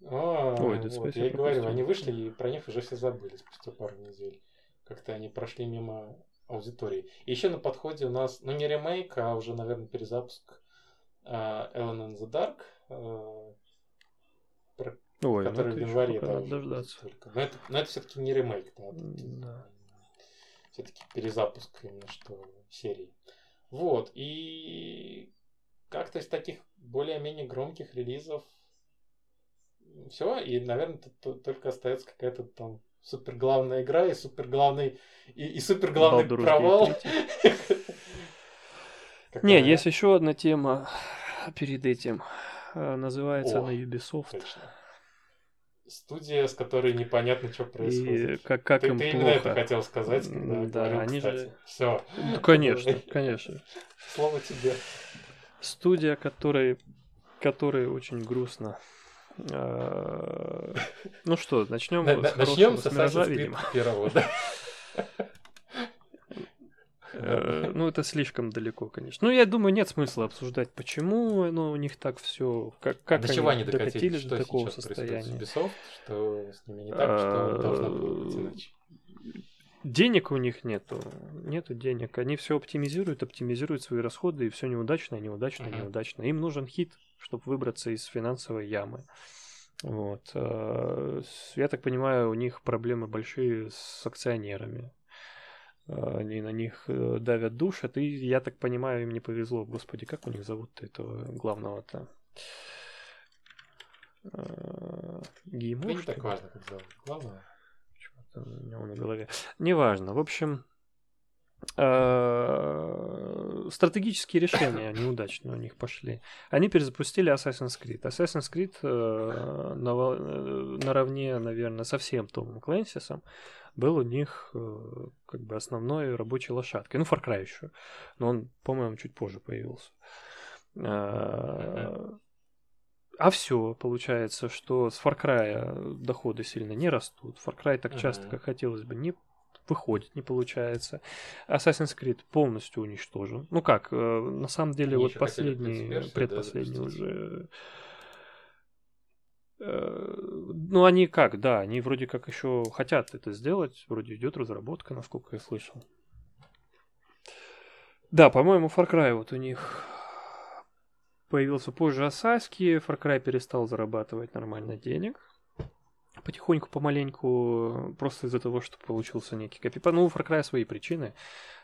А, Ой, Dead Space вот, я и говорю, они вышли и про них уже все забыли спустя пару недель. Как-то они прошли мимо аудитории. И еще на подходе у нас, ну не ремейк, а уже, наверное, перезапуск uh, Ellen in the Dark, uh, про, Ой, ну который ну, в январе. Да, дождаться. Только. Но это, но это все-таки не ремейк, да. да. Все-таки перезапуск именно что серии. Вот, и как-то из таких более-менее громких релизов все, и, наверное, тут только остается какая-то там супер главная игра и супер главный и, и супер главный провал. Не, есть еще одна тема перед этим. Э, называется она Ubisoft. Студия, с которой непонятно, что происходит. И как, как ты, им ты плохо. именно это хотел сказать, когда да, говорил, они кстати. же... Все. Ну, конечно, конечно. Слово тебе. Студия, которой, которой очень грустно. А, ну что, начнем с Начнем с Assassin's Creed первого, да. Э, ну, это слишком далеко, конечно. Ну, я думаю, нет смысла обсуждать, почему оно у них так все, как, как до чего они докатились до такого состояния. Ubisoft, что с ними не так, что должно было быть иначе. Денег у них нету, нету денег. Они все оптимизируют, оптимизируют свои расходы, и все неудачно, неудачно, неудачно. Им нужен хит, чтобы выбраться из финансовой ямы. Вот. Э, я так понимаю, у них проблемы большие с акционерами. Э, они на них э, давят душат, и я так понимаю, им не повезло. Господи, как у них зовут этого главного-то? Геймо, Не так важно, как зовут. Главное у него на голове. Неважно. В общем, стратегические решения неудачные у них пошли. Они перезапустили Assassin's Creed. Assassin's Creed э, э, наравне, наверное, со всем Томом Клэнсисом был у них как бы основной рабочей лошадкой. Ну, Far Cry еще. Но он, по-моему, чуть позже появился. А все, получается, что с Far Cry доходы сильно не растут. Far Cry так часто, как хотелось бы, не выходит, не получается. Assassin's Creed полностью уничтожен. Ну как, э, на самом деле, Они вот последний, предпоследний да, уже... Э, ну, они как, да, они вроде как еще хотят это сделать. Вроде идет разработка, насколько я слышал. Да, по-моему, Far Cry вот у них появился позже Асаски, Far Cry перестал зарабатывать нормально денег. Потихоньку, помаленьку, просто из-за того, что получился некий копи. Ну, у Far Cry свои причины.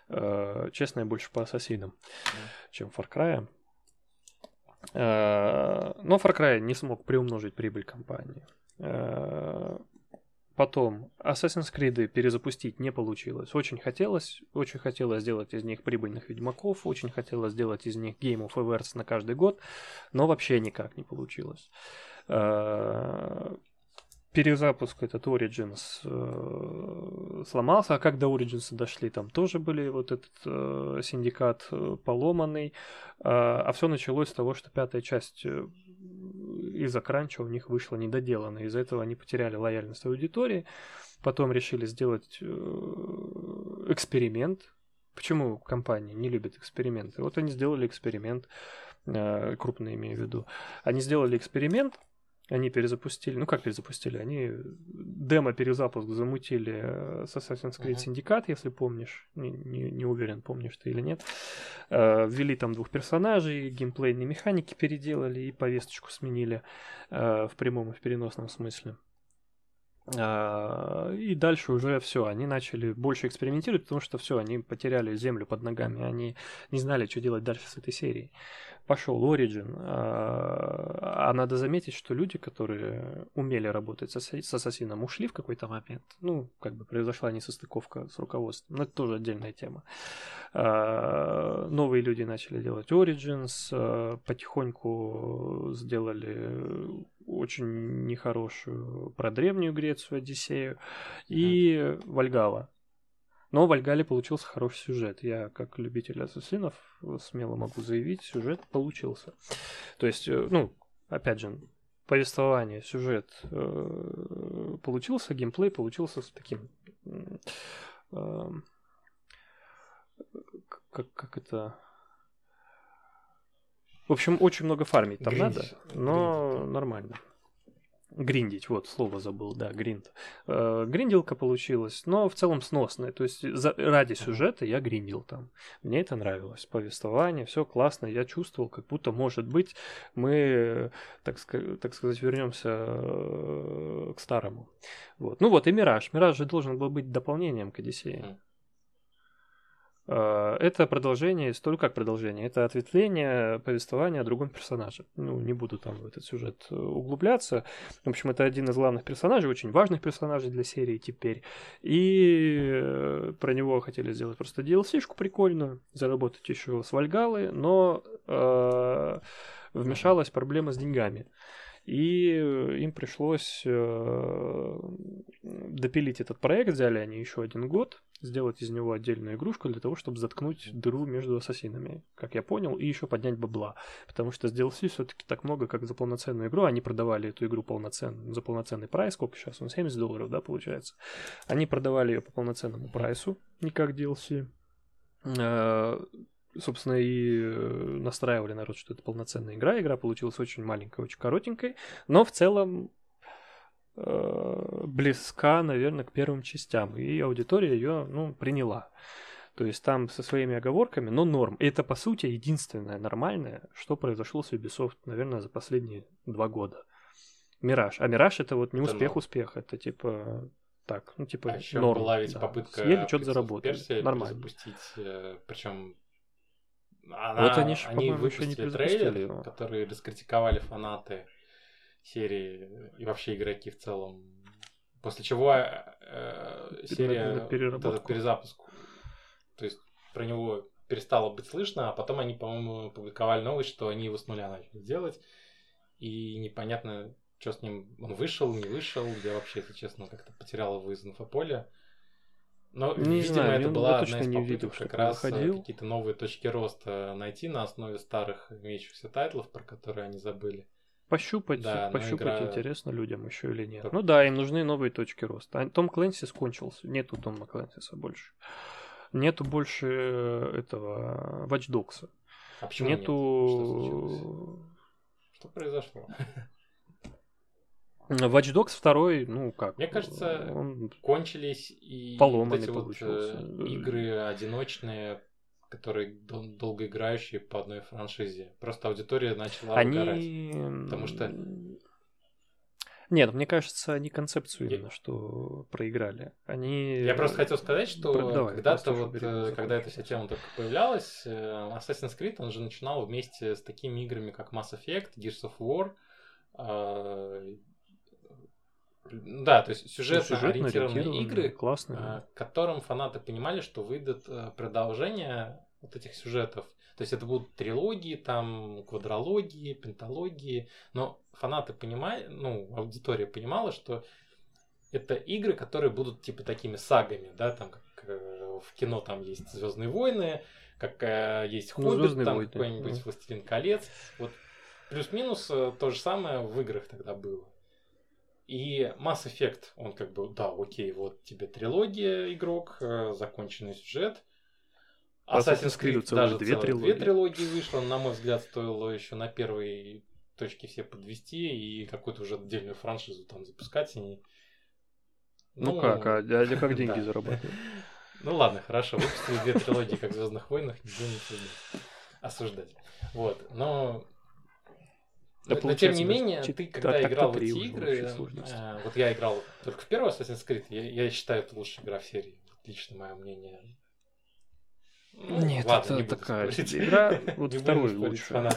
Э, честно, я больше по Ассасинам, mm. чем Far Cry. Э, но Far Cry не смог приумножить прибыль компании. Э, Потом Assassin's Creed перезапустить не получилось. Очень хотелось, очень хотелось сделать из них прибыльных ведьмаков, очень хотелось сделать из них Game of Awards на каждый год, но вообще никак не получилось. Перезапуск этот Origins э, сломался, а как до Origins дошли, там тоже были вот этот э, синдикат э, поломанный, э, а все началось с того, что пятая часть э, из-за кранча у них вышла недоделанная. Из-за этого они потеряли лояльность аудитории. Потом решили сделать э, эксперимент. Почему компании не любят эксперименты? Вот они сделали эксперимент, э, крупно имею в виду. Они сделали эксперимент, они перезапустили, ну как перезапустили, они демо-перезапуск замутили э, с Assassin's Creed uh-huh. Syndicate, если помнишь. Не, не, не уверен, помнишь ты или нет. Э, ввели там двух персонажей, геймплейные механики переделали и повесточку сменили э, в прямом и в переносном смысле. А, и дальше уже все, они начали больше экспериментировать, потому что все, они потеряли землю под ногами, они не знали, что делать дальше с этой серией. Пошел Origin, а, а надо заметить, что люди, которые умели работать с, Ассасином, ушли в какой-то момент. Ну, как бы произошла несостыковка с руководством, но это тоже отдельная тема. А, новые люди начали делать Origins, потихоньку сделали очень нехорошую про Древнюю Грецию, Одиссею, и mm. Вальгала. Но в Вальгале получился хороший сюжет. Я, как любитель ассасинов, смело могу заявить, сюжет получился. То есть, э, ну, опять же, повествование, сюжет э, получился, геймплей получился с таким... Э, как, как это в общем, очень много фармить там Гриндить. надо, но Гриндить. нормально. Гриндить, вот, слово забыл, да, гринд. Э, гринделка получилась, но в целом сносная. То есть за, ради сюжета я гриндил там. Мне это нравилось. Повествование, все классно. Я чувствовал, как будто, может быть, мы, так, так сказать, вернемся э, к старому. Вот. Ну вот и Мираж. Мираж же должен был быть дополнением к Одиссее. А, это продолжение истории, как продолжение, это ответвление повествования о другом персонаже. Ну, не буду там в этот сюжет э, углубляться. В общем, это один из главных персонажей, очень важных персонажей для серии теперь. И э, про него хотели сделать просто DLC-шку прикольную, заработать еще с Вальгалы, но э, вмешалась проблема с деньгами и им пришлось э, допилить этот проект, взяли они еще один год, сделать из него отдельную игрушку для того, чтобы заткнуть дыру между ассасинами, как я понял, и еще поднять бабла. Потому что с DLC все-таки так много, как за полноценную игру. Они продавали эту игру полноценно, за полноценный прайс, сколько сейчас он, 70 долларов, да, получается. Они продавали ее по полноценному прайсу, не как DLC э, собственно, и э, настраивали народ, что это полноценная игра. Игра получилась очень маленькой, очень коротенькой, но в целом э, близка, наверное, к первым частям. И аудитория ее, ну, приняла. То есть там со своими оговорками, но норм. И это, по сути, единственное нормальное, что произошло с Ubisoft, наверное, за последние два года. Мираж. А Мираж это вот не успех-успех, это типа так, ну типа а еще норм. была ведь да. попытка Съели, что-то заработали. Нормально. запустить, э, причем она, вот они, ж, они выпустили трейлер, его. который раскритиковали фанаты серии и вообще игроки в целом. После чего э, серия, на, этот перезапуск, то есть про него перестало быть слышно, а потом они, по-моему, публиковали новость, что они его с нуля начали делать, и непонятно, что с ним, он вышел, не вышел, я вообще, если честно, как-то потерял его из инфополя. Но, не видимо, знаю, это была одна из попыток видел, как раз э, какие-то новые точки роста найти на основе старых имеющихся тайтлов, про которые они забыли. Пощупать, да, пощупать игра... интересно людям еще или нет. Так... Ну да, им нужны новые точки роста. А Том Клэнси скончился. Нету Тома Клэнсиса больше. Нету больше э, этого Watch Dogs. А почему Нету... Нет? Что, Что произошло? Watch Dogs 2, ну как? Мне кажется, он кончились и вот эти вот э, игры одиночные, которые дол- долгоиграющие по одной франшизе. Просто аудитория начала они... угорать. Потому что... Нет, мне кажется, они концепцию именно, что проиграли. Они... Я просто хотел сказать, что Давай, когда-то вот, э, когда эта вся тема только появлялась, э, Assassin's Creed, он же начинал вместе с такими играми, как Mass Effect, Gears of War, да, то есть сюжетно, сюжетно ориентированные игры, классные, да. которым фанаты понимали, что выйдет э, продолжение вот этих сюжетов. То есть это будут трилогии, там квадрологии, пенталогии, но фанаты понимали, ну, аудитория понимала, что это игры, которые будут типа такими сагами, да, там как э, в кино там есть Звездные войны, как э, есть ну, Хоббит, ну, там какой-нибудь mm. Властелин колец. Вот плюс-минус то же самое в играх тогда было. И Mass Effect, он как бы, да, окей, вот тебе трилогия, игрок, э, законченный сюжет. Assassin's Creed даже две трилогии. две трилогии вышло, на мой взгляд, стоило еще на первой точке все подвести и какую-то уже отдельную франшизу там запускать. И Ну, как, а, а как деньги зарабатывают? Ну ладно, хорошо, выпустили две трилогии, как в Звездных войнах, не будем осуждать. Вот, но да, но тем не менее, ты когда так, играл в эти игры, э, вот я играл только в первый Assassin's Creed, я, я считаю, это лучшая игра в серии. Лично мое мнение. Ну, Нет, ладно, это не такая игра, вот второй лучше.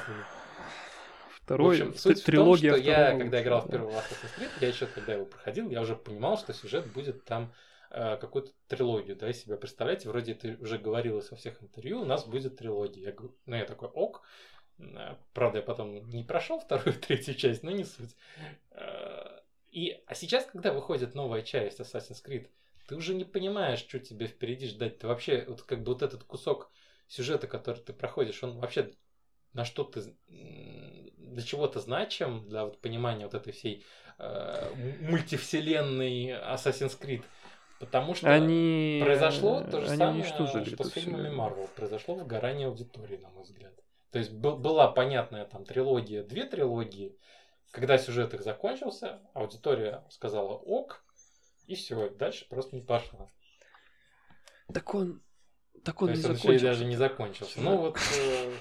Второй, в общем, суть трилогия в том, что я, когда играл в первый Assassin's Creed, я еще когда его проходил, я уже понимал, что сюжет будет там э, какую-то трилогию, да, себе представляете, вроде это уже говорилось во всех интервью, у нас будет трилогия. Я, ну, я такой, ок, правда, я потом не прошел вторую, третью часть, но не суть. Э, и, а сейчас, когда выходит новая часть Assassin's Creed, ты уже не понимаешь, что тебе впереди ждать. Ты вообще, вот как бы вот этот кусок сюжета, который ты проходишь, он вообще на что ты, для чего то значим, для вот понимания вот этой всей э, мультивселенной Assassin's Creed. Потому что они... произошло то же самое, что с фильмами Marvel. Произошло выгорание аудитории, на мой взгляд. То есть была понятная там трилогия, две трилогии. Когда сюжет их закончился, аудитория сказала ок, и все, дальше просто не пошла. Так он, так он То не есть закончился. Он даже не закончился. Ну вот. Э,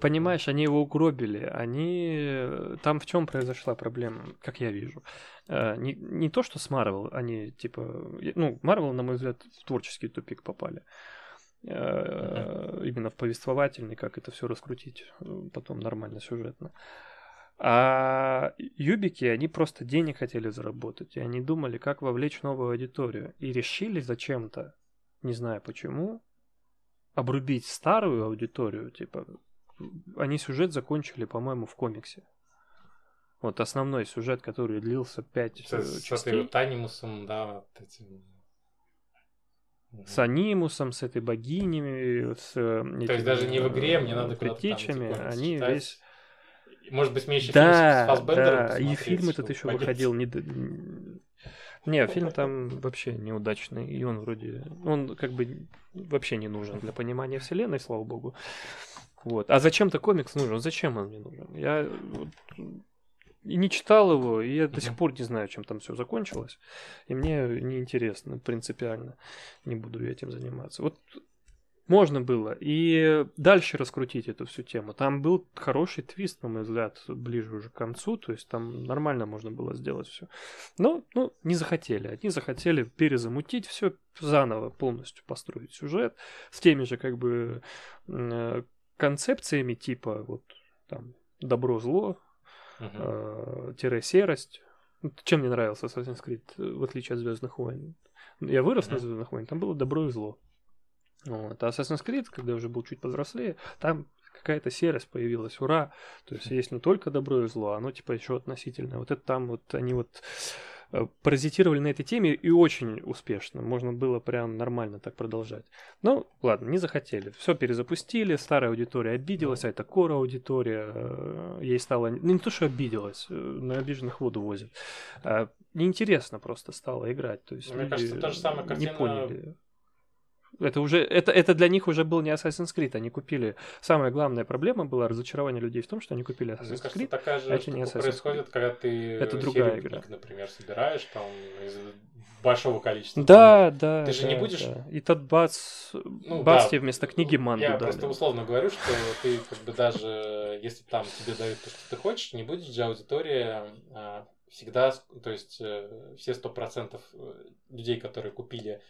Понимаешь, они его угробили. Они там в чем произошла проблема, как я вижу. Э, не, не то, что с Марвел, они типа, ну, Марвел, на мой взгляд, в творческий тупик попали. Э, именно в повествовательный, как это все раскрутить э, потом нормально сюжетно. А юбики, они просто денег хотели заработать, и они думали, как вовлечь новую аудиторию. И решили зачем-то, не знаю почему, обрубить старую аудиторию. Типа, они сюжет закончили, по-моему, в комиксе. Вот основной сюжет, который длился 5 с, частей. С этой вот анимусом, да, вот этим с анимусом, с этой богинями, с То есть даже не в игре, мне надо предтечами, они читать. весь... Может быть, мне еще да, фильм с Фассбендером да, и фильм этот еще понять. выходил не... Не, фильм там вообще неудачный, и он вроде... Он как бы вообще не нужен для понимания вселенной, слава богу. Вот. А зачем-то комикс нужен? Зачем он мне нужен? Я и не читал его, и я до сих пор не знаю, чем там все закончилось. И мне неинтересно, принципиально. Не буду я этим заниматься. Вот можно было и дальше раскрутить эту всю тему. Там был хороший твист, на мой взгляд, ближе уже к концу, то есть там нормально можно было сделать все. Но ну, не захотели. Они захотели перезамутить все заново, полностью построить сюжет с теми же как бы э, концепциями типа вот там добро-зло, uh-huh. серость. Чем мне нравился Assassin's Creed, в отличие от Звездных войн? Я вырос uh-huh. на Звездных войн, там было добро и зло. Вот. А Assassin's Creed, когда я уже был чуть повзрослее, там какая-то серость появилась, ура. То есть есть не только добро и зло, оно типа еще относительное. Вот это там вот они вот Э, паразитировали на этой теме и очень успешно. Можно было прям нормально так продолжать. Ну, ладно, не захотели. Все перезапустили, старая аудитория обиделась, а это кора аудитория. Э, ей стало... Ну, не то, что обиделась, э, на обиженных воду возят. А, неинтересно просто стало играть. То есть Мне кажется, то же самое картина... не поняли. Это уже, это, это для них уже был не Assassin's Creed. Они купили... Самая главная проблема была разочарование людей в том, что они купили Assassin's Мне кажется, Creed, такая же а это не Assassin's происходит, Creed. когда ты это другая игра. Книг, например, собираешь там из большого количества. Да, томов. да. Ты же да, не будешь... Да. И тот бац... Ну, бац да. тебе вместо книги манду Я дали. просто условно говорю, что ты как бы даже, если там тебе дают то, что ты хочешь, не будет же аудитория а, всегда, то есть э, все сто процентов э, людей, которые купили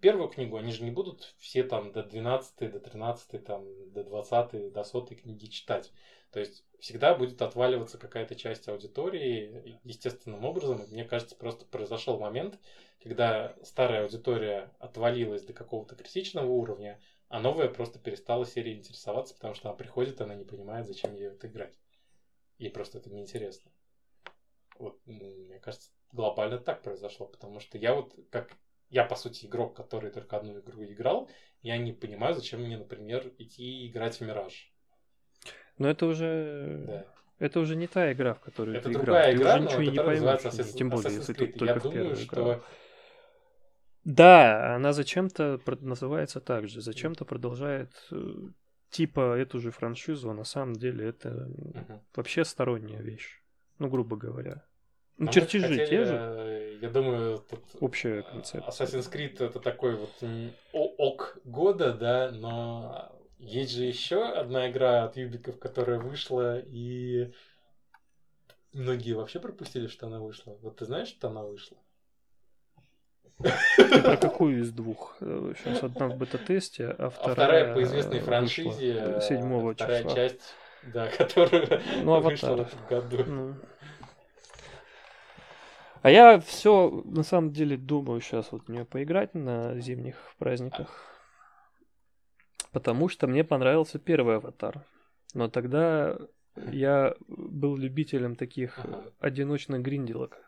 первую книгу, они же не будут все там до 12, до 13, там, до 20, до 100 книги читать. То есть всегда будет отваливаться какая-то часть аудитории естественным образом. Мне кажется, просто произошел момент, когда старая аудитория отвалилась до какого-то критичного уровня, а новая просто перестала серией интересоваться, потому что она приходит, она не понимает, зачем ей это играть. Ей просто это неинтересно. Вот, мне кажется, глобально так произошло, потому что я вот, как я, по сути, игрок, который только одну игру играл, я не понимаю, зачем мне, например, идти играть в Мираж. Но это уже... Да. Это уже не та игра, в которую это ты другая играл. игра, ты уже ничего не поймешь, Assassin's, тем более, если ты только я в думаю, что... играл. Да, она зачем-то называется так же, зачем-то продолжает э, типа эту же франшизу, а на самом деле это uh-huh. вообще сторонняя вещь, ну, грубо говоря. Ну, а чертежи те же. я думаю, тут Общая концепция. Assassin's Creed это такой вот ок года, да, но есть же еще одна игра от Юбиков, которая вышла, и многие вообще пропустили, что она вышла. Вот ты знаешь, что она вышла? Ты про какую из двух? Сейчас одна в бета-тесте, а, вторая, а вторая по известной франшизе. Седьмого вторая числа. часть, да, которая ну, вышла в этом году. Ну. А я все на самом деле думаю сейчас вот в нее поиграть на зимних праздниках. Потому что мне понравился первый аватар. Но тогда я был любителем таких одиночных гринделок.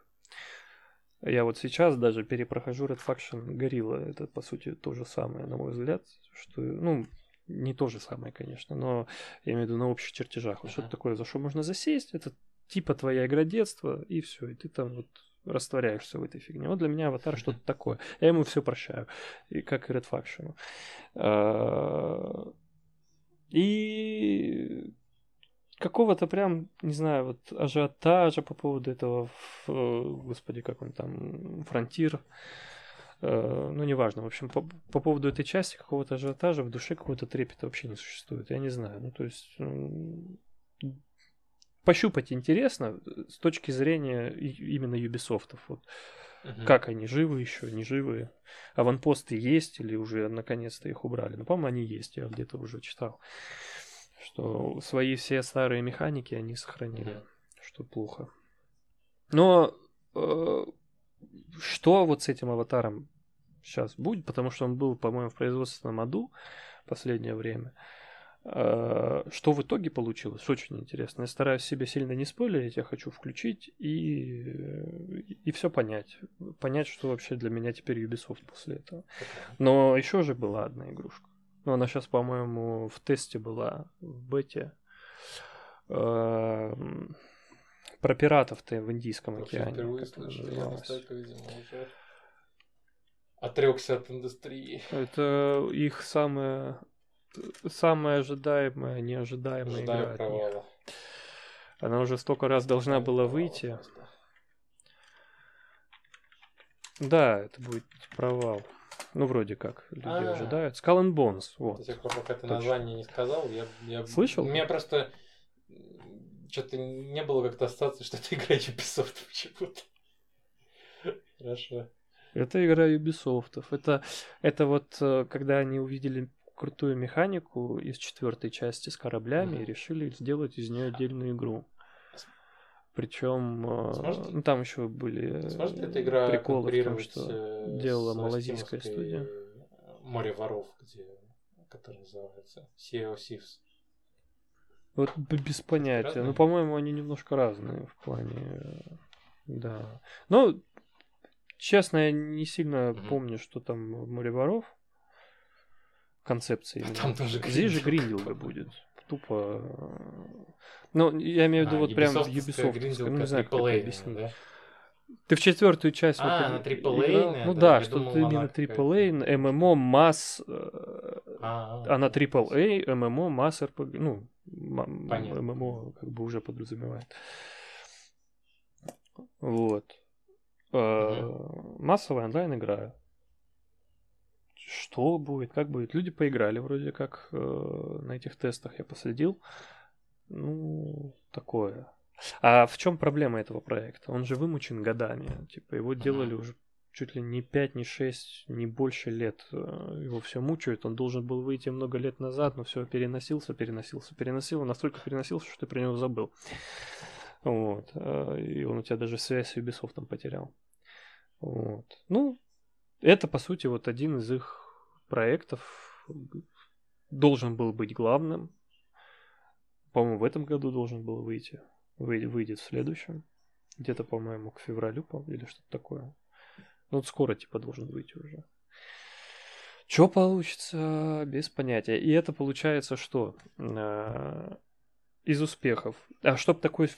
Я вот сейчас даже перепрохожу Red Faction Gorilla. Это, по сути, то же самое, на мой взгляд. Что, ну, не то же самое, конечно, но я имею в виду на общих чертежах. Вот что-то такое, за что можно засесть. Это типа твоя игра детства, и все. И ты там вот растворяешься в этой фигне. Вот для меня аватар что-то такое. Я ему все прощаю. И как и Red Faction. А, И какого-то прям, не знаю, вот ажиотажа по поводу этого, ф- господи, как он там, фронтир, Э, ну, неважно, в общем, по, по поводу этой части какого-то ажиотажа в душе какого-то трепета вообще не существует, я не знаю, ну, то есть пощупать интересно с точки зрения именно Ubisoft, вот, Мгм. как они, живы еще, не живы, аванпосты есть или уже наконец-то их убрали, ну, по-моему, они есть, я где-то уже читал, что свои все старые механики они сохранили, Мгм. что плохо. Но э, что вот с этим аватаром сейчас будет, потому что он был, по-моему, в производственном аду последнее время. Э, Что в итоге получилось, очень интересно. Я стараюсь себе сильно не спойлерить, я хочу включить и, и все понять. Понять, что вообще для меня теперь Ubisoft после этого. Но еще же была одна игрушка. Ну, она сейчас, по-моему, в тесте была, в бете. Эм, Про пиратов-то в Индийском океане. впервые как она слышу, я называлась. настолько, видимо, уже отрекся от индустрии. Это их самая, самая ожидаемая, неожидаемая игра. От них. провала. Она уже столько раз должна была выйти. Да, это будет провал. Ну, вроде как, люди А. ожидают. Skull and Bones, До вот. тех пор, пока ты название не сказал, я... я... Слышал? У меня просто что-то не было как-то ассоциации, что это игра Ubisoft почему-то. Хорошо. Это игра Ubisoft. Это, это вот э, когда они увидели крутую механику из четвертой части с кораблями и решили сделать из нее отдельную игру. Причем, э, Сможет- ну там еще были Сможет ли э, эта игра приколы в том, что э, делала малазийская студия. Море воров, где, которая называется Sea of Thieves. Вот без понятия. разные? Ну, по-моему, они немножко разные в плане. э, Да. Ну, честно, я не сильно Мгм. помню, что там море воров. Концепция А там тоже Здесь же гринделга будет. Тупо. э, Ну, я имею в виду А, вот прям Ubisoft. гринделка Ну, не знаю, как это объяснить. да? Ты в четвертую часть А, вот она и- AAA, Ну да, что ты именно. AAA, ММО, масс. э, А, Она AAA, ММО, масс РПГ. Ну, м- Понятно. ММО как бы уже подразумевает. Вот. Э, Массовая онлайн игра. Что будет, как будет? Люди поиграли вроде как э, на этих тестах, я последил. Ну, такое. А в чем проблема этого проекта? Он же вымучен годами. Типа его делали уже чуть ли не 5, не 6, не больше лет. Э, Его все мучают. Он должен был выйти много лет назад, но все переносился, переносился, переносил. Настолько переносился, что ты про него забыл. Вот. Э, И он у тебя даже связь с Ubisoft потерял. Вот. Ну, это, по сути, вот один из их проектов. Должен был быть главным. По-моему, в этом году должен был выйти. Вы- Выйдет в следующем. Где-то, по-моему, к февралю, по- или что-то такое. Ну, вот скоро, типа, должен выйти уже. Что получится, без понятия. И это получается что? Э, из успехов. А чтобы такой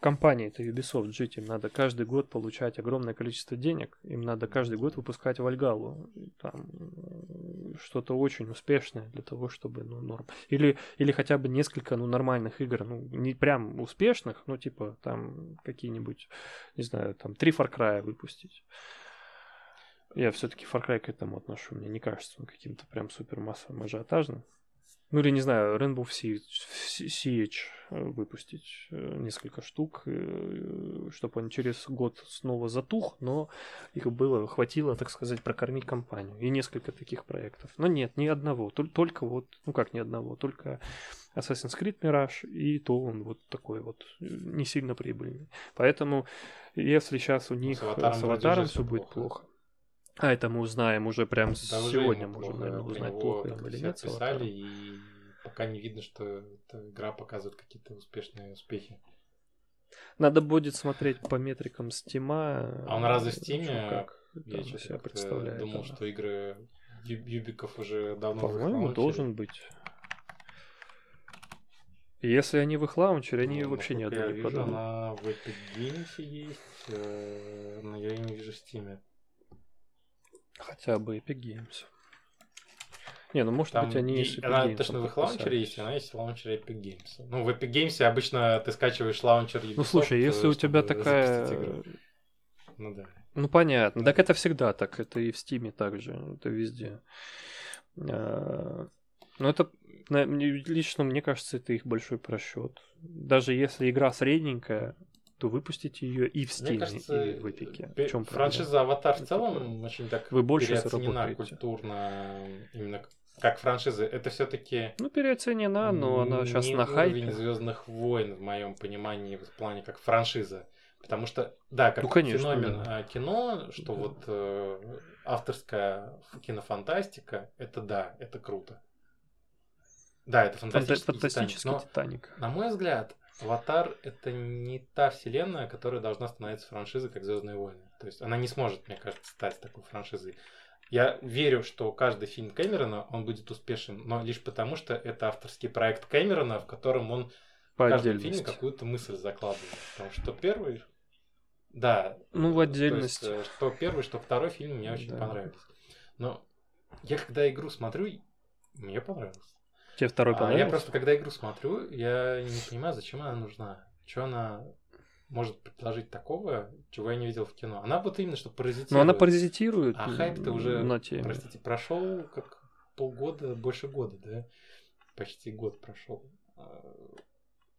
компании, это Ubisoft, жить, им надо каждый год получать огромное количество денег, им надо каждый год выпускать Вальгалу, там что-то очень успешное для того, чтобы, ну, норм. Или, или хотя бы несколько, ну, нормальных игр, ну, не прям успешных, но типа там какие-нибудь, не знаю, там три Far Cry выпустить. Я все-таки Far Cry к этому отношу, мне не кажется он каким-то прям супер массовым ажиотажным. Ну или, не знаю, Rainbow Siege э, выпустить э, несколько штук, э, чтобы он через год снова затух, но их было, хватило, так сказать, прокормить компанию. И несколько таких проектов. Но нет, ни одного. Только вот, ну как ни одного, только Assassin's Creed Mirage, и то он вот такой вот не сильно прибыльный. Поэтому, если сейчас у них с аватаром, с аватаром все будет плохо, а это мы узнаем уже прям да, сегодня, можем, наверное, узнать, плохо им или нет. Писали, и пока не видно, что эта игра показывает какие-то успешные успехи. Надо будет смотреть по метрикам Стима. А он разве в Стиме? Как я себя представляю. Думал, что игры Юбиков уже давно По-моему, должен быть. Если они в их лаунчере, они ну, вообще ни одной не вижу, Она в Epic Games есть, э, но я ее не вижу в Стиме. Хотя бы Epic Games. Не, ну может Там быть они и, Она Games точно в их лаунчере есть, она есть в лаунчере Epic Games. Ну, в Epic Games обычно ты скачиваешь лаунчер Ubisoft, Ну, слушай, если у тебя такая... Ну да. Ну понятно. Так это всегда так. Это и в Стиме также. Это везде. А, но это лично мне кажется, это их большой просчет. Даже если игра средненькая, то выпустите ее и в Steam, кажется, и в Epic. В чем франшиза Аватар в целом очень так Вы больше переоценена культурно, именно как франшиза. Это все-таки ну переоценена, но она сейчас на хайпе. Звездных войн в моем понимании в плане как франшиза. Потому что, да, как ну, конечно, феномен да. кино, что да. вот э, авторская кинофантастика, это да, это круто. Да, это фантастический, фантастический Титаник. Титаник. На мой взгляд, Аватар это не та вселенная, которая должна становиться франшизой, как Звездные войны. То есть она не сможет, мне кажется, стать такой франшизой. Я верю, что каждый фильм Кэмерона, он будет успешен, но лишь потому, что это авторский проект Кэмерона, в котором он По в каждом фильме какую-то мысль закладывает. Потому что первый, да. Ну, в отдельности. То есть, что первый, что второй фильм мне очень да. понравились. Но я когда игру смотрю, мне понравилось. Тебе второй понравился? А я просто, когда игру смотрю, я не понимаю, зачем она нужна. Что она может предложить такого, чего я не видел в кино. Она вот именно, что паразитирует. Но она паразитирует. А хайп-то уже, на теме. простите, прошел как полгода, больше года, да? Почти год прошел. А,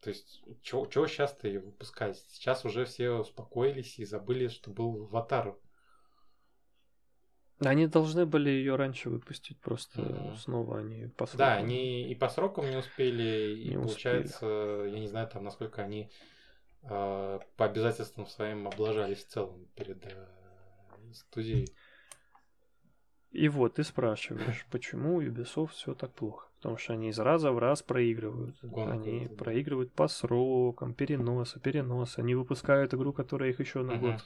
то есть, чего сейчас-то ее выпускать? Сейчас уже все успокоились и забыли, что был аватар они должны были ее раньше выпустить, просто mm-hmm. снова они по срокам. Да, они и по срокам не успели, не и успели. получается, я не знаю, там насколько они э, по обязательствам своим облажались в целом перед э, студией. И вот ты спрашиваешь, почему Ubisoft все так плохо? Потому что они из раза в раз проигрывают. Гонка, они проигрывают по срокам, переносы, переносы. Они выпускают игру, которая их еще на uh-huh.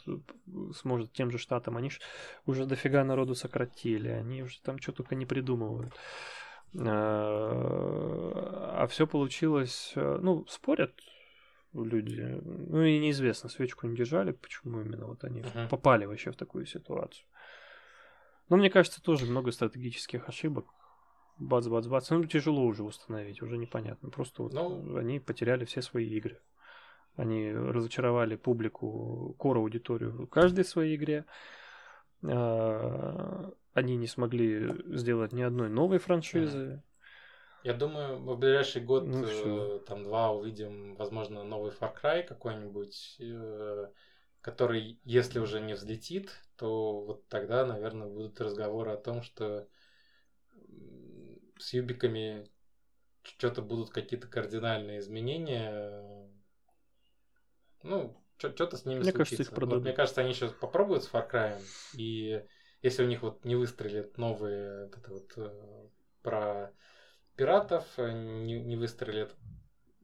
год сможет тем же штатам. Они ж уже дофига народу сократили. Они уже там что только не придумывают. А, а все получилось... Э, ну, спорят люди. Ну и неизвестно, свечку не держали, почему именно вот они uh-huh. попали вообще в такую ситуацию. Но мне кажется, тоже много стратегических ошибок бац-бац-бац. Ну, тяжело уже установить, уже непонятно. Просто вот ну... они потеряли все свои игры. Они разочаровали публику, кор аудиторию в каждой своей игре. А, они не смогли сделать ни одной новой франшизы. Я думаю, в ближайший год, ну, э, там два, увидим, возможно, новый Far Cry какой-нибудь, э, который, если уже не взлетит, то вот тогда, наверное, будут разговоры о том, что с юбиками что-то будут какие-то кардинальные изменения. Ну, что-то с ними мне случится. Кажется, их продадут. вот, мне кажется, они сейчас попробуют с Far Cry, и если у них вот не выстрелит новые вот это вот э, про пиратов, э, не, не выстрелит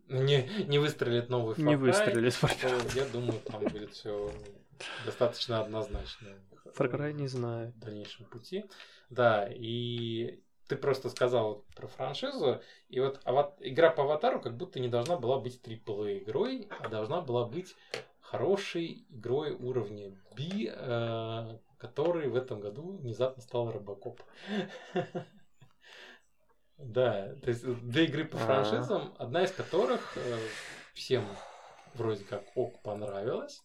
не, не выстрелит новый Far Cry, не выстрелит Far Cry. то я думаю, там будет все достаточно однозначно. Far Cry не знаю. В дальнейшем пути. Да, и ты просто сказал про франшизу, и вот ават... игра по аватару как будто не должна была быть AAA игрой, а должна была быть хорошей игрой уровня B, э, который в этом году внезапно стал Робокоп. Да, то есть две игры по франшизам, одна из которых э, всем вроде как ок понравилась.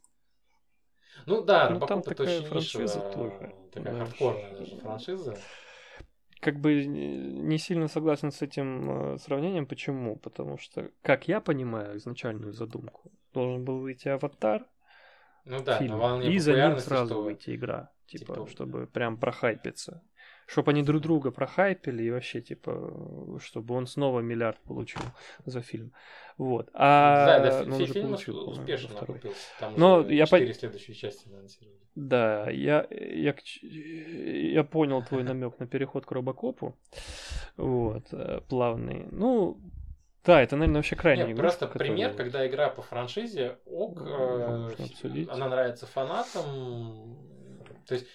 Ну да, ну, Робокоп это очень нишевая, такая хардкорная даже франшиза как бы не сильно согласен с этим э, сравнением. Почему? Потому что, как я понимаю изначальную задумку, должен был выйти аватар, ну да, фильм, и за ним сразу что... выйти игра, типа, типа чтобы прям прохайпиться. Чтобы они друг друга прохайпили и вообще, типа, чтобы он снова миллиард получил за фильм. Вот. А да, да, ну, фильм получил, успешно окупился. Там Но уже я четыре по... следующие части анонсировали. Да, я, я, я понял твой намек на переход к Робокопу. Вот, э, плавный. Ну, да, это, наверное, вообще крайний Нет, просто который... пример, когда игра по франшизе ок, ну, э, она нравится фанатам. То есть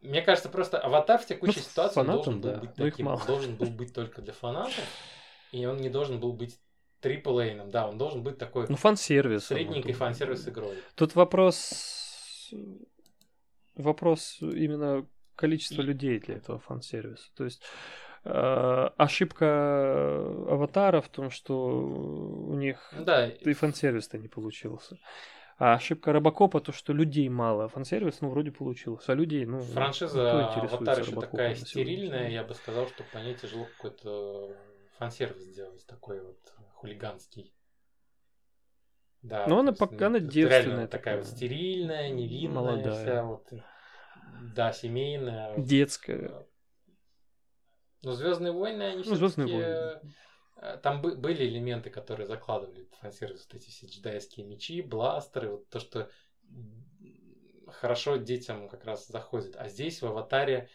мне кажется, просто аватар в текущей ну, ситуации фанатам, должен был да, быть таким. Он должен был быть только для фанатов, и он не должен был быть триплейным, да, он должен быть такой... Ну, фан-сервис. Средненький фан-сервис игрой. Тут вопрос... Вопрос именно количества людей для этого фан-сервиса. То есть э, ошибка аватара в том, что у них да. и фан-сервис-то не получился. А ошибка Робокопа то, что людей мало. Фан-сервис, ну, вроде получилось. А людей, ну, Франшиза Аватар еще такая стерильная, я бы сказал, что по ней тяжело какой-то фан-сервис сделать, такой вот хулиганский. Да, Но она пока она девственная. Такая вот стерильная, невинная, молодая. вся вот, да, семейная. Детская. Но Звездные войны, они ну, все-таки Э, там были элементы, которые закладывали фан-сервис, вот эти все джедайские мечи, бластеры, вот то, что хорошо детям как раз заходит. А здесь в аватаре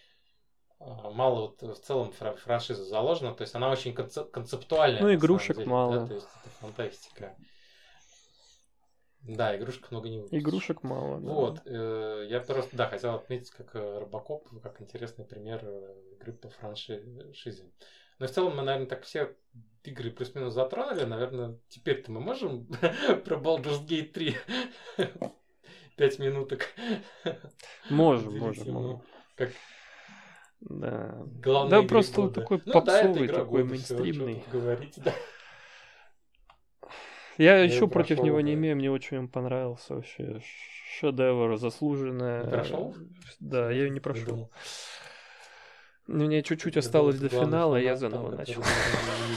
э, мало вот в целом франшиза заложена, то есть она очень концептуальная. Ну, игрушек деле, мало. Да, то есть это фантастика. Да, игрушек много не выпустишь. Игрушек мало, да. Вот, э, я просто, да, хотел отметить как э, Робокоп, как интересный пример игры по франшизе. Но в целом мы, наверное, так все игры плюс-минус затронули. Наверное, теперь-то мы можем про Baldur's Gate 3 пять минуток. Можем, можем, можем. Как да. Главное да, просто года. такой ну, попсовый, да, такой мейнстримный. Говорить, да. Я, я еще против прошел, него да. не имею, мне очень он понравился вообще. Шедевр, заслуженная. прошел? Да, я ее не прошел. Ну, мне чуть-чуть осталось до финала, я заново начал.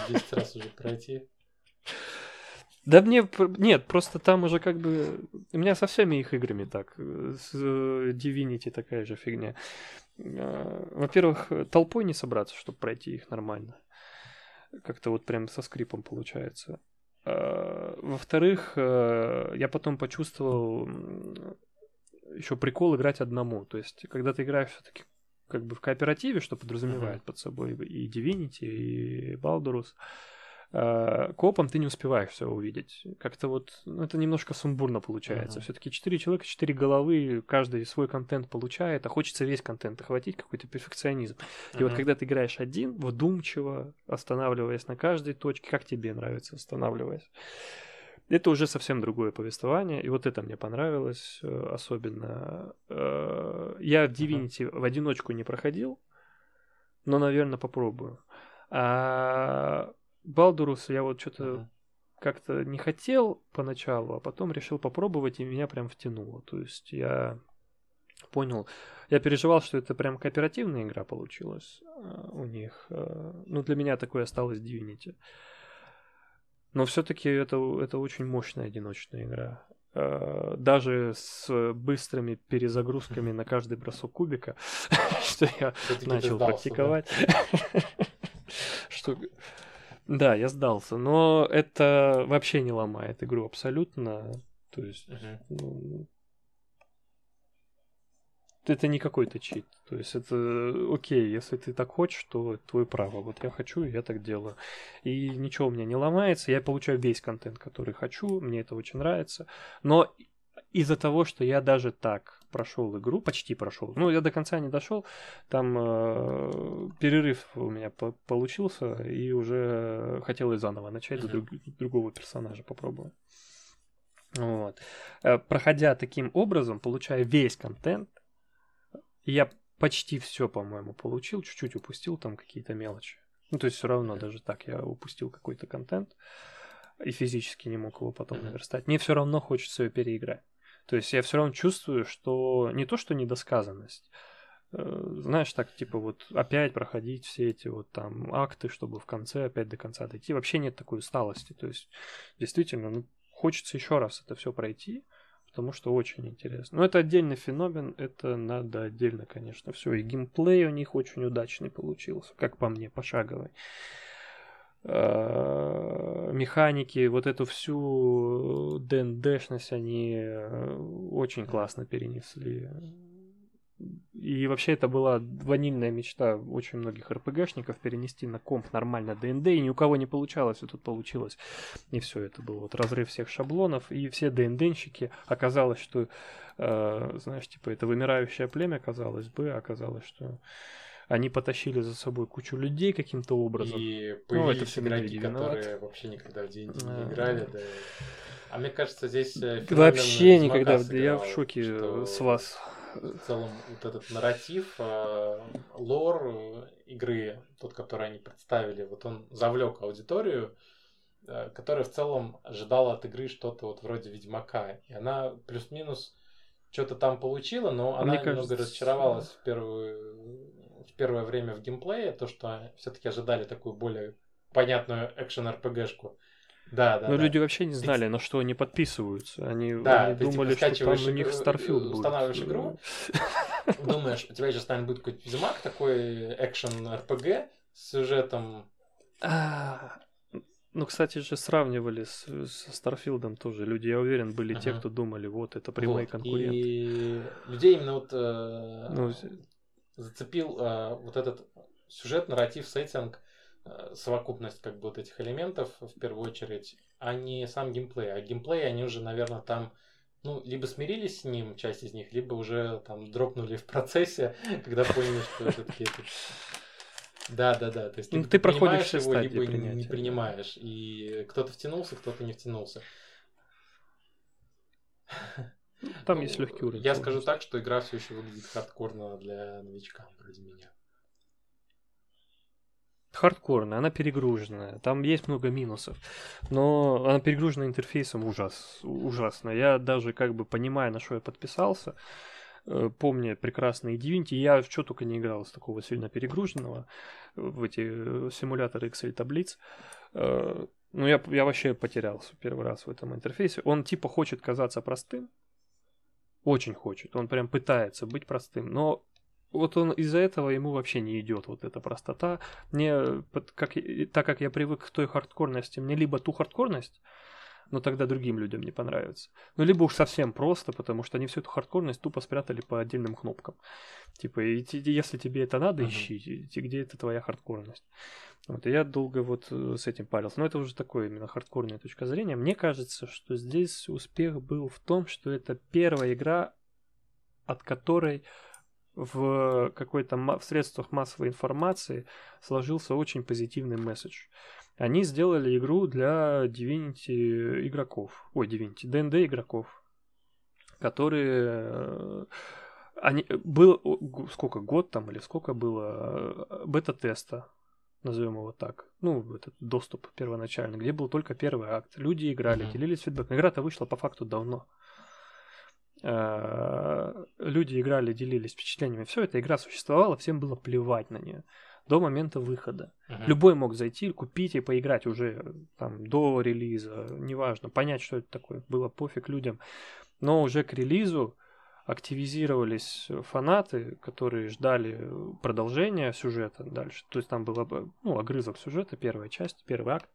10 раз уже пройти. Да мне... Нет, просто там уже как бы... У меня со всеми их играми так. С э, Divinity такая же фигня. А, во-первых, толпой не собраться, чтобы пройти их нормально. Как-то вот прям со скрипом получается. Во-вторых, э, я потом почувствовал еще прикол играть одному. То есть, когда ты играешь все-таки как бы в кооперативе, что подразумевает uh-huh. под собой и Divinity, и Baldurus, э, копом ты не успеваешь все увидеть. Как-то вот ну, это немножко сумбурно получается. Uh-huh. Все-таки четыре человека, четыре головы, каждый свой контент получает, а хочется весь контент охватить, какой-то перфекционизм. Uh-huh. И вот когда ты играешь один, вдумчиво, останавливаясь на каждой точке, как тебе нравится, останавливаясь. Это уже совсем другое повествование, и вот это мне понравилось э, особенно. Э, я в Divinity в одиночку не проходил, но, наверное, попробую. А Балдурус я вот что-то как-то не хотел поначалу, а потом решил попробовать, и меня прям втянуло. То есть я понял, я переживал, что это прям кооперативная игра получилась э, у них. Ну, для меня такое осталось Divinity. Но все-таки это, это очень мощная одиночная игра. Э, даже с быстрыми перезагрузками на каждый бросок кубика, что я начал практиковать. Что да, я сдался, но это вообще не ломает игру абсолютно. То есть, ну, это не какой-то чит. То есть это окей, если ты так хочешь, то твое право. Вот я хочу, и я так делаю. И ничего у меня не ломается, я получаю весь контент, который хочу, мне это очень нравится. Но из-за того, что я даже так прошел игру, почти прошел. Ну, я до конца не дошел. Там э, перерыв у меня по получился, и уже хотел и заново начать mm-hmm. друг, другого персонажа попробовать. Вот. Э, проходя таким образом, получая весь контент, я почти все, по-моему, получил, чуть-чуть упустил там какие-то мелочи. Ну, то есть все равно даже так я упустил какой-то контент и физически не мог его потом наверстать. Мне все равно хочется ее переиграть. То есть я все равно чувствую, что не то, что недосказанность, э, знаешь, так типа вот опять проходить все эти вот там акты, чтобы в конце опять до конца дойти. Вообще нет такой усталости. То есть действительно, ну, хочется еще раз это все пройти, потому что очень интересно. Но это отдельный феномен, это надо отдельно, конечно, все. И геймплей у них очень удачный получился, как по мне, пошаговый. Э, механики, вот эту всю ДНДшность они э, очень классно перенесли. И вообще это была ванильная мечта очень многих РПГшников перенести на комп нормально ДНД, и ни у кого не получалось, и тут получилось. И все, это был вот разрыв всех шаблонов, и все ДНДнщики оказалось, что, э, знаешь, типа это вымирающее племя, казалось бы, оказалось, что они потащили за собой кучу людей каким-то образом. И появились ну, это все игроки, которые вообще никогда в D&D не играли, да. А мне кажется, здесь э, Вообще никогда, да я в шоке что... с вас. В целом, вот этот нарратив, э, лор э, игры, тот, который они представили, вот он завлек аудиторию, которая в целом ожидала от игры что-то вот вроде Ведьмака. И она плюс-минус что-то там получила, но она Мне немного кажется, разочаровалась в первую в первое время в геймплее, то, что все-таки ожидали такую более понятную экшен-РПГшку. Да, да. Но да. люди вообще не знали, на что они подписываются. Они, да, они думали, что там у них Starfield будет. Устанавливаешь игру, думаешь, у тебя сейчас там будет какой-то Ведьмак, такой экшен-РПГ с сюжетом. А, ну, кстати же, сравнивали с, с Старфилдом тоже. Люди, я уверен, были uh-huh. те, кто думали, вот, это прямые вот. конкуренты. И людей именно вот э, ну, зацепил э, вот этот сюжет, нарратив, сеттинг, совокупность как бы вот этих элементов в первую очередь, а не сам геймплей. А геймплей они уже, наверное, там ну, либо смирились с ним, часть из них, либо уже там дропнули в процессе, когда поняли, что все-таки это... Да, да, да. То есть ну, ты, ты проходишь его, либо принятия, не принимаешь. И кто-то втянулся, кто-то не втянулся. Там ну, есть легкий уровень. Я скажу так, что игра все еще выглядит хардкорно для новичка, вроде меня. Хардкорная, она перегруженная. Там есть много минусов. Но она перегружена интерфейсом ужас, ужасно. Я даже как бы понимая, на что я подписался, э, помню прекрасные Divinity, я в что только не играл с такого сильно перегруженного, в эти э, симуляторы Excel таблиц. Э, ну, я, я вообще потерялся первый раз в этом интерфейсе. Он типа хочет казаться простым, очень хочет. Он прям пытается быть простым. Но вот он из-за этого ему вообще не идет вот эта простота. Мне, как, так как я привык к той хардкорности, мне либо ту хардкорность, но тогда другим людям не понравится. Ну, либо уж совсем просто, потому что они всю эту хардкорность тупо спрятали по отдельным кнопкам. Типа, и, если тебе это надо, uh-huh. ищи, где это твоя хардкорность. Вот, и я долго вот э, с этим парился. Но это уже такое именно хардкорная точка зрения. Мне кажется, что здесь успех был в том, что это первая игра, от которой в какой-то в средствах массовой информации сложился очень позитивный месседж. Они сделали игру для Divinity игроков. Ой, Divinity, D&D игроков, которые э, они был сколько год там или сколько было э, бета-теста назовем его так, ну, этот доступ первоначальный, где был только первый акт. Люди играли, mm-hmm. делились фидбэком. Игра-то вышла по факту давно. А, люди играли, делились впечатлениями. Все, эта игра существовала, всем было плевать на нее до момента выхода. Uh-huh. Любой мог зайти, купить и поиграть уже там до релиза, неважно, понять, что это такое, было пофиг людям. Но уже к релизу активизировались фанаты, которые ждали продолжения сюжета дальше. То есть там был ну, огрызок сюжета, первая часть, первый акт.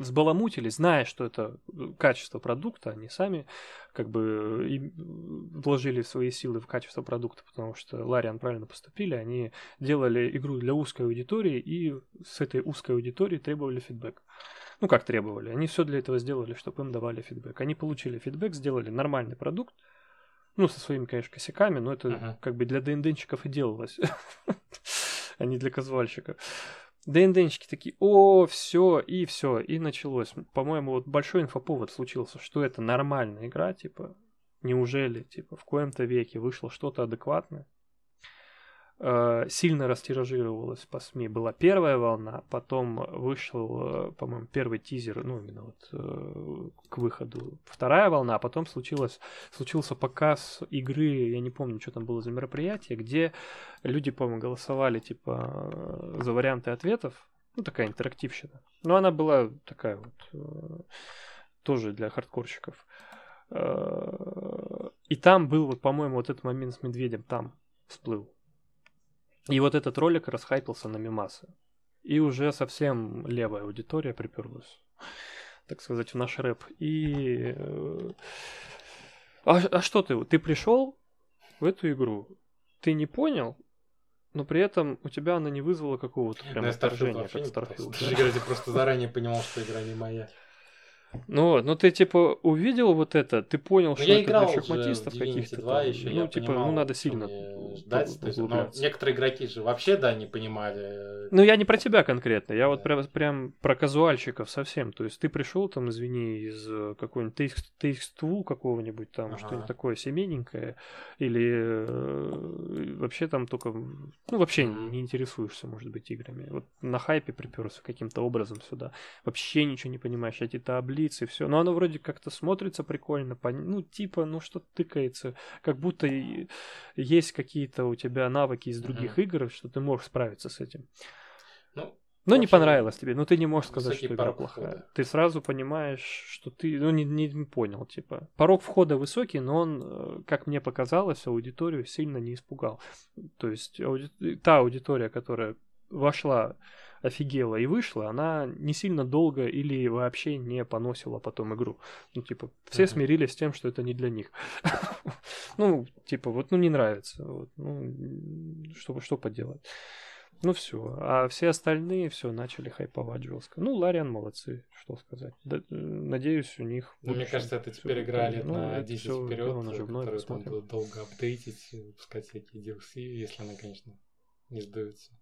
Взбаламутили, зная, что это э, качество продукта, они сами как бы и вложили свои силы в качество продукта, потому что Лариан правильно поступили, они делали игру для узкой аудитории и с этой узкой аудитории требовали фидбэк. Ну, как требовали? Они все для этого сделали, чтобы им давали фидбэк. Они получили фидбэк, сделали нормальный продукт, ну, со своими, конечно, косяками, но это uh-huh. как бы для ДНДнчиков и делалось, а не для казуальщиков. ДНДнчики такие, о, все, и все, и началось. По-моему, вот большой инфоповод случился, что это нормальная игра, типа, неужели, типа, в коем-то веке вышло что-то адекватное. Э, сильно растиражировалась по СМИ. Была первая волна, потом вышел, э, по-моему, первый тизер, ну, именно вот э, к выходу. Вторая волна, а потом случилось, случился показ игры, я не помню, что там было за мероприятие, где люди, по-моему, голосовали, типа, за варианты ответов. Ну, такая интерактивщина. Но она была такая вот, тоже для хардкорщиков. И там был, вот, по-моему, вот этот момент с медведем там всплыл. И вот этот ролик расхайпился на мимасы. И уже совсем левая аудитория приперлась, так сказать, в наш рэп. И... Э, а, а что ты? Ты пришел в эту игру, ты не понял, но при этом у тебя она не вызвала какого-то прям отторжения, как Starfield. Ты же, просто заранее понимал, что игра не моя. Ну, ну ты типа увидел вот это, ты понял, ну, что я это играл для шахматистов каких-то. Там, еще, ну, типа, понимал, ну надо сильно ждать. То есть, но некоторые игроки же вообще, да, не понимали. Ну, я не про тебя конкретно, я да. вот прям, прям про казуальщиков совсем. То есть ты пришел там, извини, из э, какой-нибудь тексту какого-нибудь там, ага. что-нибудь такое семейненькое, или э, вообще там только, ну, вообще не интересуешься, может быть, играми. Вот на хайпе приперся каким-то образом сюда. Вообще ничего не понимаешь, эти таблицы, все. Но оно вроде как-то смотрится прикольно, ну, типа, ну, что тыкается, как будто есть какие-то у тебя навыки из других mm-hmm. игр, что ты можешь справиться с этим. Ну, но не понравилось тебе, но ты не можешь сказать, что игра плохая. Входа. Ты сразу понимаешь, что ты, ну, не, не понял, типа. Порог входа высокий, но он, э, как мне показалось, аудиторию сильно не испугал. То есть ауди... та аудитория, которая вошла офигела и вышла, она не сильно долго или вообще не поносила потом игру. Ну, типа, все uh-huh. смирились с тем, что это не для них. ну, типа, вот, ну, не нравится. Ну, что, поделать. Ну все, а все остальные все начали хайповать жестко. Ну, Лариан молодцы, что сказать. Да, надеюсь, у них. Ну, мне кажется, это теперь игра лет ну, на 10 вперед, которую там будут долго апдейтить, выпускать всякие DLC, если она, конечно, не сдается.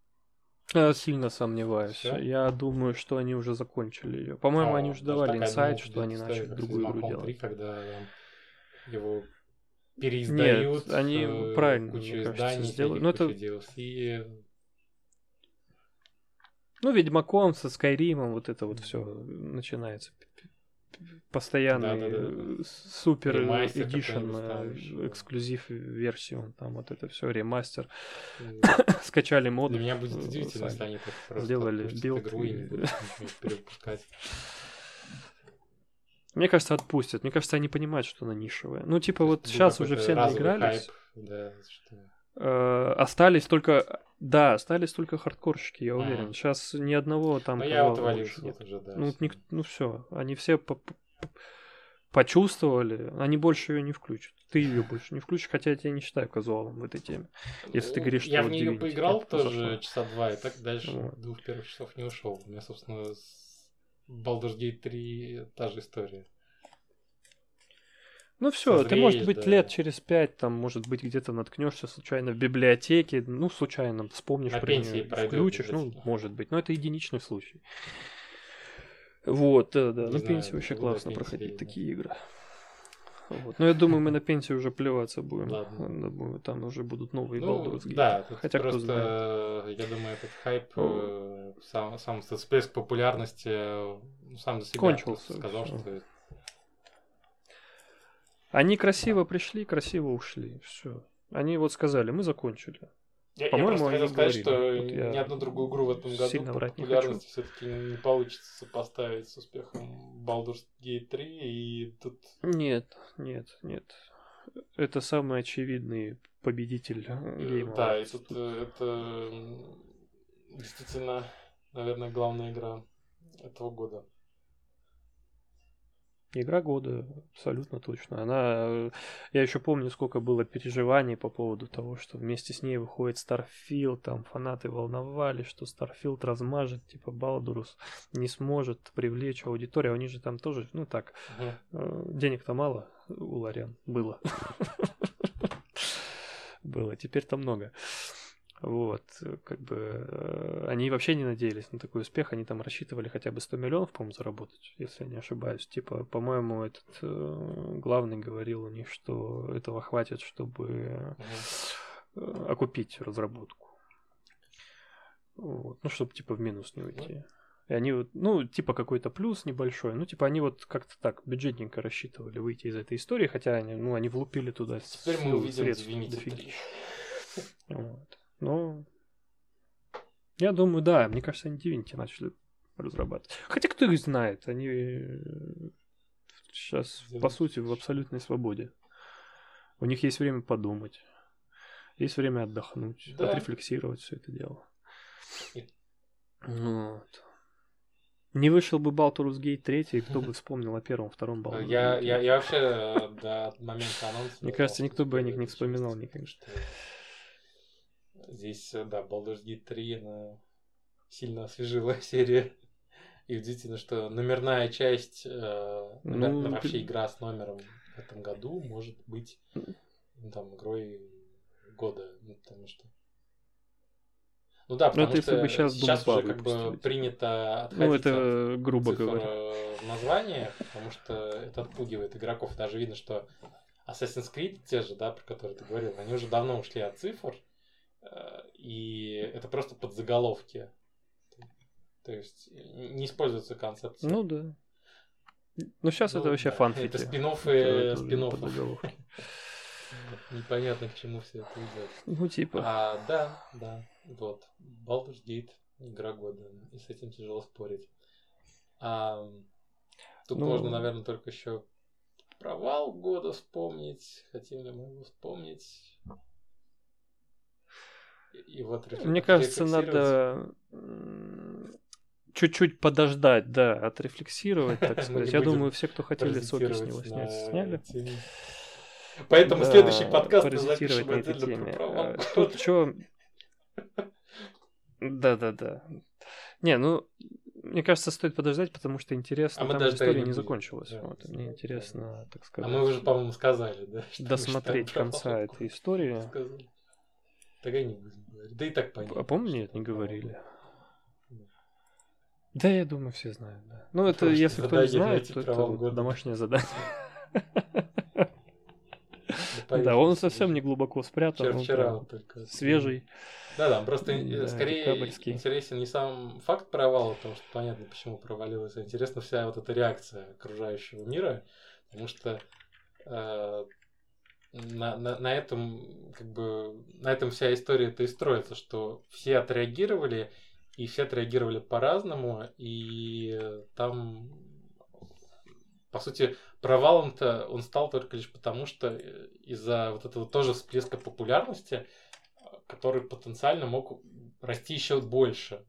Сильно сомневаюсь. Всё? Я думаю, что они уже закончили ее. По-моему, а, они уже давали инсайт, что они начали другую игру делать. 3, когда его переиздают. Нет, они э, правильно, кучу мне кажется, сделали. Ну, это... DLC. Ну, Ведьмаком со Скайримом вот это вот все начинается постоянный да, да, да. super edition, эксклюзив версию, там вот это все, ремастер. Скачали моды. Для меня будет удивительно, если они так просто сделали build. игру и не будут перепускать. Мне кажется, отпустят. Мне кажется, они понимают, что она нишевая. Ну, типа, вот сейчас уже все наигрались. Да, что... Э, остались только да, остались только хардкорщики, я уверен. А. Сейчас ни одного там. Ну, я вот нет. Уже, да, ну, ник... ну все, они все по почувствовали, они больше ее не включат. Ты ее больше не включишь, хотя я тебя не считаю казуалом в этой теме. Если ты говоришь, что Я в нее поиграл тоже часа два, и так дальше вот. двух первых часов не ушел. У меня, собственно, с Baldur's Gate 3 та же история. Ну все, ты, может быть, да. лет через пять, там, может быть, где-то наткнешься случайно в библиотеке, ну, случайно вспомнишь На про нее, включишь, ну, может быть, но это единичный случай. Вот, да, да, Не на знаю, пенсии вообще классно проходить да. такие игры. Вот. Но я думаю, мы на пенсии уже плеваться будем. Ладно. Думаю, там уже будут новые ну, Baldur's Gate. Да, Хотя просто, кто знает. я думаю, этот хайп, э, сам, сам всплеск популярности э, сам за себя Кончился. сказал, что они красиво пришли, красиво ушли. Все. Они вот сказали, мы закончили. Я, По-моему, я просто хотел сказать, говорили. что вот ни одну другую игру в этом году по популярности все-таки не получится сопоставить с успехом Baldur's Gate 3, и тут... Нет, нет, нет. Это самый очевидный победитель гейма. Да, и тут э, это действительно, наверное, главная игра этого года. Игра года, абсолютно точно. Она, я еще помню, сколько было переживаний по поводу того, что вместе с ней выходит Starfield, там фанаты волновали, что Starfield размажет, типа Балдурус не сможет привлечь аудиторию, они же там тоже, ну так, угу. денег-то мало у Ларян было. Было, теперь-то много. Вот, как бы э, они вообще не надеялись на такой успех, они там рассчитывали хотя бы 100 миллионов, по-моему, заработать, если я не ошибаюсь. Типа, по-моему, этот э, главный говорил у них, что этого хватит, чтобы э, окупить разработку. Вот. Ну, чтобы типа в минус не уйти. И они вот, ну, типа какой-то плюс небольшой. Ну, типа они вот как-то так бюджетненько рассчитывали выйти из этой истории, хотя они, ну, они влупили туда Теперь мы увидим Divinity Вот. Ну, я думаю, да. Мне кажется, они Divinity начали разрабатывать. Хотя кто их знает, они сейчас, по сути, в абсолютной свободе. У них есть время подумать, есть время отдохнуть, да. отрефлексировать все это дело. Вот. Не вышел бы Baldur's Gate 3, кто бы вспомнил о первом, втором Baldur's я, Я, я вообще э, до момента анонса... Мне кажется, никто бы о них не вспоминал никогда. Здесь, э, да, Baldur's Gate 3, она сильно освежила серия. И удивительно, что номерная часть, э, ну, вообще игра с номером в этом году может быть ну, там игрой года, ну, потому что ну да, ну, потому это что сейчас, сейчас уже как бы принято отходить ну, это, от грубо цифр говоря. в названиях, потому что это отпугивает игроков. Даже видно, что Assassin's Creed, те же, да, про которые ты говорил, они уже давно ушли от цифр, э, и это просто подзаголовки. То есть не используется концепция. Ну да. Ну сейчас ну, это вообще да. фанфики. Это спин-оффы, спин Непонятно, к чему все это идет. Ну, типа. А, да, да. Вот. Baldur's Gate игра года. И с этим тяжело спорить. А, тут ну... можно, наверное, только еще провал года вспомнить. Хотим ли мы его вспомнить? И вот Мне кажется, надо чуть-чуть подождать, да, отрефлексировать, так сказать. Я думаю, все, кто хотели соки с него снять, сняли. Поэтому да, следующий подкаст мы запишем отдельно про провал. Тут что... Да-да-да. Не, ну, мне кажется, стоит подождать, потому что интересно, а мы там история не, закончилась. Да, вот, мне интересно, так сказать. А мы уже, по-моему, сказали, да? Досмотреть конца этой истории. Сказали. Так и не будем. Да и так понятно. А помню, нет, не говорили. Да, я думаю, все знают, да. Ну, это, если кто не знает, то это домашнее задание. Да, он совсем не глубоко спрятан. Вчера только. Свежий. Да, да, просто скорее интересен не сам факт провала, потому что понятно, почему провалилось, а интересна вся вот эта реакция окружающего мира, потому что э, на, на, на этом как бы на этом вся история это и строится, что все отреагировали и все отреагировали по-разному, и там по сути, провалом-то он стал только лишь потому, что э, из-за вот этого тоже всплеска популярности, который потенциально мог расти еще больше.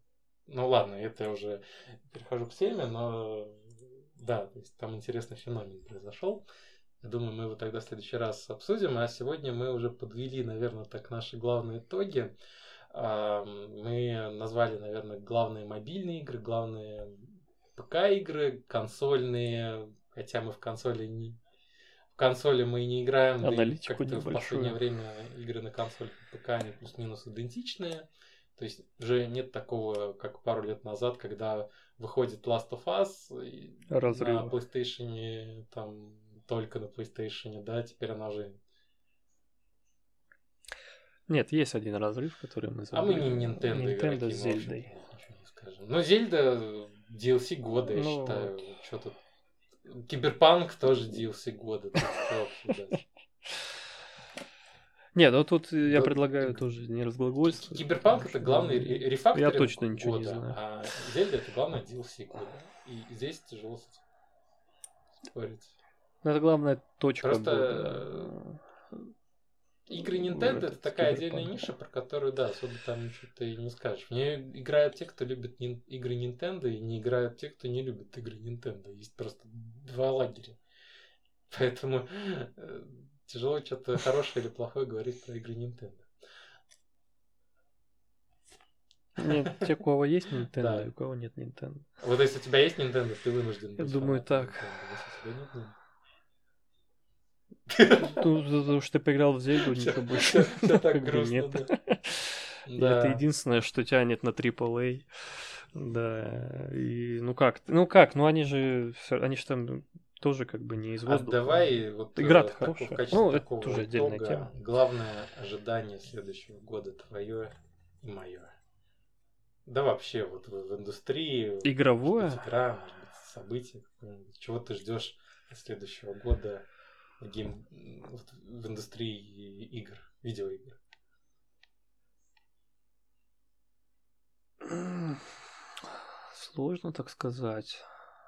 Ну ладно, это я уже перехожу к теме, но да, то есть там интересный феномен произошел. Я думаю, мы его тогда в следующий раз обсудим. А сегодня мы уже подвели, наверное, так наши главные итоги. Мы назвали, наверное, главные мобильные игры, главные ПК-игры, консольные, Хотя мы в консоли не... В консоли мы не играем. Аналитику да в последнее время игры на консоль ПК они плюс-минус идентичные. То есть уже нет такого, как пару лет назад, когда выходит Last of Us Разрыва. на PlayStation, там только на PlayStation, да, теперь она уже нет, есть один разрыв, который мы забыли. А мы не Nintendo, Nintendo игроки, с Зельдой. Ничего не скажем. Но Зельда DLC года, я ну, считаю. Вот. Что тут Киберпанк тоже DLC года. Не, ну тут я предлагаю тоже не разглагольствовать. Киберпанк это главный рефактор. Я точно ничего не знаю. А Зельда это главное DLC года. И здесь тяжело спорить. Ну, это главная точка. Просто Игры Nintendo это такая отдельная ниша, про которую, да, особо там ничего ты не скажешь. Мне играют те, кто любит игры Nintendo, и не играют те, кто не любит игры Nintendo. Есть просто два лагеря. Поэтому э, тяжело что-то хорошее или плохое говорить про игры Nintendo. Нет, те, у кого есть Nintendo, да. и у кого нет Nintendo. Вот если у тебя есть Nintendo, ты вынужден Я думаю, так. Ну, потому что ты поиграл в Зельду, ничего больше. Все так грустно, да. Это единственное, что тянет на AAA. Да, и ну как, ну как, ну они же, они же там тоже как бы не из а воздуха. А давай вот игра э, хорошая. В качестве ну, это тоже отдельная тема. Главное ожидание следующего года твое и мое. Да вообще вот в, в индустрии. Игровое? Игра, может быть, событие. Чего ты ждешь следующего года в, гейм... в индустрии игр, видеоигр? Сложно так сказать.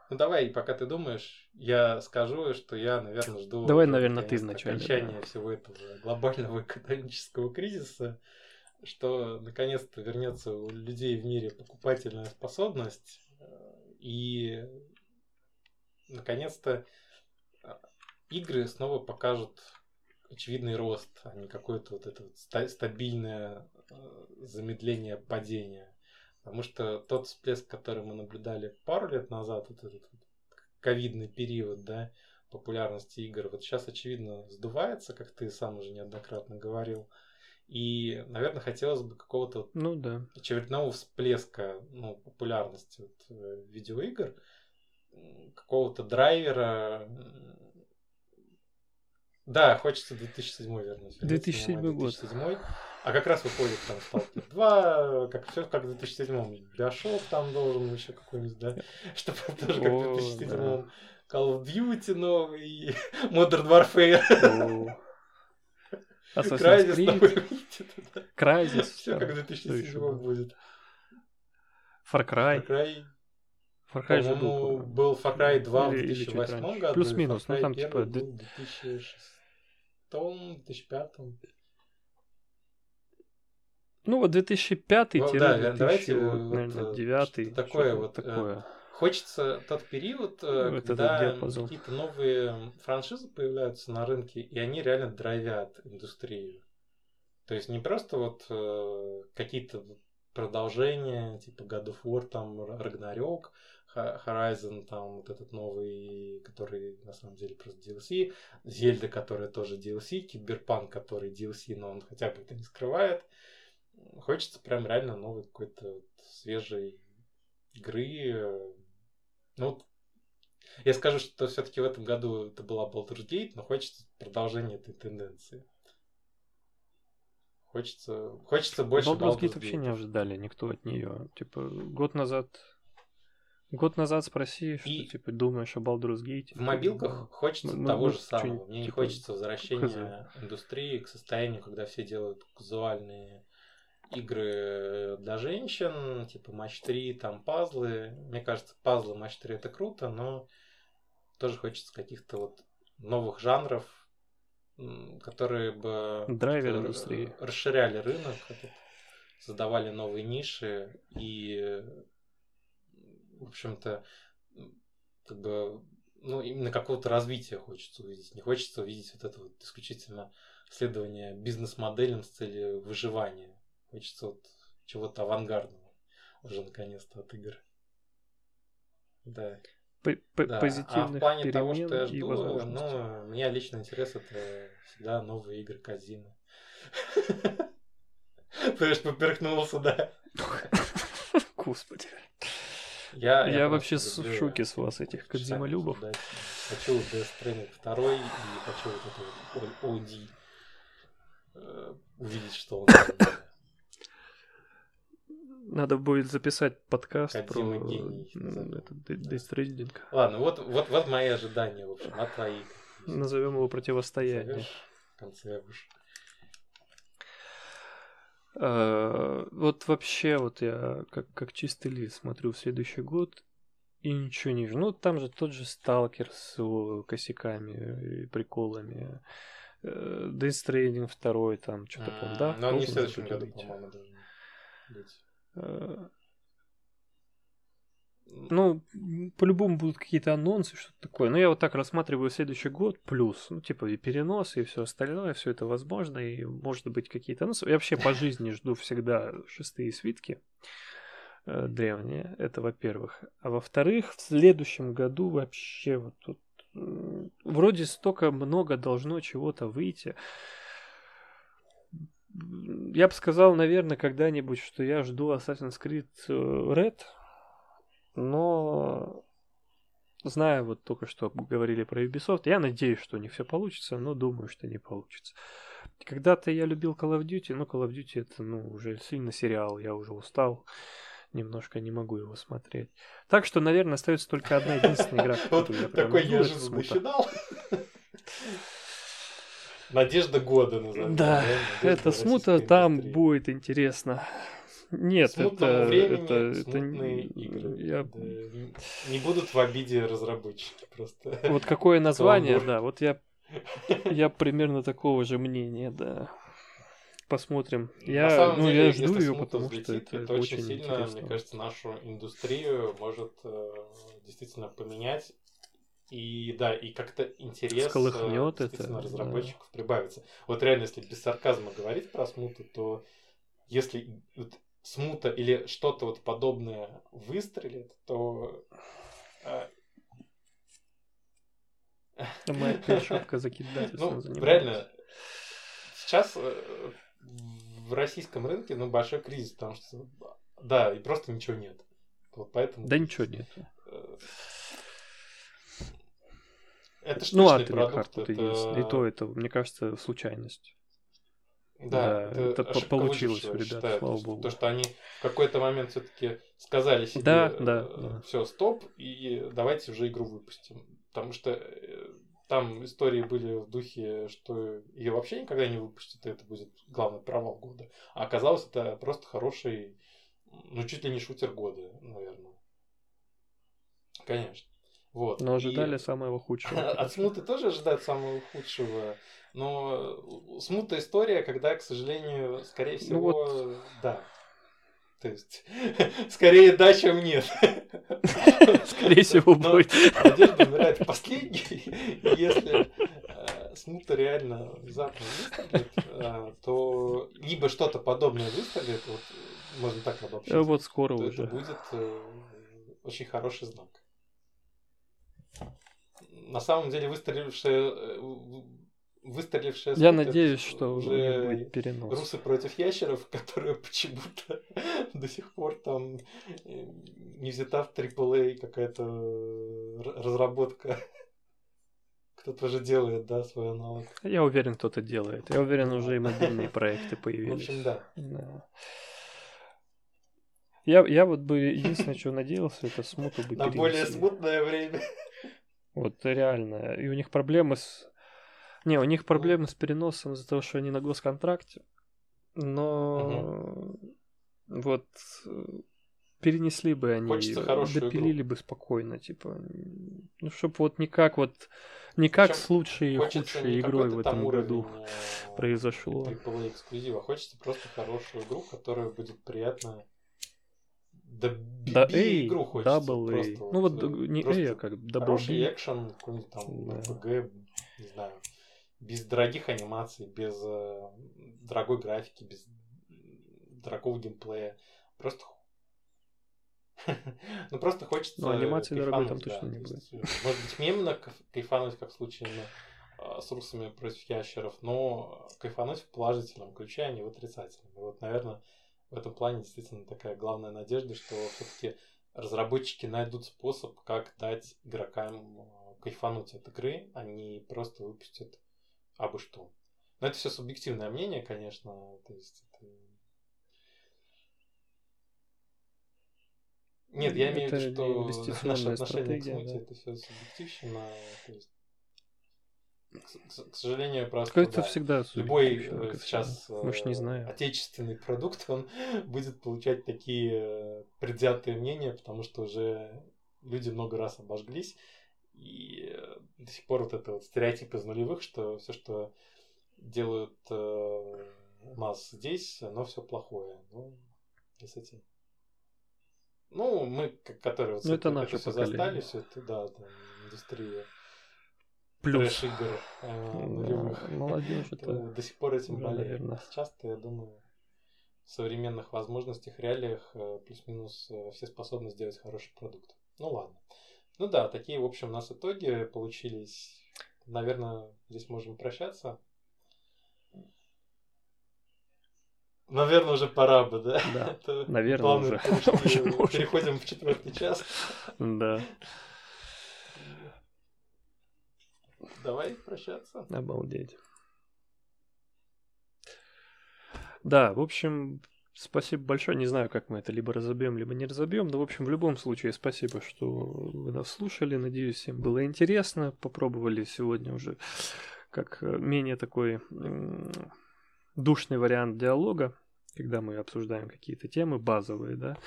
Ну давай, пока ты думаешь, я скажу, что я, наверное, жду. Давай, наверное, ты вначале. Окончания да. всего этого глобального экономического кризиса, что наконец-то вернется у людей в мире покупательная способность э, и наконец-то игры снова покажут очевидный рост, а не какое-то вот это вот стабильное э, замедление падения. Потому что тот всплеск, который мы наблюдали пару лет назад, вот этот ковидный период, да, популярности игр, вот сейчас, очевидно, сдувается, как ты сам уже неоднократно говорил. И, наверное, хотелось бы какого-то ну, да. очередного всплеска ну, популярности вот, э, видеоигр, какого-то драйвера. Да, хочется 2007 вернуть. 2007 год. 2007. А как раз выходит там Stalker 2, как все как в 2007 Биошок там должен еще какой-нибудь, да? Чтобы тоже как в 2007 да. Call of Duty новый, Modern Warfare. Assassin's Creed. Crysis. Все как в 2007 будет. Far Cry. Far Cry. Far Cry же был, был Far Cry 2 в 2008 году. Плюс-минус, ну там типа... В 2006 2005 ну, вот 2005 ну, да, давайте, наверное, вот, 9 такое вот э, такое. Хочется тот период, э, ну, когда какие-то новые франшизы появляются на рынке, и они реально драйвят индустрию. То есть не просто вот э, какие-то продолжения, типа God of War, там Ragnarok, Horizon, там вот этот новый, который на самом деле просто DLC, Зельда, которая тоже DLC, Киберпанк, который DLC, но он хотя бы это не скрывает. Хочется прям реально новой какой-то вот свежей игры. Ну, я скажу, что все-таки в этом году это была Baldur's Gate, но хочется продолжения этой тенденции. Хочется, хочется больше Baldur's, Baldur's Gate вообще не ожидали никто от нее. Типа, год назад Год назад спроси, что и типа думаешь о Baldur's Gate. В мобилках хочется ну, того же самого. Мне типа, не хочется возвращения хз. индустрии к состоянию, когда все делают казуальные игры для женщин, типа матч 3, там пазлы. Мне кажется, пазлы матч 3 это круто, но тоже хочется каких-то вот новых жанров, которые бы Драйвер индустрии. расширяли рынок, создавали новые ниши и, в общем-то, как бы, ну, именно какого-то развития хочется увидеть. Не хочется увидеть вот это вот исключительно следование бизнес-моделям с целью выживания. Хочется вот чего-то авангардного уже наконец-то от игр. Да. П да. Позитивных а в плане того, что я жду, ну, меня лично интерес это всегда новые игры Казима. Понимаешь, поперхнулся, да. Господи. Я, я, я вообще в шоке с вас, этих Кадзимолюбов. Хочу Death Stranding 2 и хочу вот вот OD э, увидеть, что он надо будет записать подкаст Кодзима про гений, Death Ладно, вот, вот, вот мои ожидания, в общем, от твоих. Назовем его противостояние. В конце уж. А, вот вообще, вот я как, как чистый лист смотрю в следующий год и ничего не вижу. Ну, там же тот же сталкер с косяками и приколами. Э, Death Stranding второй, там что-то, mm, да? Но не в следующем году, по-моему, должен быть. Э, Ну, по-любому будут какие-то анонсы, что-то такое. Но я вот так рассматриваю следующий год плюс. Ну, типа и перенос, и все остальное, все это возможно, и может быть какие-то анонсы. Я вообще по жизни жду всегда шестые свитки э, древние. Это во-первых. А во-вторых, в следующем году вообще вот тут вроде столько много должно чего-то выйти. Я бы сказал, наверное, когда-нибудь, что я жду Assassin's Creed э, Red, но зная вот только что говорили про Ubisoft, я надеюсь, что у них все получится, но думаю, что не получится. Когда-то я любил Call of Duty, но Call of Duty это ну, уже сильно сериал, я уже устал немножко не могу его смотреть. Так что, наверное, остается только одна единственная игра, я Такой неожиданный финал. Надежда года назовем. Да, это смута, там будет интересно. Нет, это, это, это игры. Я... Да, не будут в обиде разработчики просто. Вот какое название, да, вот я, я примерно такого же мнения, да. Посмотрим. Я, ну, деле, я жду ее, потому взлетит, что это, это очень, очень сильно, интересно. мне кажется, нашу индустрию может э, действительно поменять. И да, и как-то интерес Сколыхнет э, это, разработчиков да. прибавится. Вот реально, если без сарказма говорить про смуту, то если вот, смута или что-то вот подобное выстрелит, то э, Моя шапка закидать. Ну, реально, сейчас э, в российском рынке, ну, большой кризис, потому что, да, и просто ничего нет. Вот поэтому... Да ничего нет. Э, это ну, а продукт, это... есть. И то это, мне кажется, случайность. Да, да это, это получилось у ребят, считаю, слава то, богу. То, что они в какой-то момент все-таки сказали себе, да, да, да. все, стоп, и давайте уже игру выпустим. Потому что э, там истории были в духе, что ее вообще никогда не выпустят, и это будет главный провал года. А оказалось, это просто хороший, ну, чуть ли не шутер года, наверное. Конечно. Вот. Но ожидали и... самого худшего. От смуты тоже ожидают самого худшего. Но смутная история, когда, к сожалению, скорее всего, ну вот... да, то есть, скорее да, чем нет. Скорее всего, будет. Надежда умирает последней. Если э, смута реально внезапно выстрелит, э, то либо что-то подобное выстрелит, вот можно так обобщить. Вот скоро уже. Это будет э, очень хороший знак. На самом деле выстрелившая выстрелившая Я надеюсь, что уже будет перенос. Русы против ящеров, которые почему-то до сих пор там э, не взята в AAA какая-то разработка. Кто-то же делает, да, свой аналог. Я уверен, кто-то делает. Я уверен, уже и мобильные проекты появились. В общем, да. да. Я, я вот бы единственное, что надеялся, это смуту бы На более смутное время. Вот реально. И у них проблемы с не, у них проблемы с переносом из-за того, что они на госконтракте. Но угу. вот э, перенесли бы они, допилили игру. бы спокойно, типа, ну, чтобы вот никак вот, никак Причем с лучшей и худшей игрой в этом году э, произошло. Эксклюзива, хочется просто хорошую игру, которая будет приятно да, да эй, игру хочется. Double A. Ну вот, вот не A, а как Double Хороший экшен, какой-нибудь там да. RPG, не знаю, без дорогих анимаций, без э, дорогой графики, без дорогого геймплея. Просто ну просто хочется. Ну, анимации дорогой там точно не будет. Э, может быть, мемно кайфануть, как в случае ну, с русами против ящеров, но кайфануть в положительном ключе, а не в отрицательном. И вот, наверное, в этом плане действительно такая главная надежда, что все-таки разработчики найдут способ, как дать игрокам э, кайфануть от игры, а не просто выпустят а бы что. Но это все субъективное мнение, конечно. То есть это... Нет, я имею в виду, что наше отношение к смуте да. это все субъективно. То есть, к, к сожалению, просто да, всегда любой э, сейчас Мы не знаем. отечественный продукт, он будет получать такие э, предвзятые мнения, потому что уже люди много раз обожглись. И э, до сих пор вот это вот стереотип из нулевых, что все, что делают э, нас здесь, оно все плохое. Ну, и с этим Ну, мы, которые вот ну, это, это, все застали, все это, да, там, индустрия Плюс. трэш-игр э, нулевых. Молодежь это... То до сих пор этим болеет. наверное. Сейчас-то, я думаю, в современных возможностях, реалиях э, плюс-минус э, все способны сделать хороший продукт. Ну ладно. Ну да, такие, в общем, у нас итоги получились. Наверное, здесь можем прощаться. Наверное, уже пора бы, да? Да, наверное, уже. Переходим в четвертый час. Да, Давай прощаться. обалдеть. Да, в общем, спасибо большое. Не знаю, как мы это либо разобьем, либо не разобьем. Но, в общем, в любом случае, спасибо, что вы нас слушали. Надеюсь, всем было интересно. Попробовали сегодня уже как э, менее такой душный вариант диалога, когда мы обсуждаем какие-то темы базовые, да,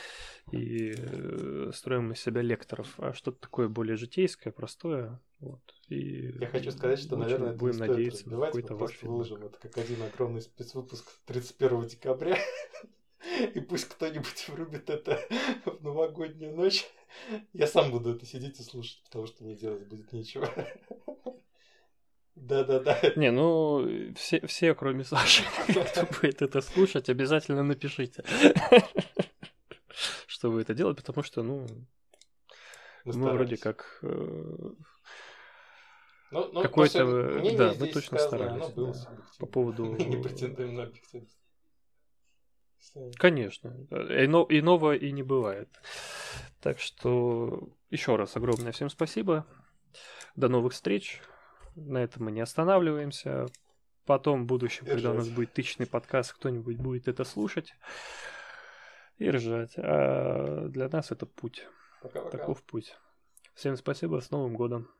и э, строим из себя лекторов, а что-то такое более житейское, простое. Вот. И Я хочу сказать, что, наверное, это будем надеяться на какой-то мы ваш фидбэк. выложим это как один огромный спецвыпуск 31 декабря. И пусть кто-нибудь врубит это в новогоднюю ночь. Я сам буду это сидеть и слушать, потому что мне делать будет нечего. Да-да-да. Не, ну, все, все кроме Саши, кто будет это слушать, обязательно напишите, что вы это делаете, потому что, ну, Мы мы вроде как... э, Ну, ну, э, мнение да, мы точно старались, оно было да, по поводу- Мы не претендуем на объективность. Конечно, ино- иного и не бывает. Так что еще раз огромное всем спасибо. До новых встреч. На этом мы не останавливаемся. Потом в будущем, когда у нас будет тысячный подкаст, кто-нибудь будет это слушать и ржать. А для нас это путь. Пока-пока. Таков путь. Всем спасибо. С Новым годом.